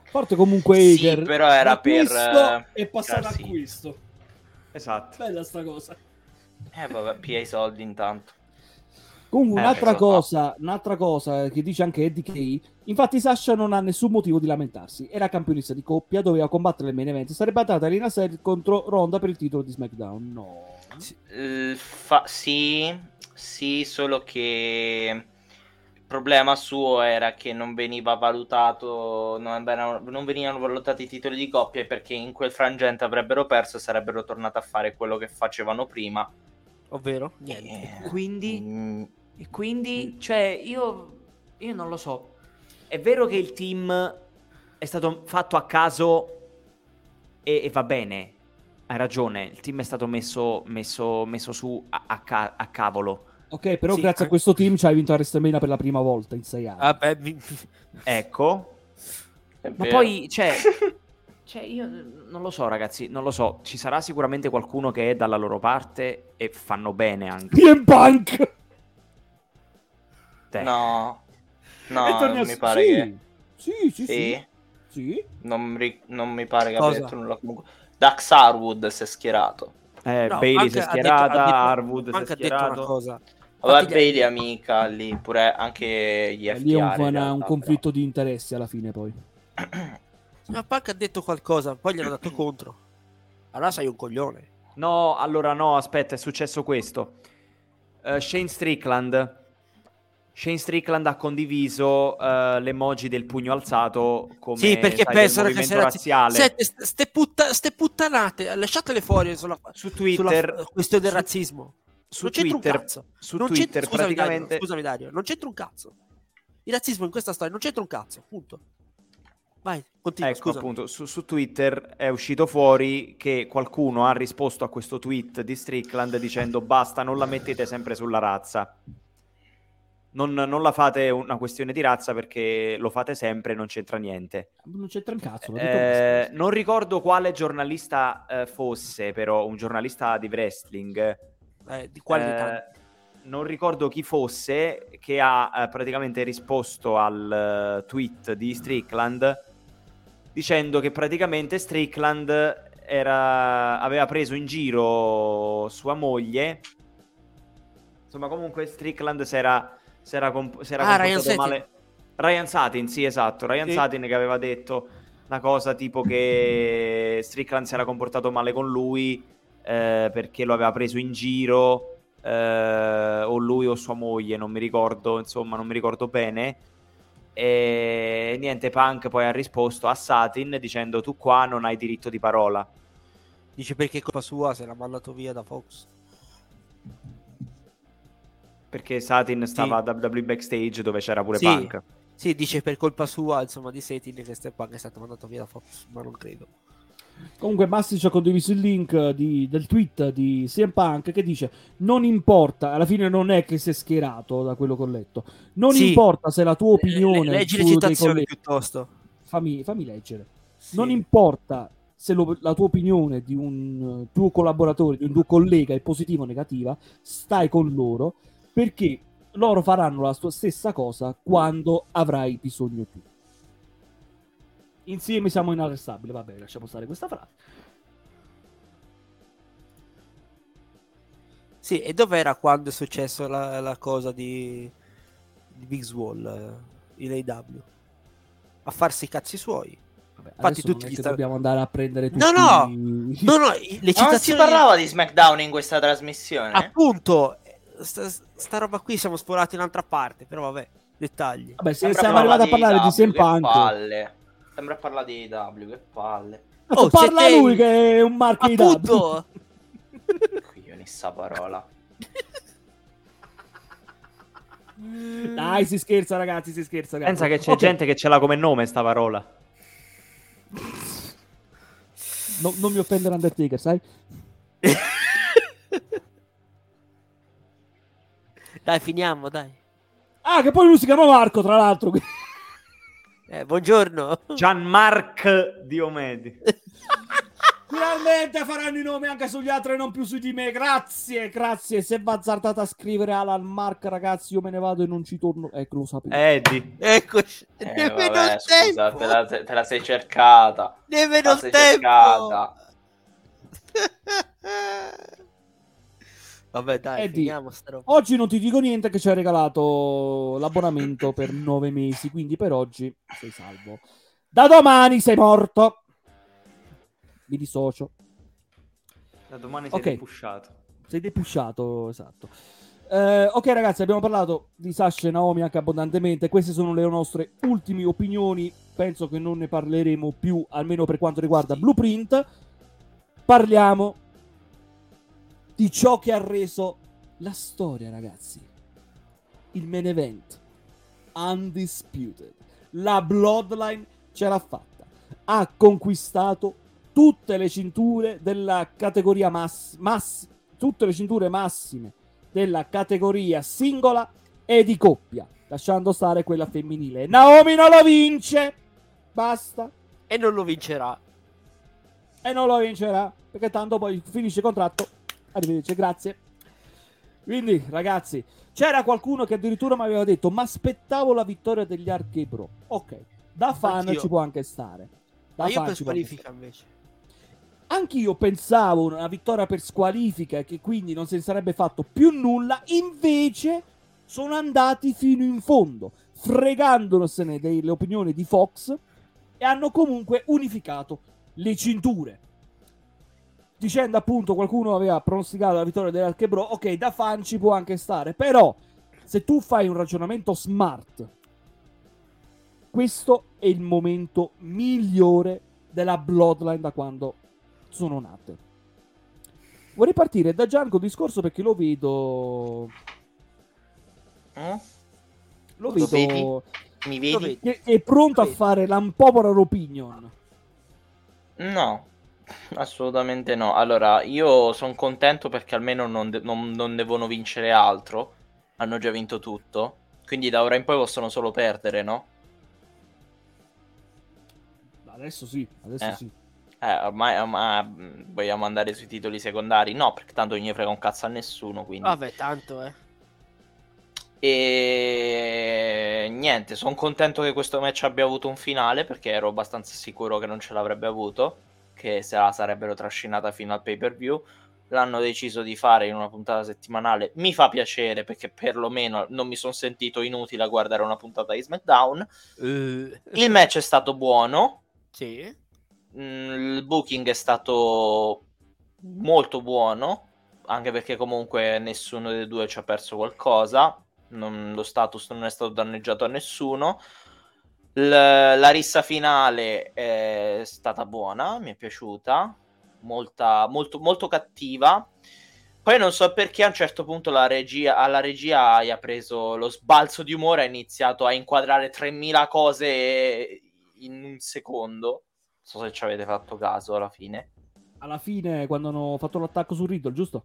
Forte comunque Sì, Hager. però era per, Acquisto eh, e passato tirarsi. acquisto. Esatto. Bella sta cosa. Eh, vabbè, pia i soldi intanto. Comunque, Eh, un'altra cosa fa? cosa, un'altra cosa che dice anche Eddie Kay. Infatti, Sasha non ha nessun motivo di lamentarsi. Era campionessa di coppia, doveva combattere il main event. Sarebbe andata Lina Seth contro Ronda per il titolo di SmackDown. No. Eh, fa- sì, sì, solo che il problema suo era che non veniva valutato, non, venivano- non venivano valutati i titoli di coppia perché in quel frangente avrebbero perso e sarebbero tornati a fare quello che facevano prima. Ovvero? Niente. Eh, Quindi, mm, e quindi, cioè, io, io non lo so. È vero che il team è stato fatto a caso E, e va bene, hai ragione, il team è stato messo, messo, messo su a, a ca- a cavolo. Ok, però Sì, grazie a questo team ci hai vinto a WrestleMania per la prima volta in sei anni. Vabbè, mi- Ecco, ma poi, cioè, cioè, io non lo so, ragazzi, non lo so. Ci sarà sicuramente qualcuno che è dalla loro parte e fanno bene anche. CM Punk! Te. No, no, E torni non mi pare sì. che... Sì, sì, sì. Sì, Sì. non, mi ri- non mi pare che abbia Cosa? detto nulla comunque. Dax Harwood si è schierato. Eh, no, Bailey si è ha detto- schierata, ha detto- Harwood si è schierato. cosa. Vabbè, Infatti, Bailey è amica lì, pure anche gli FTR. lì è un, realtà, un però. conflitto di interessi alla fine poi. Ma Punk ha detto qualcosa, poi gli hanno dato contro. Allora sei un coglione. No, allora no, aspetta, è successo questo. Eh, Shane Strickland. Shane Strickland ha condiviso eh, l'emoji del pugno alzato come sì, perché sai, pensano che movimento sia razzi- razziale. St- ste, putta- ste puttanate, lasciatele fuori sulla, Su Twitter, sulla questione del su- razzismo. su non c'entra Twitter, un cazzo. su Non Twitter c'entra- scusami, praticamente Dario, scusami Dario, non c'entra un cazzo. Il razzismo in questa storia non c'entra un cazzo, punto. Vai, continua, Ecco, scusa. appunto, su, su Twitter è uscito fuori che qualcuno ha risposto a questo tweet di Strickland dicendo basta, non la mettete sempre sulla razza. Non, non la fate una questione di razza perché lo fate sempre e non c'entra niente. Non c'entra un cazzo. Eh, non ricordo quale giornalista eh, fosse, però un giornalista di wrestling. Eh, di quali di Eh, non ricordo chi fosse che ha eh, praticamente risposto al eh, tweet di Strickland dicendo che praticamente Strickland era- aveva preso in giro sua moglie. Insomma, comunque Strickland si era, si era comp- si era Ah, Ryan Satin. male. Ryan Satin, sì, esatto. Ryan Sì. Satin che aveva detto una cosa tipo che Strickland si era comportato male con lui eh, perché lo aveva preso in giro, eh, o lui o sua moglie, non mi ricordo, insomma, non mi ricordo bene. E niente, Punk poi ha risposto a Satin dicendo tu qua non hai diritto di parola. Dice perché è colpa sua se l'ha mandato via da Fox. Perché Satin stava a WWE backstage dove c'era pure Sì. Punk. Sì, dice per colpa sua, insomma, di Setin che Step Punk è stato mandato via da Fox, ma non credo. Comunque Massi ci ha condiviso il link di- del tweet di CM Punk che dice non importa, alla fine non è che si è schierato da quello che ho letto, non Sì. importa se la tua opinione... Le- leggi le su dei citazioni piuttosto. fammi, fammi leggere. Sì. Non importa se lo- la tua opinione di un eh, tuo collaboratore, di un tuo collega è positiva o negativa, stai con loro perché loro faranno la tua stessa cosa quando avrai bisogno tu. Insieme siamo inarrestabili, vabbè, lasciamo stare questa frase. Sì, e dov'era quando è successo la, la cosa di, di Big Swall eh, in AW? A farsi i cazzi suoi. Vabbè, Infatti tutti gli sta- dobbiamo andare a prendere tutti No, no! i- No, no, le Ma non si citazioni... parlava di SmackDown in questa trasmissione? Appunto, sta, sta roba qui siamo sforati in un'altra parte, però vabbè, dettagli. Vabbè, se siamo arrivati a parlare di palle. Sembra parlare di AEW, che palle. Oh, parla siete- lui che è un marchio di. Appunto! Qui io sta parola. Dai, si scherza ragazzi, si scherza ragazzi. Pensa che c'è Ok, gente che ce l'ha come nome sta parola. no- non mi offendere Undertaker, sai? Dai, finiamo, dai. Ah, che poi lui si chiama Marco, tra l'altro. Eh, buongiorno. Gianmark Diomedi. Finalmente faranno i nomi anche sugli altri e non più su di me. Grazie, grazie. Se va azzardato a scrivere Alan Mark, ragazzi, io me ne vado e non ci torno. Ecco, lo sapevo. Eddie. Eccoci. Eh, Nemmeno vabbè, il scusa, tempo. te la, te la sei cercata. Nemmeno La il sei tempo. cercata. Vabbè, dai, Eddie. finiamo sta roba. Oggi non ti dico niente che ci ha regalato l'abbonamento per nove mesi, quindi per oggi sei salvo. Da domani sei morto. Mi dissocio. Da domani sei pushato. Sei depusciato, esatto. Eh, ok, ragazzi, abbiamo parlato di Sasha e Naomi anche abbondantemente. Queste sono le nostre ultime opinioni. Penso che non ne parleremo più, almeno per quanto riguarda Blueprint. Parliamo di ciò che ha reso la storia, ragazzi. Il main event. Undisputed. La Bloodline ce l'ha fatta. Ha conquistato tutte le cinture della categoria mass, mass tutte le cinture massime della categoria singola e di coppia, lasciando stare quella femminile. Naomi non lo vince. Basta. E non lo vincerà. E non lo vincerà, perché tanto poi finisce il contratto. Arrivederci, grazie. Quindi, ragazzi, c'era qualcuno che addirittura mi aveva detto: Ma aspettavo la vittoria degli Archebro. Ok, da fan Anch'io. ci può anche stare. Da Ma io per squalifica invece. Anch'io pensavo una vittoria per squalifica e che quindi non ne sarebbe fatto più nulla, invece sono andati fino in fondo, fregandosene delle opinioni di Fox e hanno comunque unificato le cinture. Dicendo appunto qualcuno aveva pronosticato la vittoria dell'Archebro, ok, da fan ci può anche stare, però se tu fai un ragionamento smart, questo è il momento migliore della Bloodline da quando sono nate. Vorrei partire da Gian con il discorso perché lo vedo. Mm? Lo Lo vedo. vedi? Mi vedi? Che è pronto a fare l'unpopular opinion. No, assolutamente no. Allora, io sono contento perché almeno non, de- non- non devono vincere altro. Hanno già vinto tutto. Quindi da ora in poi possono solo perdere, no? Adesso sì, adesso Eh. sì. Eh, ormai, ormai, mh, vogliamo andare sui titoli secondari? No, perché tanto non gli frega un cazzo a nessuno, quindi... Vabbè, tanto, eh. E niente, sono contento che questo match abbia avuto un finale perché ero abbastanza sicuro che non ce l'avrebbe avuto, che se la sarebbero trascinata fino al pay per view. L'hanno deciso di fare in una puntata settimanale. Mi fa piacere perché perlomeno non mi sono sentito inutile a guardare una puntata di SmackDown. Eh, Il match è stato buono, sì. Mm, il booking è stato molto buono, anche perché comunque nessuno dei due ci ha perso qualcosa, non- lo status non è stato danneggiato a nessuno. L- la rissa finale è stata buona, mi è piaciuta, molta, molto, molto cattiva. Poi non so perché a un certo punto la regia, alla regia ha preso lo sbalzo di umore, ha iniziato a inquadrare 3000 cose in un secondo. Non so se ci avete fatto caso alla fine. Alla fine, quando hanno fatto l'attacco su Riddle, giusto?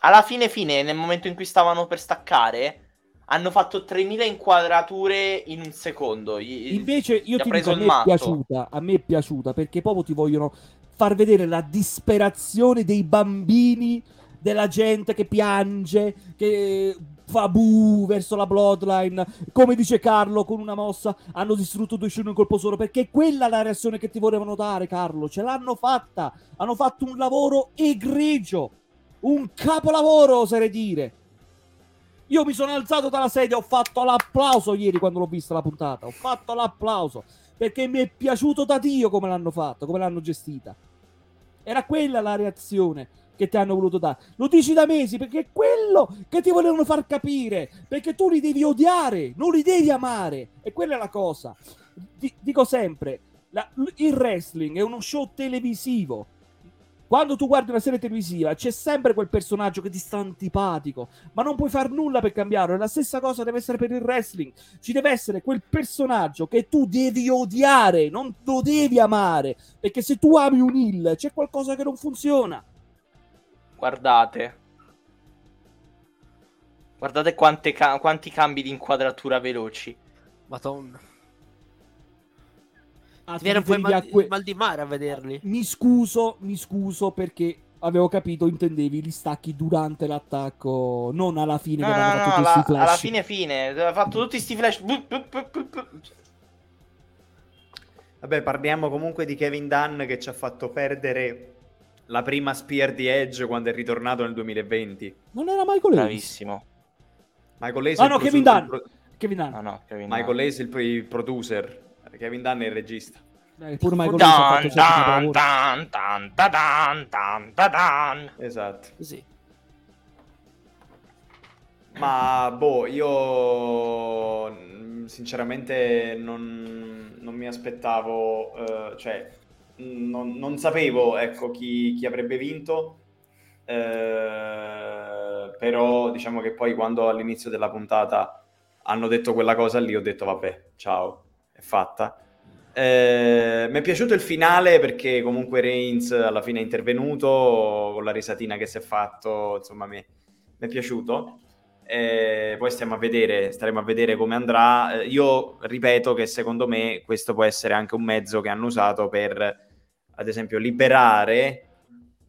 Alla fine, fine, nel momento in cui stavano per staccare, hanno fatto 3000 inquadrature in un secondo. Gli- Invece io ti dico, a me è piaciuta, a me è piaciuta perché proprio ti vogliono far vedere la disperazione dei bambini, della gente che piange, che fa bu verso la bloodline, come dice Carlo con una mossa, hanno distrutto due in colpo solo, perché quella è la reazione che ti volevano dare Carlo, ce l'hanno fatta, hanno fatto un lavoro egregio, un capolavoro oserei dire. Io mi sono alzato dalla sedia, ho fatto l'applauso ieri quando l'ho vista la puntata. Ho fatto l'applauso perché mi è piaciuto da Dio come l'hanno fatto, come l'hanno gestita. Era quella la reazione che ti hanno voluto dare. Lo dici da mesi perché è quello che ti volevano far capire. Perché tu li devi odiare, non li devi amare. E quella è la cosa. Di- dico sempre: la- il wrestling è uno show televisivo. Quando tu guardi una serie televisiva c'è sempre quel personaggio che ti sta antipatico, ma non puoi far nulla per cambiarlo. La stessa cosa deve essere per il wrestling. Ci deve essere quel personaggio che tu devi odiare, non lo devi amare. Perché se tu ami un heel c'è qualcosa che non funziona. Guardate. Guardate quante ca- quanti cambi di inquadratura veloci. Madonna. Ah, viene un po' il mal, que- mal di mare a vederli. Mi scuso, mi scuso perché avevo capito, intendevi gli stacchi durante l'attacco, non alla fine No, che no, avevano no, fatto alla, questi flash. alla fine fine. Ha fatto tutti sti flash. Vabbè, parliamo comunque di Kevin Dunn che ci ha fatto perdere la prima spear di Edge quando è ritornato nel 2020. Non era Michael Hayes. Bravissimo. Michael Hayes Ah, il no, Kevin Dunn. pro- Kevin Dunn. No, no, Kevin Michael Dunn. Hayes il, il producer. Kevin Dunn è il regista. Eh, pure Michael Hayes ha Dun, fatto dun, dun, dun, dun, dun, dun. Esatto. Così. Ma boh, io sinceramente non, non mi aspettavo, eh, cioè non, non sapevo ecco, chi, chi avrebbe vinto, eh, però diciamo che poi quando all'inizio della puntata hanno detto quella cosa lì ho detto vabbè, ciao, fatta. Eh, mi è piaciuto il finale perché comunque Reigns alla fine è intervenuto con la risatina che si è fatto, insomma mi, è piaciuto. Eh, poi stiamo a vedere, staremo a vedere come andrà. Eh, io ripeto che secondo me questo può essere anche un mezzo che hanno usato per, ad esempio, liberare,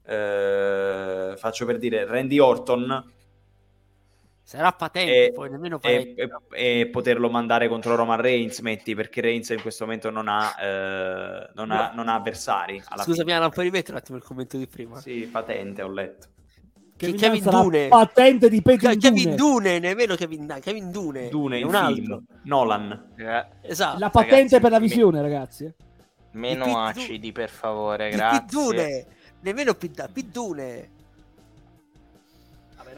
eh, faccio per dire, Randy Orton Sarà patente, e, poi nemmeno e, e- e poterlo mandare contro Roman Reigns, metti, perché Reigns in questo momento non ha, eh, non ha, non ha avversari. Alla Scusami, Alan, puoi rimettere un attimo il commento di prima? Sì, patente, ho letto. Che Kevin Kevin Dune. patente di Ke- Pekin Kevin Dune. Dune, nemmeno Kevin, Kevin Dune. Dune, è un altro. film. Nolan. Eh, Esatto. La patente Ragazzi, per la visione, ragazzi. eh. meno acidi, per favore, grazie. Piddune. Nemmeno Pid- Piddune. Vabbè,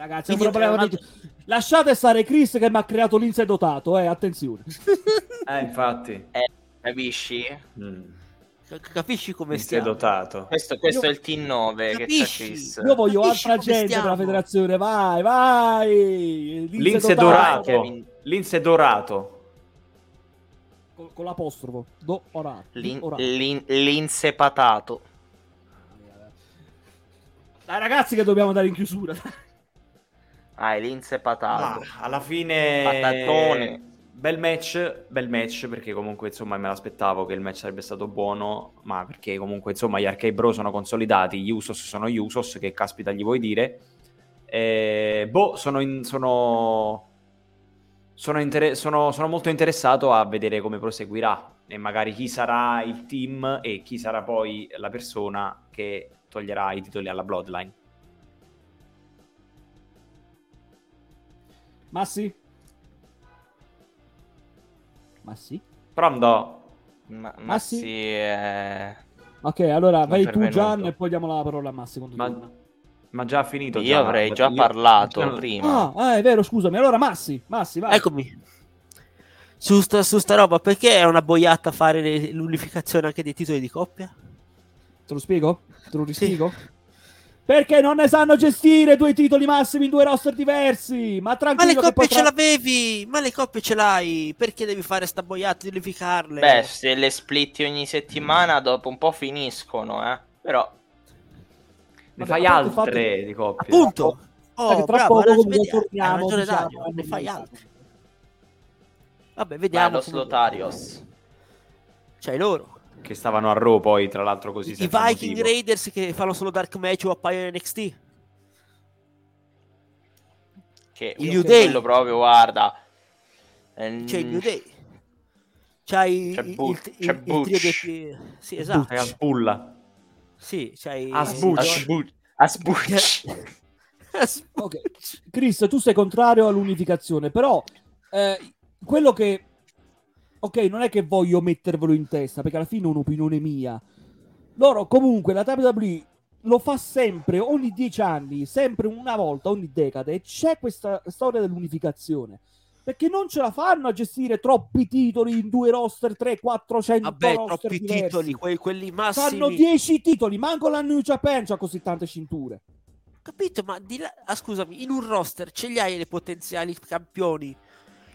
ragazzi, è un parliamo altro- di- Lasciate stare Chris che mi ha creato l'inse dotato, eh, attenzione. Eh, infatti. Capisci? Mm. Capisci come sei stiamo? dotato. Questo, questo Io- è il T9 che c'è Capisci? Chris. Io voglio Capisci altra gente per la stiamo? federazione, vai, vai. Lince dotato. dorato. Lince dorato. Con, con l'apostrofo. Do, ora, Lin- lin- linse patato. Dai ragazzi che dobbiamo andare in chiusura. Ah, è linse patato. Ah, alla fine Patatone. bel match, bel match perché comunque insomma me l'aspettavo che il match sarebbe stato buono, ma perché comunque insomma gli Arcade Bro sono consolidati, gli Usos sono gli Usos, che caspita gli vuoi dire? Eh, boh, sono, in- sono, sono, inter- sono- sono molto interessato a vedere come proseguirà e magari chi sarà il team e chi sarà poi la persona che toglierà i titoli alla Bloodline. Ma sì. Ma sì. Pronto? Ma, ma Ah, sì? sì, eh, Ok, allora vai tu. Gian e poi diamo la parola a Massi. quando Ma, torna. ma già ha finito. io già. avrei già Io- parlato Già- prima. Ah, ah, è vero, scusami. Allora Massi, Massi, vai. Eccomi. Su sta, su sta roba, perché è una boiata fare le- l'unificazione anche dei titoli di coppia? Te lo spiego? Te lo Sì. Perché non ne sanno gestire due titoli massimi in due roster diversi. Ma Ma le tranquillo coppie potrà... ce l'avevi! Ma le coppie ce l'hai! Perché devi fare sta boiata di unificarle? Beh, se le splitti ogni settimana, dopo un po' finiscono, eh. Però, Ne Vabbè, fai fatto altre che- di coppie. Appunto! Oh, tra bravo, poco hai torniamo, ragione diciamo, Dario, ne fai altri. Vabbè, vediamo. Los come- Lotarios. C'hai loro. Che stavano a Raw poi, tra l'altro così I Viking motivo. Raiders che fanno solo Dark Match o appaiono in NXT. Che Il New Day. quello proprio, guarda. ehm, C'è il New Day. C'hai C'è il, Butch, il- c'è il- il trio Butch. dei- Sì, esatto. Fai a spulla. Sì, c'hai... Ah, Sbucci. Asbu- Asbucci. Ok. Chris, tu sei contrario all'unificazione, però eh, quello che... Ok, non è che voglio mettervelo in testa, perché alla fine è un'opinione mia. Loro comunque, la WWE lo fa sempre, ogni dieci anni, sempre una volta, ogni decade, e c'è questa storia dell'unificazione. Perché non ce la fanno a gestire troppi titoli in due roster, 3, 400 Vabbè, roster troppi diversi. titoli, que- quelli massimi. Fanno 10 titoli, manco la New Japan c'ha così tante cinture. Capito, ma di là... ah, scusami, in un roster ce li hai le potenziali campioni.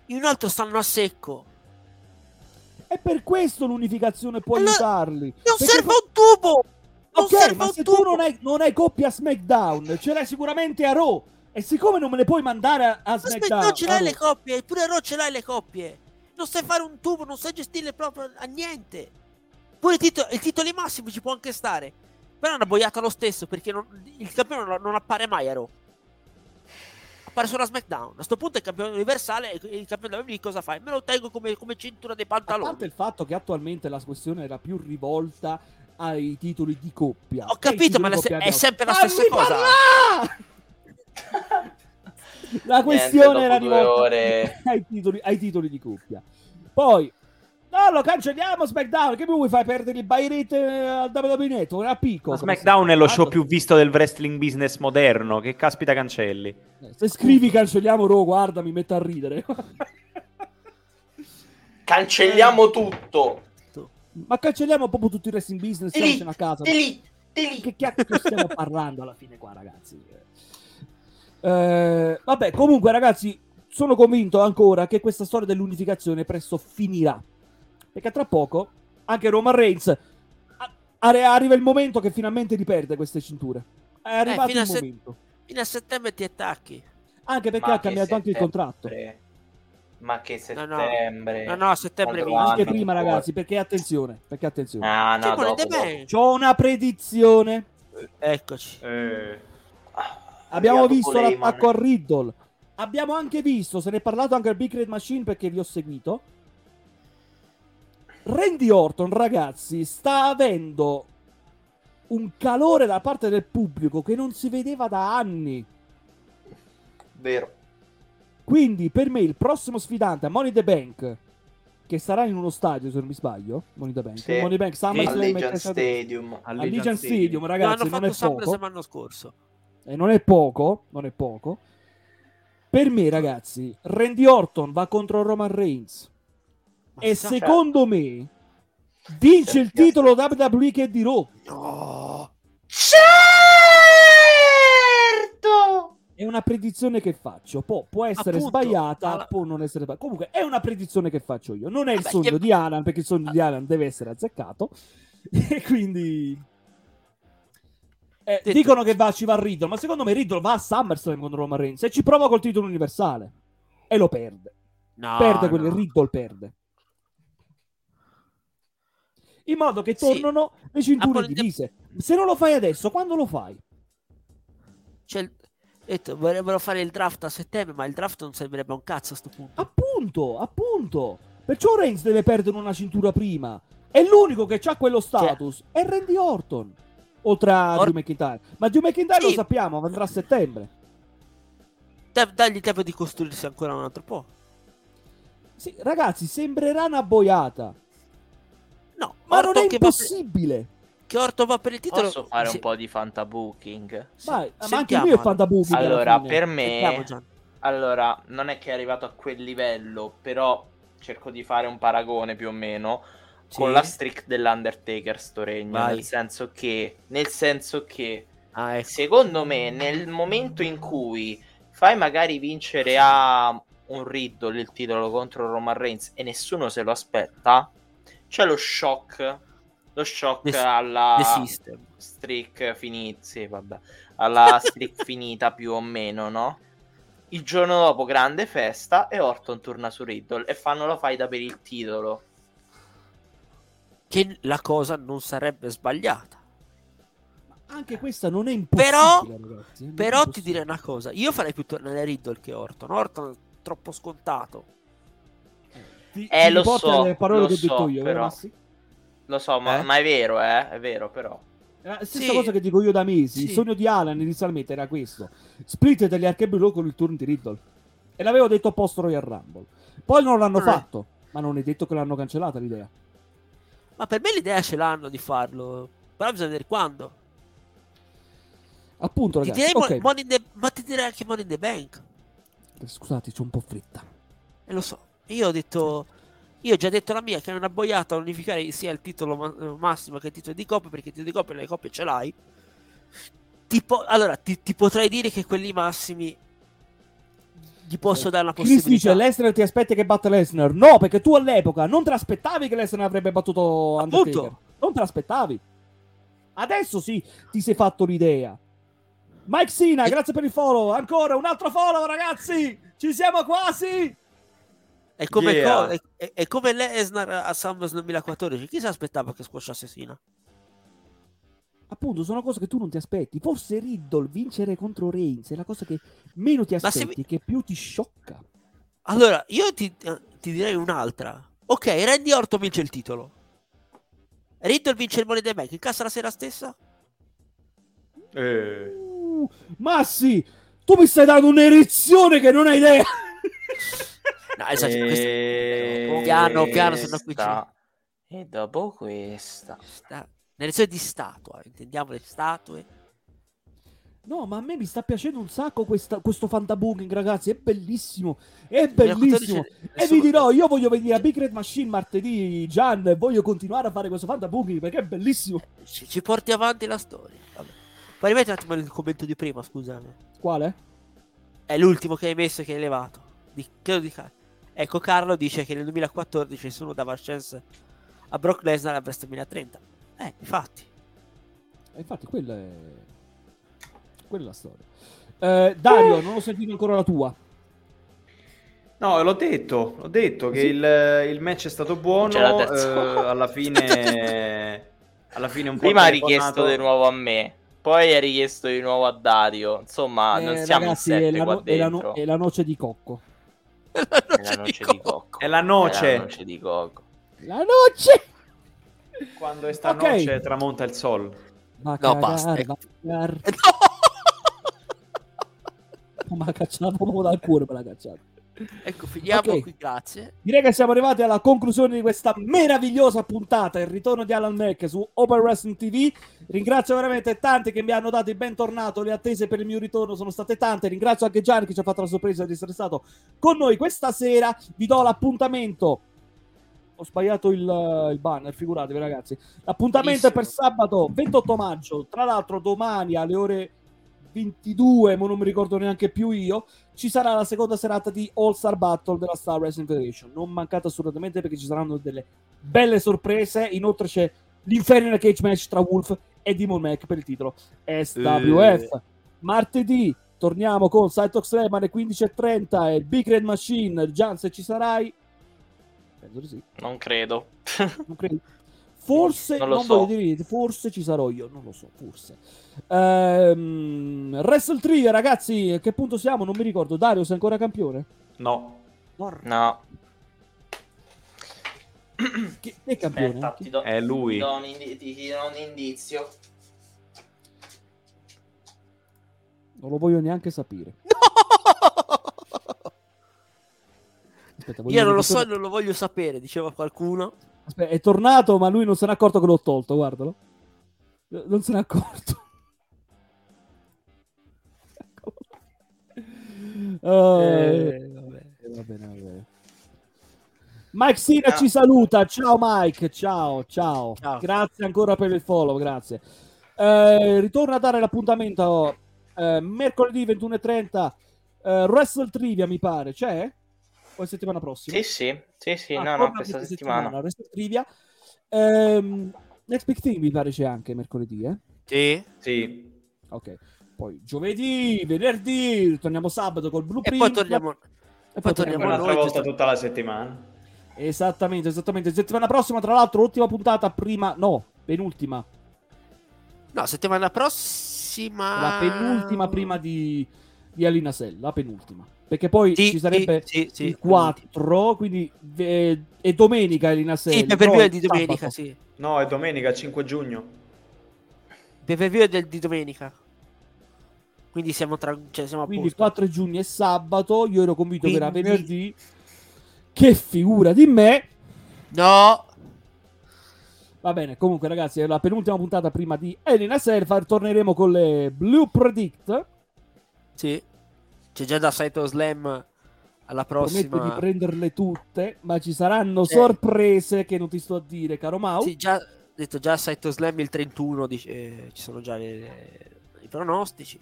In un altro stanno a secco. E per questo l'unificazione può Allora, aiutarli. Non Perché serve co- un tubo! Non Ok, serve ma un se tubo! tu non hai, non hai coppia SmackDown, ce l'hai sicuramente a Raw. E siccome non me le puoi mandare a, a SmackDown, non ce l'hai le coppie, pure Raw ce l'hai le coppie. Non sai fare un tubo, non sai gestirle proprio a niente. Pure i, tito- i titoli massimi ci può anche stare. Però è una boiata lo stesso, perché non- il campione non, non appare mai a Raw. Appare solo a SmackDown. A sto punto è il campione universale e il campione WWE cosa fai? Me lo tengo come, come cintura dei a pantaloni. parte il fatto che attualmente la questione era più rivolta ai titoli di coppia. Ho capito, ma la se- è sempre la Fammi stessa cosa. La questione Niente, era rivolta ai, titoli, ai titoli di coppia. Poi, no, lo cancelliamo SmackDown. Che mi vuoi fare perdere il buy rate eh, al WWE Network? A picco. Ma SmackDown è lo show più visto del wrestling business moderno. Che caspita cancelli. Se scrivi cancelliamo Raw, guarda, mi metto a ridere. Cancelliamo tutto. Ma cancelliamo proprio tutto il wrestling business, Delete, a casa. delete, delete. Che cacchio stiamo parlando alla fine qua, ragazzi? Eh, vabbè, comunque, ragazzi, sono convinto ancora che questa storia dell'unificazione presto finirà. Perché tra poco anche Roman Reigns. a- arri- arriva il momento che finalmente riperde queste cinture. È arrivato fino il a se- momento. Fino a settembre ti attacchi. Anche perché Ma ha cambiato anche il contratto. settembre? Ma che No, no. settembre? No, no, a settembre. Anche prima, ragazzi, perché attenzione, perché attenzione. Ah, no, dopo, dopo. C'ho una predizione. Eccoci. Eh, Abbiamo Arrivato visto l'attacco a Riddle. Abbiamo anche visto, se ne è parlato anche al Big Red Machine perché vi ho seguito. Randy Orton, ragazzi, sta avendo un calore da parte del pubblico che non si vedeva da anni. Vero. Quindi, per me, il prossimo sfidante a Money the Bank, che sarà in uno stadio, se non mi sbaglio, Money the Bank, Sì. Money the Bank, SummerSlam Allegiant Stadium. Allegiant Stadium, ragazzi, hanno non è fatto poco. L'anno scorso. E non è poco, non è poco. Per me, ragazzi, Randy Orton va contro Roman Reigns. Ma E sa- secondo me vince il titolo WWE che è di Raw. No. Certo! È una predizione che faccio. Poi può essere Appunto, sbagliata, ma- può non essere sbagliata. Comunque è una predizione che faccio io. Non è il Vabbè, sogno che- di Alan, perché il sogno di Alan deve essere azzeccato. E quindi... Eh, Detto- dicono che va, ci va Riddle, ma secondo me Riddle va a SummerSlam contro Roman Reigns e ci prova col titolo universale. E lo perde. No, perde quello, no. Riddle perde. In modo che Sì. tornano le cinture Napoli- divise. Se non lo fai adesso, quando lo fai? Cioè, detto, vorrebbero fare il draft a settembre, ma il draft non servirebbe a un cazzo a sto punto. Appunto, appunto. Perciò Reigns deve perdere una cintura prima. E l'unico che ha quello status è Randy Orton. Oltre a Or- Drew McIntyre. Ma Drew McIntyre lo Sì. sappiamo, andrà a settembre. Da- dagli tempo di costruirsi ancora un altro po'. Sì, ragazzi, sembrerà una boiata. No, Ma non Orton è che per- impossibile. che Orton va per il titolo. Posso fare Sì, un po' di fantabooking? sì, Vai, ma anche lui è fantabooking. Allora, per me... Allora, non è che è arrivato a quel livello, però cerco di fare un paragone più o meno Sì. con la streak dell'Undertaker sto regno, Vai. nel senso che nel senso che Ah, ecco. secondo me nel momento in cui fai magari vincere a un Riddle il titolo contro Roman Reigns e nessuno se lo aspetta, c'è lo shock lo shock The- alla The streak finita, sì, vabbè, alla streak finita più o meno, no? Il giorno dopo grande festa e Orton torna su Riddle e fanno la faida per il titolo. Che la cosa non sarebbe sbagliata. Anche questa non è impossibile, Però- ragazzi, Però ti direi una cosa. Io farei più tornare Riddle che Orton. Orton è troppo scontato. Ti- Eh, ti lo so, le parole lo che ho detto so, io, però. Massi? Lo so, ma, Eh? ma è vero, eh? È vero, però. È la stessa Sì. cosa che dico io da mesi. Il Sì. sogno di Alan inizialmente era questo: split degli Archebrew con il turno di Riddle. E l'avevo detto post Royal Rumble. Poi non l'hanno Eh. fatto, ma non è detto che l'hanno cancellata l'idea. Ma per me l'idea ce l'hanno di farlo. Però bisogna vedere quando. Appunto, Ti ragazzi. direi ok. Mo- the- ma ti direi anche Money in the Bank. Scusate, c'ho un po' fretta. E lo so. Io ho detto. Io ho già detto la mia che è una boiata unificare sia il titolo ma- eh, massimo che il titolo di coppia, perché il titolo di coppia le coppie ce l'hai. Tipo, allora, ti, ti potrei dire che quelli massimi gli posso dare una Chris dice: possibilità. Lesnar ti aspetti che batta Lesnar. No, perché tu all'epoca non te l'aspettavi che Lesnar avrebbe battuto Undertaker. Appunto. Non te l'aspettavi. Adesso sì, ti sei fatto l'idea. Mike Sina, E- grazie per il follow. Ancora un altro follow, ragazzi. Ci siamo quasi. È come, Yeah. co- è, è- è come Lesnar a SummerSlam 2014. Chi si aspettava che squasciasse Sina? Appunto, sono cose che tu non ti aspetti. Forse Riddle vincere contro Reigns è la cosa che meno ti aspetti, vi- che più ti sciocca. Allora, io ti, eh, ti direi un'altra. Ok, Randy Orton vince il titolo. Riddle vince il Money in the Bank. Incassa la sera stessa? eh. Uh, Massi, tu mi stai dando un'erezione che non hai idea. No, esatto. questo- E... Piano, piano, sono qui. questa- E dopo questa. sta- Nell'elezione di statua, intendiamo le statue. No, ma a me mi sta piacendo un sacco questa- questo fantabooking, ragazzi. È bellissimo. È bellissimo. E vi dirò, io voglio venire a Big Red Machine martedì, Gian, e voglio continuare a fare questo fantabooking perché è bellissimo. Ci, ci porti avanti la storia. Vabbè. Puoi rimettere un attimo il commento di prima, scusami. Quale? È l'ultimo che hai messo e che hai levato. Di, credo di Car- Ecco, Carlo dice che nel 2014 nessuno dava chance a Brock Lesnar a WrestleMania 30. Eh, infatti. E infatti, quella è... quella è la storia. Eh, Dario, non ho sentito ancora la tua. No, l'ho detto, l'ho detto che Sì. il, il match è stato buono, eh, alla fine... alla fine un po' Prima ha richiesto di nuovo a me, poi ha richiesto di nuovo a Dario. Insomma, non Eh, siamo ragazzi, in è sette la, qua no- è la no- dentro. è la noce di cocco. È la noce di cocco. È la È noce, la noce di cocco. La noce! quando è sta Ok. noce tramonta il sol. Va a No, basta, ecco. No! Ma l'ha cacciato proprio dal cuore, me l'ha cacciato. Ecco, finiamo Ok. qui, grazie. Direi che siamo arrivati alla conclusione di questa meravigliosa puntata, il ritorno di Alan Mac su Open Wrestling TV. Ringrazio veramente tanti che mi hanno dato il bentornato, le attese per il mio ritorno sono state tante. Ringrazio anche Gianni che ci ha fatto la sorpresa di essere stato con noi questa sera. Vi do l'appuntamento. Ho sbagliato il, il banner, figuratevi ragazzi. L'appuntamento è per sabato 28 maggio. Tra l'altro domani alle ore 22, ma non mi ricordo neanche più io, ci sarà la seconda serata di All Star Battle della Star Wrestling Federation. Non mancate assolutamente perché ci saranno delle belle sorprese. Inoltre c'è l'Inferno Cage Match tra Wolf e Demon Mac per il titolo SWF. Martedì torniamo con Cytox Slam alle 15.30 e il Big Red Machine. Gian, se ci sarai, penso di sì. Non credo. Non credo. Forse, Non non, lo so. voglio dire niente, forse ci sarò io, non lo so, forse. Ehm, Wrestle 3, ragazzi, a che punto siamo? Non mi ricordo. Dario, sei ancora campione? No, No. Chi, chi è campione? Aspetta, Chi- ti do, è lui. ti do un, indi- ti- ti do un indizio. Non lo voglio neanche sapere. Aspetta, voglio Io non lo so non lo voglio sapere, diceva qualcuno. Aspetta, è tornato, ma lui non se n'è accorto che l'ho tolto, guardalo. Eh, Non se n'è accorto. Oh, Eh, vabbè. Eh, va bene, va bene. Mike Sina ci saluta. Ciao Mike, ciao, ciao. Ciao. Grazie ancora per il follow, grazie. Eh, ritorno a dare l'appuntamento eh, mercoledì 21.30 eh, Wrestle Trivia mi pare, c'è? O settimana prossima? Sì, sì, sì, sì, Ah, no, no, questa questa settimana. Wrestle Trivia. Ehm, Next Big Thing mi pare c'è anche mercoledì, eh? Sì. sì. Ok. Poi giovedì, venerdì, torniamo sabato col E Blueprint. poi torniamo, E poi torniamo Un'altra noi, volta giusto- tutta la settimana. Esattamente, esattamente. Settimana prossima, tra l'altro, l'ultima puntata prima, no, penultima. No, settimana prossima. La penultima prima di, di Alina Cell, la penultima. Perché poi Sì, ci sarebbe sì, sì, il 4, quindi eh, è domenica Cell. Sì, per per è di domenica, sì. No, è domenica 5 giugno. Per per view del di domenica. Quindi siamo tra cioè siamo a Quindi il posto. 4 giugno è sabato, io ero convinto che era Quindi- venerdì. Che figura di me! No. Va bene, comunque ragazzi, è la penultima puntata prima di Elena Selfa. Torneremo con le Blue Predict. Sì. C'è già da Saito Slam alla Prometto prossima. di prenderle tutte, ma ci saranno Sì. sorprese che non ti sto a dire, caro Mau. Sì, già detto già Saito Slam il 31 dice, eh, ci sono già le- le- i pronostici.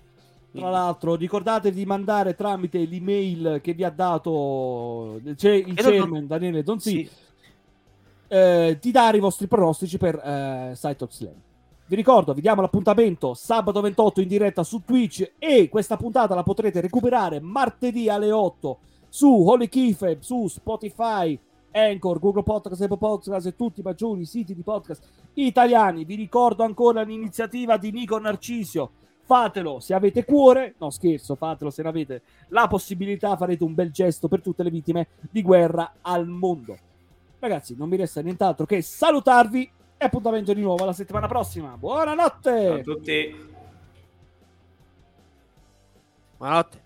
Tra l'altro, ricordatevi di mandare tramite l'email che vi ha dato c'è il non- chairman Daniele Donzi sì. eh, di dare i vostri pronostici per eh, Site of Slam. Vi ricordo, vi diamo l'appuntamento sabato 28 in diretta su Twitch e questa puntata la potrete recuperare martedì alle 8 su Holy Keyfab, su Spotify, Anchor, Google Podcast, Apple Podcast e tutti i maggiori siti di podcast italiani. Vi ricordo ancora l'iniziativa di Nico Narcisio. Fatelo se avete cuore, no scherzo, fatelo se ne avete la possibilità, farete un bel gesto per tutte le vittime di guerra al mondo. Ragazzi, non mi resta nient'altro che salutarvi e appuntamento di nuovo la settimana prossima. Buonanotte! Ciao a tutti. Buonanotte.